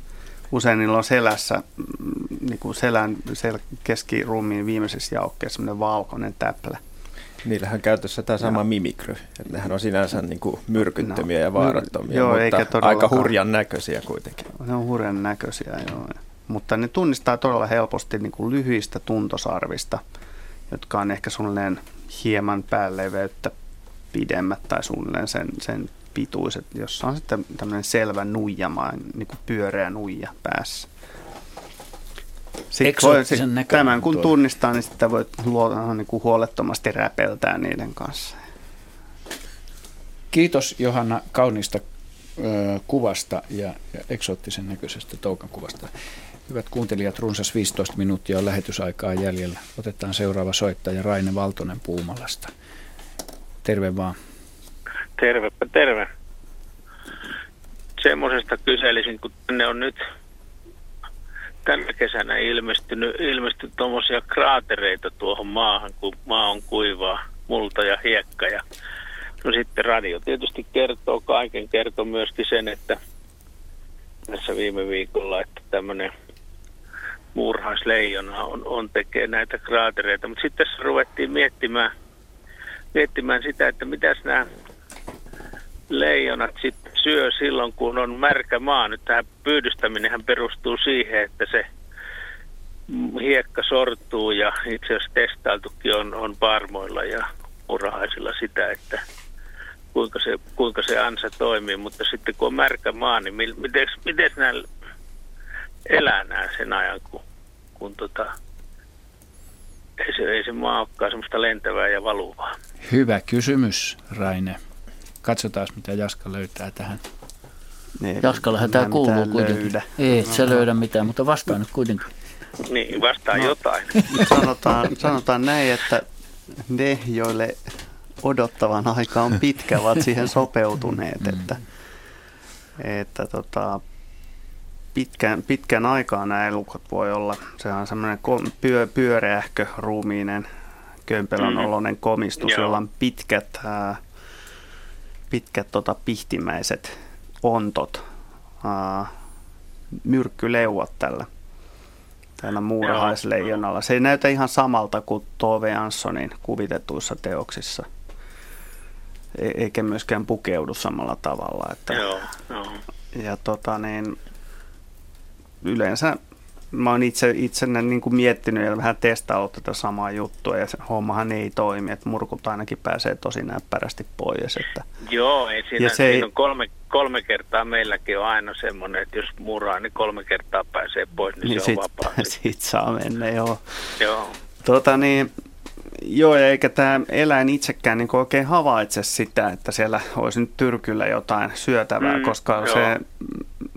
usein niillä on selässä, mm, niin kuin selän sel, keskiruumiin viimeisessä jaokkeessa semmoinen valkoinen täplä. Niillähän on käytössä tämä sama mimikry. Että nehän on sinänsä niin kuin myrkyttömiä no, ja vaarattomia, joo, mutta eikä aika hurjan näköisiä kuitenkin. Ne on hurjan näköisiä, joo. Mutta ne tunnistaa todella helposti niin kuin lyhyistä tuntosarvista, jotka on ehkä suunnilleen hieman päälleveyttä pidemmät tai suunnilleen sen, sen pituiset, jossa on sitten tämmöinen selvä nuijama, niin kuin pyöreä nuija päässä. Sitten voi, sit, tämän kun tunnistaa, niin sitten voi niin kuin huolettomasti räpeltää niiden kanssa. Kiitos Johanna kaunista kuvasta ja, ja eksoottisen näköisestä toukan kuvasta. Hyvät kuuntelijat, runsas 15 minuuttia on lähetysaikaa jäljellä. Otetaan seuraava soittaja Raine Valtonen Puumalasta. Terve vaan. Tervepä terve. Semmoisesta kyselisin, kun tänne on nyt tänä kesänä ilmestynyt, ilmestynyt tuommoisia kraatereita tuohon maahan, kun maa on kuivaa, multa ja hiekka. Ja, no sitten radio tietysti kertoo kaiken, kertoo myöskin sen, että tässä viime viikolla, että tämmöinen muurahaisleijona on, on tekee näitä kraatereita. Mutta sitten tässä ruvettiin miettimään, miettimään sitä, että mitäs nämä leijonat sitten syö silloin, kun on märkä maa. Nyt tähän pyydystäminen perustuu siihen, että se hiekka sortuu ja itse asiassa testailtukin on, on parmoilla ja murahaisilla sitä, että kuinka se, kuinka se ansa toimii. Mutta sitten kun on märkä maa, niin miten nämä elää nämä sen ajan, kun, kun tota, ei, se, ei se maa olekaan semmoista lentävää ja valuvaa. Hyvä kysymys, Raine. Katsotaan, mitä Jaska löytää tähän. Niin, Jaskallahan tämä kuuluu kuitenkin. Löydä. Ei, et sä löydä mitään, mutta vastaa nyt kuitenkin. Niin, vastaa no, jotain. Sanotaan, sanotaan näin, että ne, joille odottavan aika on pitkä, ovat siihen sopeutuneet, mm. että, että tota, pitkän, pitkän aikaa nämä elukot voi olla. Se on semmoinen pyö, pyöreähkö, ruumiinen, kömpelön oloinen komistus, jolla on pitkät, ää, pitkät tota, pihtimäiset ontot, ää, myrkkyleuvat tällä, tällä muurahaisleijonalla. Se ei näytä ihan samalta kuin Tove Janssonin kuvitetuissa teoksissa e, eikä myöskään pukeudu samalla tavalla. Että, joo, joo. Ja tota niin, yleensä mä oon itse, itse niin kuin miettinyt ja vähän testaillut tätä samaa juttua ja se hommahan ei toimi, että murkut ainakin pääsee tosi näppärästi pois. Että. Joo, ei siinä, ja se siinä on kolme, kolme kertaa meilläkin on aina semmoinen, että jos muraa, niin kolme kertaa pääsee pois, niin, niin se sit, on vapaa. Sit saa mennä, joo. Joo. Tota niin, Joo, ja eikä tämä eläin itsekään niin oikein havaitse sitä, että siellä olisi nyt tyrkyllä jotain syötävää, mm, koska se,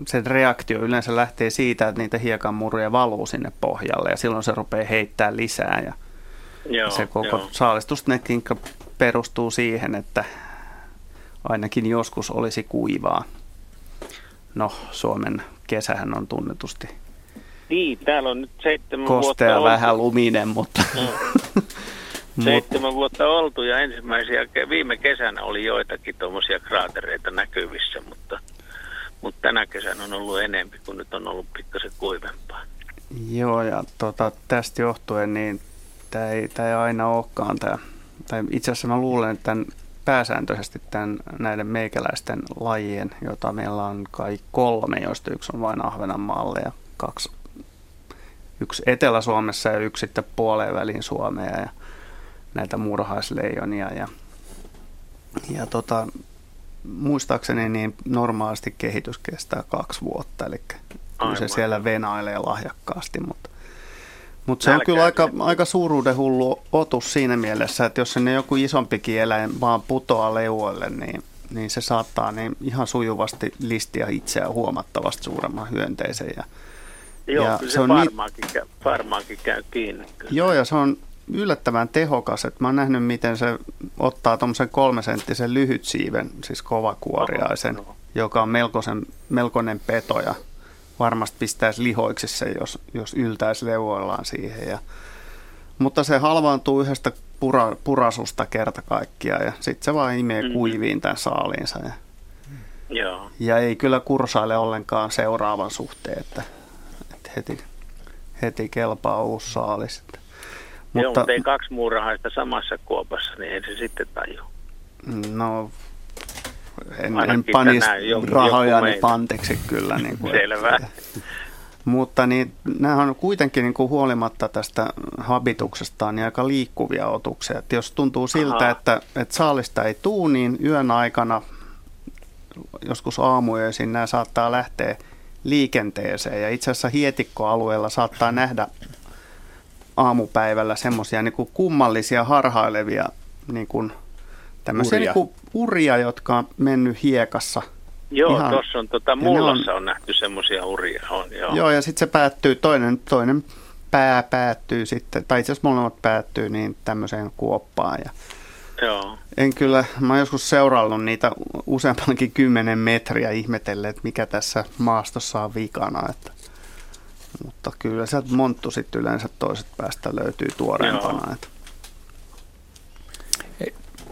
se reaktio yleensä lähtee siitä, että niitä hiekanmuruja valuu sinne pohjalle ja silloin se rupeaa heittää lisää. Ja joo, se koko saalistustekniikka perustuu siihen, että ainakin joskus olisi kuivaa. No, Suomen kesähän on tunnetusti niin, täällä on nyt seitsemän Kostea vuotta vähän ollut. luminen, mutta... Mm. Seitsemän vuotta oltu ja ensimmäisiä, viime kesänä oli joitakin tuommoisia kraatereita näkyvissä, mutta, mutta tänä kesänä on ollut enempi, kun nyt on ollut pikkasen kuivempaa. Joo, ja tota, tästä johtuen niin tämä ei, tämä ei aina olekaan tämä, tai itse asiassa mä luulen, että tämän, pääsääntöisesti tämän, näiden meikäläisten lajien, joita meillä on kai kolme, joista yksi on vain Ahvenanmaalle ja kaksi, yksi Etelä-Suomessa ja yksi sitten puoleen väliin Suomea. Ja näitä murhaisleijonia ja, ja tota, muistaakseni niin normaalisti kehitys kestää kaksi vuotta, eli kyllä se siellä venailee lahjakkaasti, mutta mutta se on kyllä aika, aika suuruuden hullu otus siinä mielessä, että jos sinne joku isompikin eläin vaan putoaa leuoille, niin, niin se saattaa niin ihan sujuvasti listiä itseään huomattavasti suuremman hyönteisen. Ja, Joo, ja kyllä se, se varmaankin, ni- käy, varmaankin käy kiinni. Kyllä. Joo, ja se on yllättävän tehokas. Että mä oon nähnyt, miten se ottaa tuommoisen kolmesenttisen lyhytsiiven, siis kovakuoriaisen, Oho, joka on melkoisen, melkoinen peto ja varmasti pistäisi lihoiksi se, jos, jos yltäisi leuoillaan siihen. Ja, mutta se halvaantuu yhdestä pura, purasusta kerta kaikkiaan ja sitten se vaan imee mm-hmm. kuiviin tämän saaliinsa. Ja, Joo. ja ei kyllä kursaile ollenkaan seuraavan suhteen, että, että heti, heti kelpaa uusi saalis. Että. Mutta, Joo, mutta ei kaksi muurahaista samassa kuopassa, niin ei se sitten taju. No, en, en panisi rahojani panteksi kyllä. Niin kuin, Selvä. Että, mutta niin, nämä on kuitenkin niin kuin huolimatta tästä habituksestaan niin aika liikkuvia otuksia. Että jos tuntuu siltä, että, että saalista ei tuu, niin yön aikana, joskus aamuyöisin, nämä saattaa lähteä liikenteeseen. Ja itse asiassa hietikkoalueella saattaa nähdä aamupäivällä semmoisia niin kummallisia harhailevia niin kuin, tämmöisiä uria. Niin kuin uria, jotka on mennyt hiekassa Joo, Ihan, tuossa on, tota, Mullassa on, on nähty semmoisia uria. On, joo. joo, ja sitten se päättyy, toinen, toinen pää päättyy sitten, tai itse asiassa molemmat päättyy niin tämmöiseen kuoppaan. Ja Joo. En kyllä, mä oon joskus seurannut niitä useampankin kymmenen metriä ihmetelle, että mikä tässä maastossa on vikana. Että, mutta kyllä sieltä monttu sitten yleensä toiset päästä löytyy tuoreempana. Että.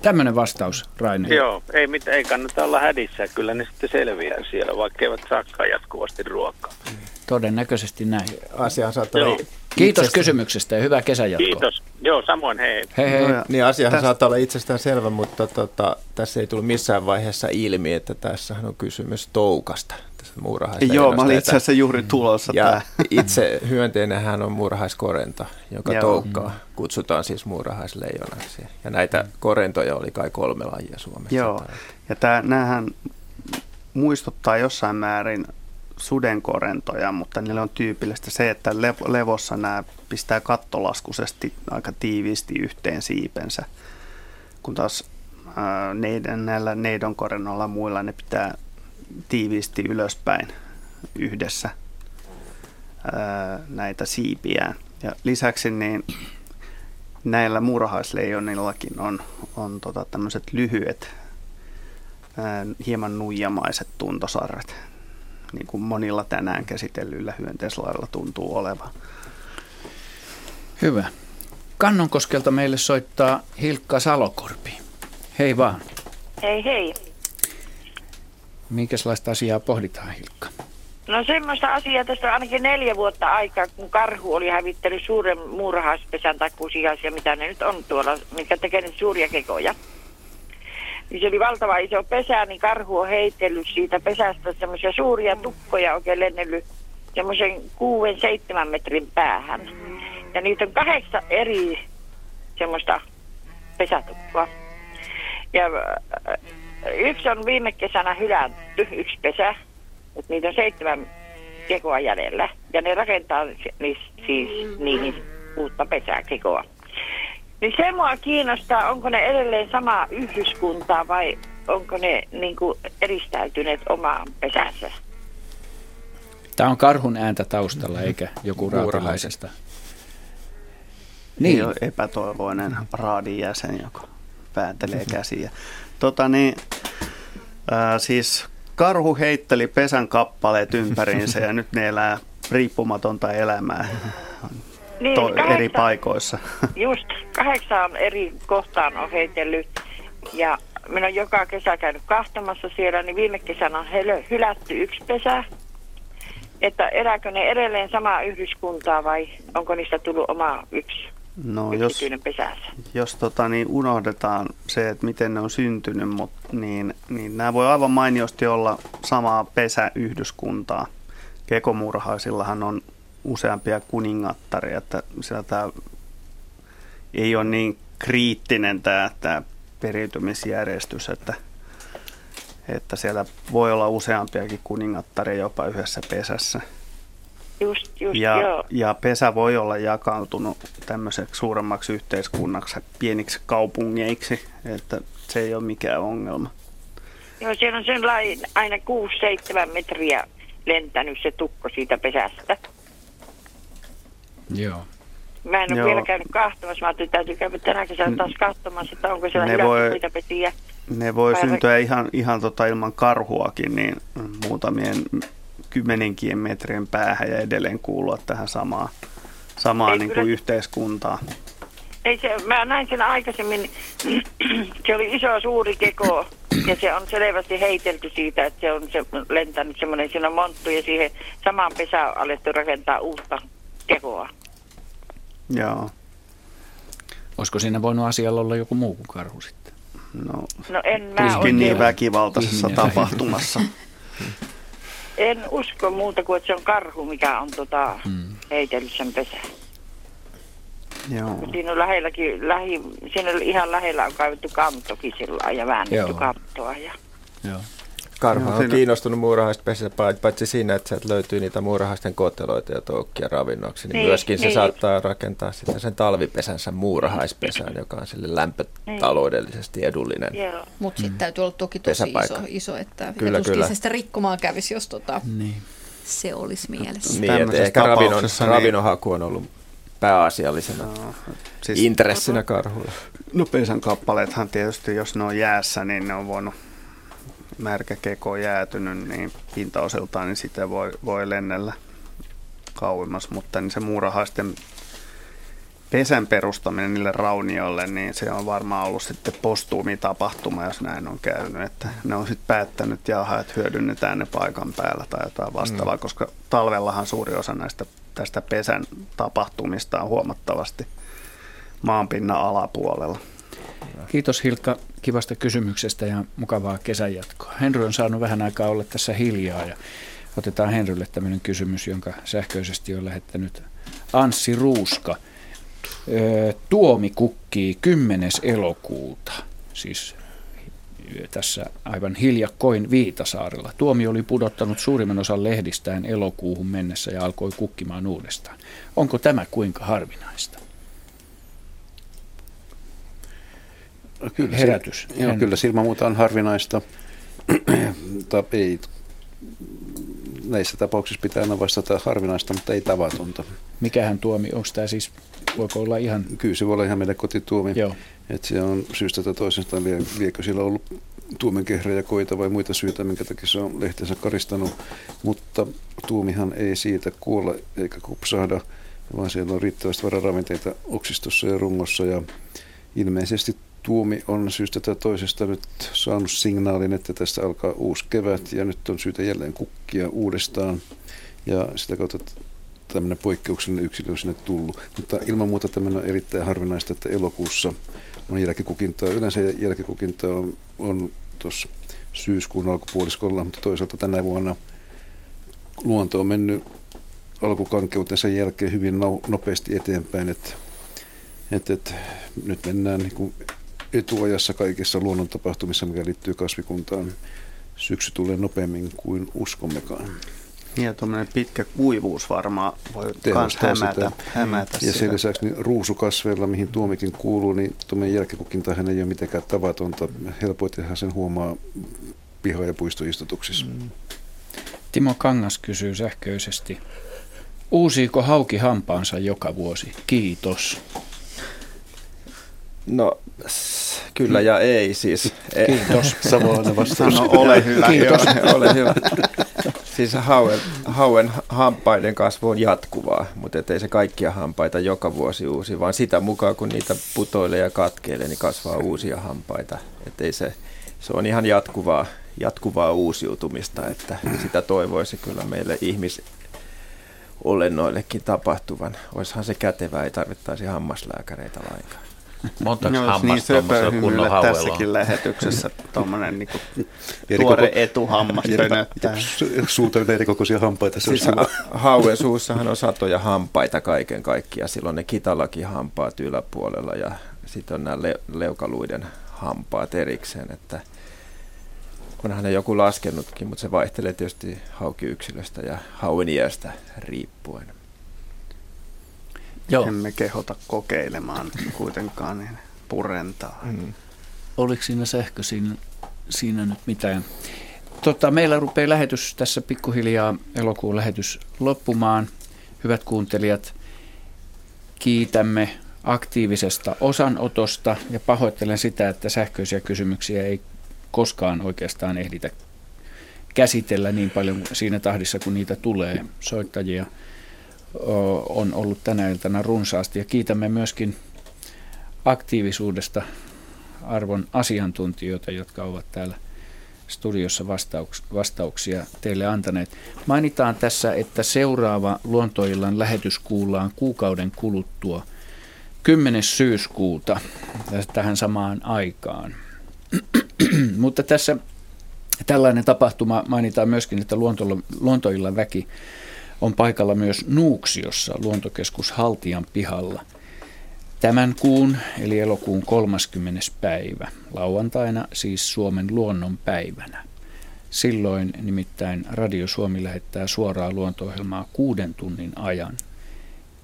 Tämmöinen vastaus, Raine. Joo, ei, mit, ei kannata olla hädissä. Kyllä ne sitten selviää siellä, vaikka eivät saakaan jatkuvasti ruokaa. Todennäköisesti näin. Asia saattaa olla Kiitos itsestään. kysymyksestä ja hyvää kesänjatkoa. Kiitos. Joo, samoin hei. Hei hei. No, niin asiahan tästä... saattaa olla itsestään selvä, mutta tota, tässä ei tullut missään vaiheessa ilmi, että tässähän on kysymys toukasta. Joo, mä olin itse asiassa juuri tulossa ja itse hyönteinenhän on muurahaiskorento, joka Joo. toukkaa. Kutsutaan siis muurahaisleijonaksi. Ja näitä korentoja oli kai kolme lajia Suomessa. Joo, ja tää, näähän muistuttaa jossain määrin sudenkorentoja, mutta niille on tyypillistä se, että levossa nämä pistää kattolaskuisesti aika tiiviisti yhteen siipensä, kun taas neiden, näillä neidonkorennoilla muilla ne pitää tiiviisti ylöspäin yhdessä näitä siipiään. Ja lisäksi niin näillä murhaisleijonillakin on, on tota tämmöiset lyhyet, ää, hieman nuijamaiset tuntosarret, niin kuin monilla tänään käsitellyillä hyönteislailla tuntuu olevan. Hyvä. Kannonkoskelta meille soittaa Hilkka Salokorpi. Hei vaan. Hei hei. Minkälaista asiaa pohditaan, Hilkka? No semmoista asiaa tästä on ainakin neljä vuotta aikaa, kun karhu oli hävittänyt suuren muurahaispesän tai kusiaisia, mitä ne nyt on tuolla, mitkä tekee nyt suuria kekoja. Niin se oli valtava iso pesä, niin karhu on heitellyt siitä pesästä semmoisia suuria tukkoja oikein lennellyt semmoisen kuuden, seitsemän metrin päähän. Ja niitä on kahdeksan eri semmoista pesätukkoa. Ja Yksi on viime kesänä hylätty, yksi pesä, mutta niitä on seitsemän kekoa jäljellä. Ja ne rakentaa ni, siis niihin uutta pesää kekoa. Niin se mua kiinnostaa, onko ne edelleen sama yhdyskuntaa vai onko ne niin kuin eristäytyneet omaan pesänsä? Tämä on karhun ääntä taustalla, eikä joku rautalaisesta. Niin. niin. epätoivoinen raadin jäsen, joka päätelee käsiä. Tota niin, ää, siis karhu heitteli pesän kappaleet ympäriinsä ja nyt ne elää riippumatonta elämää niin, to- kahdeksan, eri paikoissa. Just, kahdeksan eri kohtaan on heitellyt ja minä olen joka kesä käynyt kahtamassa siellä, niin viime kesänä on hylätty yksi pesä. Että elääkö ne edelleen samaa yhdyskuntaa vai onko niistä tullut oma yksi No, jos, jos tota, niin unohdetaan se, että miten ne on syntynyt, mut, niin, niin nämä voi aivan mainiosti olla samaa pesäyhdyskuntaa. Kekomurhaisillahan on useampia kuningattaria, että sieltä ei ole niin kriittinen tämä, tämä periytymisjärjestys, että, että siellä voi olla useampiakin kuningattaria jopa yhdessä pesässä. Just, just, ja, joo. ja pesä voi olla jakautunut tämmöiseksi suuremmaksi yhteiskunnaksi, pieniksi kaupungeiksi, että se ei ole mikään ongelma. Joo, siellä on sellainen aina 6-7 metriä lentänyt se tukko siitä pesästä. Joo. Mä en ole Joo. vielä käynyt kahtomassa. Mä ajattelin, että täytyy käydä tänä kesänä taas katsomassa, että onko siellä ne voi, pesiä. Ne voi syntyä ihan, ihan tota ilman karhuakin, niin muutamien kymmeninkien metrien päähän ja edelleen kuulua tähän samaan, samaan niin kuin yhteiskuntaan. Ei se, mä näin sen aikaisemmin, se oli iso suuri keko ja se on selvästi heitelty siitä, että se on se, lentänyt semmoinen, siinä on monttu ja siihen samaan pesään on alettu rakentaa uutta kekoa. Joo. Olisiko siinä voinut asialla olla joku muu kuin karhu sitten? No, no en mä niin väkivaltaisessa tapahtumassa. En usko muuta kuin, että se on karhu, mikä on tota, hmm. heitellyt sen pesän. Joo. Siinä on lähelläkin, lähi, siinä ihan lähellä on kaivettu kantokin sillä ja väännetty Joo. kattoa. Ja... Joo. Karhu on kiinnostunut muurahaispesästä paitsi siinä, että sieltä löytyy niitä muurahaisten koteloita ja toukkia ravinnoksi, niin, niin myöskin niin. se saattaa rakentaa sitten sen talvipesänsä muurahaispesään, joka on sille lämpötaloudellisesti edullinen Mutta sitten täytyy olla toki tosi iso, iso, että kyllä, kyllä. se sitä rikkomaan kävisi, jos tota, niin. se olisi mielessä. Niin, että ehkä ravinnon, niin... ravinnonhaku on ollut pääasiallisena no, siis, intressinä karhulla. No pesän kappaleethan tietysti, jos ne on jäässä, niin ne on voinut märkä keko jäätynyt, niin pintaosiltaan niin sitä voi, voi lennellä kauemmas, mutta niin se muurahaisten pesän perustaminen niille raunioille, niin se on varmaan ollut sitten postuumitapahtuma, jos näin on käynyt. Että ne on sitten päättänyt, jaha, että hyödynnetään ne paikan päällä tai jotain vastaavaa, mm. koska talvellahan suuri osa näistä tästä pesän tapahtumista on huomattavasti maanpinnan alapuolella. Kiitos Hilkka kivasta kysymyksestä ja mukavaa kesän jatkoa. Henry on saanut vähän aikaa olla tässä hiljaa ja otetaan Henrylle tämmöinen kysymys, jonka sähköisesti on lähettänyt Anssi Ruuska. Tuomi kukkii 10. elokuuta, siis tässä aivan hiljakkoin Viitasaarella. Tuomi oli pudottanut suurimman osan lehdistään elokuuhun mennessä ja alkoi kukkimaan uudestaan. Onko tämä kuinka harvinaista? Kyllä, Herätys. Se, joo, kyllä se ilman muuta on harvinaista. ei, näissä tapauksissa pitää aina vastata harvinaista, mutta ei tavatonta. Mikähän tuomi, onko tämä siis, voiko olla ihan... Kyllä se voi olla ihan meidän kotituomi. Joo. Että se on syystä tai toisesta, liekö sillä ollut tuomenkehrejä koita vai muita syitä, minkä takia se on lehtensä karistanut. Mutta tuumihan ei siitä kuole eikä kupsahda, vaan siellä on riittävästi vararavinteita oksistossa ja rungossa. Ja ilmeisesti tuomi on syystä tai toisesta nyt saanut signaalin, että tästä alkaa uusi kevät ja nyt on syytä jälleen kukkia uudestaan. Ja sitä kautta tämmöinen poikkeuksellinen yksilö on sinne tullut. Mutta ilman muuta tämmöinen on erittäin harvinaista, että elokuussa on jälkikukintaa. Yleensä jälkikukintaa on, on tuossa syyskuun alkupuoliskolla, mutta toisaalta tänä vuonna luonto on mennyt alkukankeutensa jälkeen hyvin nopeasti eteenpäin, että, että, että nyt mennään niin kuin etuajassa kaikissa luonnontapahtumissa, mikä liittyy kasvikuntaan. Syksy tulee nopeammin kuin uskommekaan. Ja tuommoinen pitkä kuivuus varmaan voi myös hämätä, hämätä Ja sen lisäksi niin ruusukasveilla, mihin tuomikin kuuluu, niin tuommoinen jälkikukintahan ei ole mitenkään tavatonta. Helpoitenhan sen huomaa piha- ja puistoistutuksissa. Mm. Timo Kangas kysyy sähköisesti. Uusiiko hauki hampaansa joka vuosi? Kiitos. No kyllä ja ei siis. Kiitos. Samoin vastaus. No, ole hyvä. Kiitos. ole hyvä. Siis hauen, hauen hampaiden kasvu on jatkuvaa, mutta ei se kaikkia hampaita joka vuosi uusi, vaan sitä mukaan kun niitä putoilee ja katkeilee, niin kasvaa uusia hampaita. Että ei se, se on ihan jatkuvaa, jatkuvaa uusiutumista, että sitä toivoisi kyllä meille ihmis, olennoillekin tapahtuvan. Oishan se kätevää, ei tarvittaisi hammaslääkäreitä lainkaan. Monta no, hammasta niin kunnon tässäkin lähetyksessä tuommoinen niin tuore koko, etuhammas pönöttää. Suuta eri kokoisia hampaita. Se siis hauen suussahan on satoja hampaita kaiken kaikkiaan. Silloin ne kitalakin hampaat yläpuolella ja sitten on nämä le- leukaluiden hampaat erikseen. Että onhan ne joku laskenutkin, mutta se vaihtelee tietysti haukiyksilöstä ja hauen iästä riippuen. Joo. emme kehota kokeilemaan kuitenkaan niin purentaa. Mm. Oliko siinä sähkö siinä, siinä nyt mitään? Tota, meillä rupeaa lähetys tässä pikkuhiljaa, elokuun lähetys loppumaan. Hyvät kuuntelijat, kiitämme aktiivisesta osanotosta ja pahoittelen sitä, että sähköisiä kysymyksiä ei koskaan oikeastaan ehditä käsitellä niin paljon siinä tahdissa, kun niitä tulee soittajia – on ollut tänä iltana runsaasti ja kiitämme myöskin aktiivisuudesta arvon asiantuntijoita, jotka ovat täällä studiossa vastauks- vastauksia teille antaneet. Mainitaan tässä, että seuraava Luontoillan lähetys kuullaan kuukauden kuluttua 10. syyskuuta tähän samaan aikaan. Mutta tässä tällainen tapahtuma mainitaan myöskin, että Luontoillan väki on paikalla myös Nuuksiossa luontokeskus Haltian pihalla. Tämän kuun eli elokuun 30. päivä, lauantaina siis Suomen luonnon päivänä. Silloin nimittäin Radio Suomi lähettää suoraa luonto-ohjelmaa kuuden tunnin ajan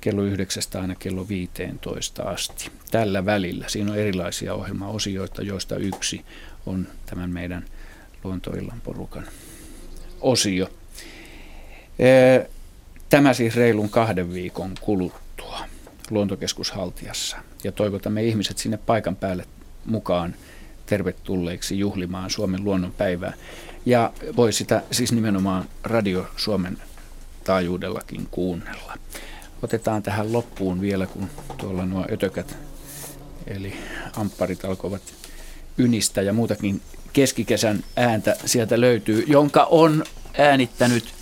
kello 9 aina kello 15 asti. Tällä välillä siinä on erilaisia ohjelmaosioita, joista yksi on tämän meidän luontoillan porukan osio. Tämä siis reilun kahden viikon kuluttua luontokeskushaltiassa ja toivotamme ihmiset sinne paikan päälle mukaan tervetulleiksi juhlimaan Suomen luonnonpäivää. Ja voi sitä siis nimenomaan Radio Suomen taajuudellakin kuunnella. Otetaan tähän loppuun vielä, kun tuolla nuo ötökät, eli ampparit alkoivat ynistä ja muutakin keskikesän ääntä sieltä löytyy, jonka on äänittänyt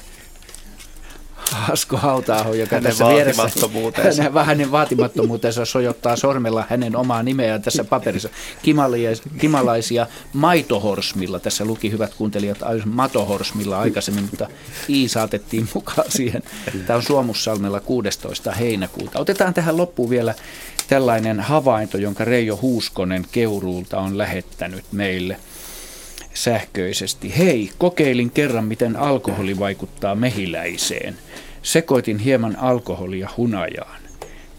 Asko hauta joka hänen tässä vieressä, hänen, hänen vaatimattomuutensa sojottaa sormella hänen omaa nimeään tässä paperissa. Kimalaisia, kimalaisia maitohorsmilla, tässä luki hyvät kuuntelijat, matohorsmilla aikaisemmin, mutta I saatettiin mukaan siihen. Tämä on Suomussalmella 16. heinäkuuta. Otetaan tähän loppuun vielä tällainen havainto, jonka Reijo Huuskonen Keuruulta on lähettänyt meille sähköisesti. Hei, kokeilin kerran, miten alkoholi vaikuttaa mehiläiseen. Sekoitin hieman alkoholia hunajaan.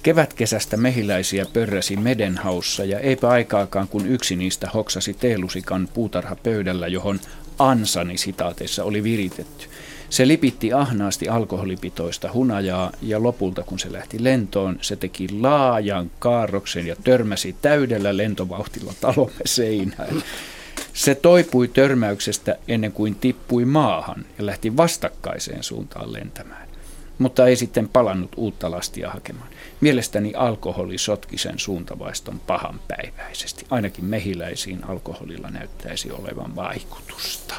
Kevätkesästä mehiläisiä pörräsi medenhaussa ja eipä aikaakaan, kun yksi niistä hoksasi teelusikan puutarha pöydällä, johon ansani sitaateissa oli viritetty. Se lipitti ahnaasti alkoholipitoista hunajaa ja lopulta kun se lähti lentoon, se teki laajan kaarroksen ja törmäsi täydellä lentovauhtilla talomme seinään. Se toipui törmäyksestä ennen kuin tippui maahan ja lähti vastakkaiseen suuntaan lentämään, mutta ei sitten palannut uutta lastia hakemaan. Mielestäni alkoholi sotki sen suuntavaiston pahanpäiväisesti. Ainakin mehiläisiin alkoholilla näyttäisi olevan vaikutusta.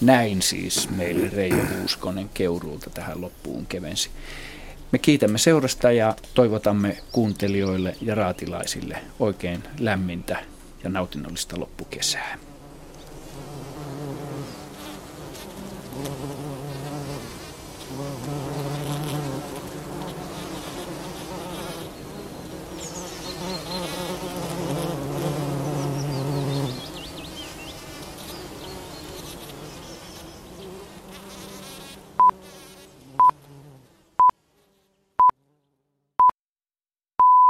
Näin siis meille Reijo Uuskonen Keuruulta tähän loppuun kevensi. Me kiitämme seurasta ja toivotamme kuuntelijoille ja raatilaisille oikein lämmintä ja nautinnollista loppukesää.